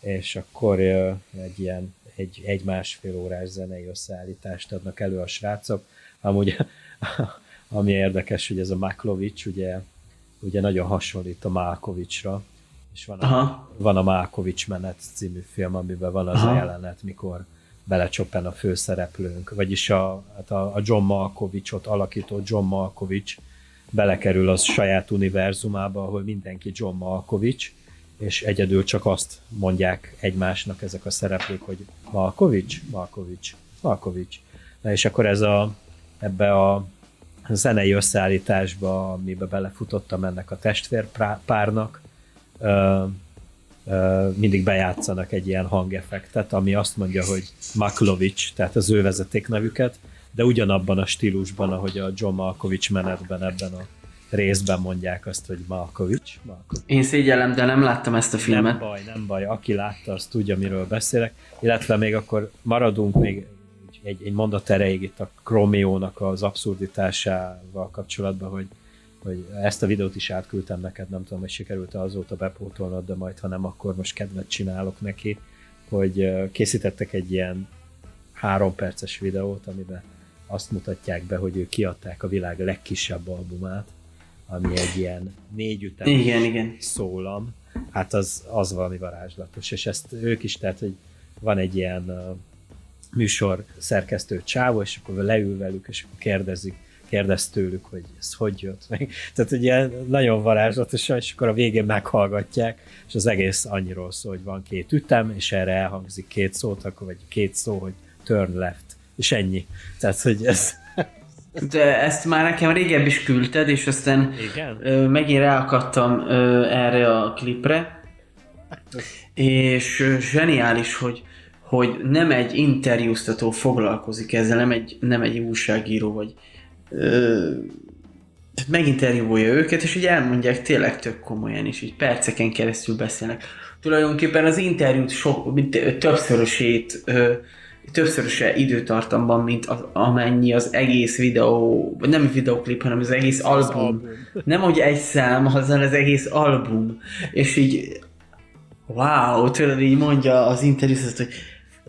és akkor egy ilyen egy, egy másfél órás zenei összeállítást adnak elő a srácok. Amúgy ami érdekes, hogy ez a Maklovics ugye, ugye nagyon hasonlít a Malkovicsra, és van a, van a Malkovics menet című film, amiben van az Aha. a jelenet, mikor belecsoppen a főszereplőnk, vagyis a, hát a, a John Malkovicsot alakító John Malkovich belekerül az saját univerzumába, ahol mindenki John Malkovich, és egyedül csak azt mondják egymásnak ezek a szereplők, hogy Malkovich, Malkovich, Malkovich. Na és akkor ez a, ebbe a zenei összeállításba, amiben belefutottam ennek a testvérpárnak, ö, ö, mindig bejátszanak egy ilyen hangeffektet, ami azt mondja, hogy Maklovics, tehát az ő vezetéknevüket, de ugyanabban a stílusban, ahogy a John Malkovich menetben ebben a részben mondják azt, hogy Malkovich. Malkovich. Én szégyellem, de nem láttam ezt a filmet. Nem baj, nem baj. Aki látta, az tudja, miről beszélek. Illetve még akkor maradunk még egy, egy mondat erejéig itt a Chromiónak az abszurditásával kapcsolatban, hogy, hogy ezt a videót is átküldtem neked, nem tudom, hogy sikerült azóta bepótolnod, de majd ha nem, akkor most kedvet csinálok neki, hogy készítettek egy ilyen három perces videót, amiben azt mutatják be, hogy ők kiadták a világ legkisebb albumát, ami egy ilyen négy ütem igen, igen. szólam, hát az, az valami varázslatos, és ezt ők is, tehát, hogy van egy ilyen uh, műsor szerkesztő csávó, és akkor leül velük, és akkor kérdezik, kérdez tőlük, hogy ez hogy jött meg. Tehát ugye nagyon varázslatos, és akkor a végén meghallgatják, és az egész annyiról szól, hogy van két ütem, és erre elhangzik két szót, akkor vagy két szó, hogy turn left és ennyi. Tehát, hogy ez... De ezt már nekem régebb is küldted, és aztán Igen? Ö, megint ráakadtam ö, erre a klipre, és ö, zseniális, hogy, hogy nem egy interjúztató foglalkozik ezzel, nem egy, nem egy újságíró, vagy ö, meginterjúolja őket, és így elmondják tényleg tök komolyan, és így perceken keresztül beszélnek. Tulajdonképpen az interjút sok, többszörösét ö, többszöröse időtartamban, mint az, amennyi az egész videó, vagy nem videoklip, hanem az egész album. Az album. Nem, hogy egy szám, hanem az egész album. És így, wow, tőled így mondja az interjúzat, hogy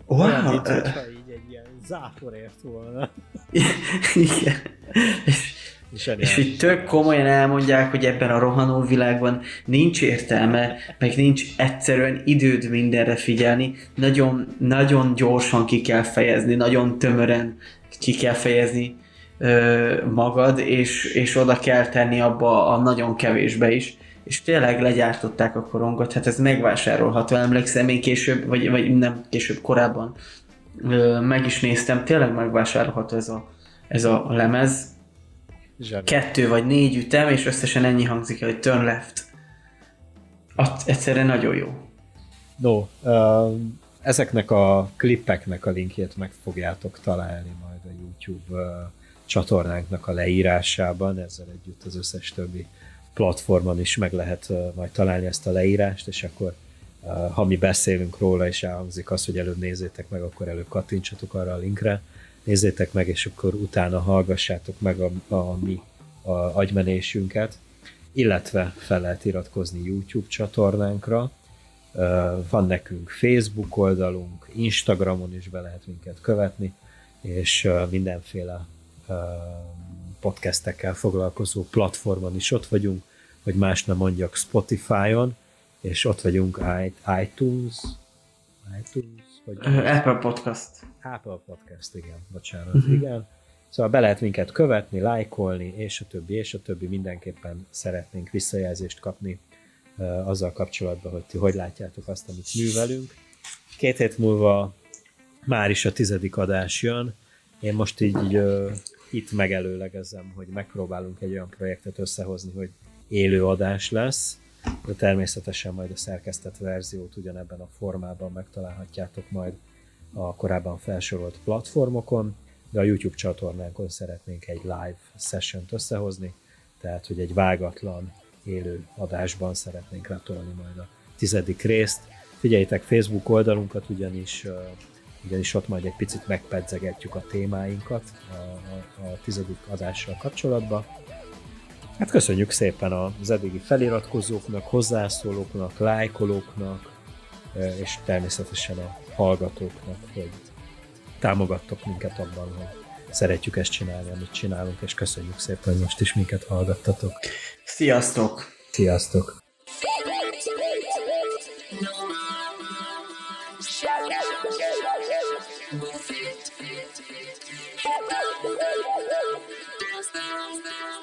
wow. Olyan, mint, így egy ilyen záporért volna. Igen. És és így tök komolyan elmondják, hogy ebben a rohanó világban nincs értelme, meg nincs egyszerűen időd mindenre figyelni, nagyon, nagyon gyorsan ki kell fejezni, nagyon tömören ki kell fejezni ö, magad, és, és oda kell tenni abba a nagyon kevésbe is. És tényleg legyártották a korongot, hát ez megvásárolható, emlékszem én később, vagy, vagy nem később, korábban ö, meg is néztem, tényleg megvásárolható ez a, ez a lemez, Zseni. kettő vagy négy ütem, és összesen ennyi hangzik el, hogy turn left. Azt egyszerűen nagyon jó. No, uh, ezeknek a klippeknek a linkjét meg fogjátok találni majd a YouTube uh, csatornánknak a leírásában, ezzel együtt az összes többi platformon is meg lehet uh, majd találni ezt a leírást, és akkor uh, ha mi beszélünk róla, és elhangzik az, hogy előbb nézzétek meg, akkor előbb kattintsatok arra a linkre, nézzétek meg, és akkor utána hallgassátok meg a, a mi a agymenésünket, illetve fel lehet iratkozni YouTube csatornánkra, van nekünk Facebook oldalunk, Instagramon is be lehet minket követni, és mindenféle podcastekkel foglalkozó platformon is ott vagyunk, hogy más nem mondjak Spotify-on, és ott vagyunk iTunes, iTunes, vagy... Apple Podcast. Apple Podcast, igen, bocsánat, uh-huh. igen. Szóval be lehet minket követni, lájkolni, és a többi, és a többi. Mindenképpen szeretnénk visszajelzést kapni uh, azzal kapcsolatban, hogy ti hogy látjátok azt, amit művelünk. Két hét múlva már is a tizedik adás jön. Én most így uh, itt megelőlegezem, hogy megpróbálunk egy olyan projektet összehozni, hogy élő adás lesz, de természetesen majd a szerkesztett verziót ugyanebben a formában megtalálhatjátok majd a korábban felsorolt platformokon, de a YouTube csatornánkon szeretnénk egy live session összehozni, tehát hogy egy vágatlan élő adásban szeretnénk letolni majd a tizedik részt. Figyeljétek Facebook oldalunkat, ugyanis, ugyanis ott majd egy picit megpedzegetjük a témáinkat a, a, a tizedik adással kapcsolatban. Hát köszönjük szépen az eddigi feliratkozóknak, hozzászólóknak, lájkolóknak, és természetesen a hallgatóknak, hogy támogattok minket abban, hogy szeretjük ezt csinálni, amit csinálunk, és köszönjük szépen, hogy most is minket hallgattatok. Sziasztok! Sziasztok! Move it, it, it, it. Dance, dance, dance.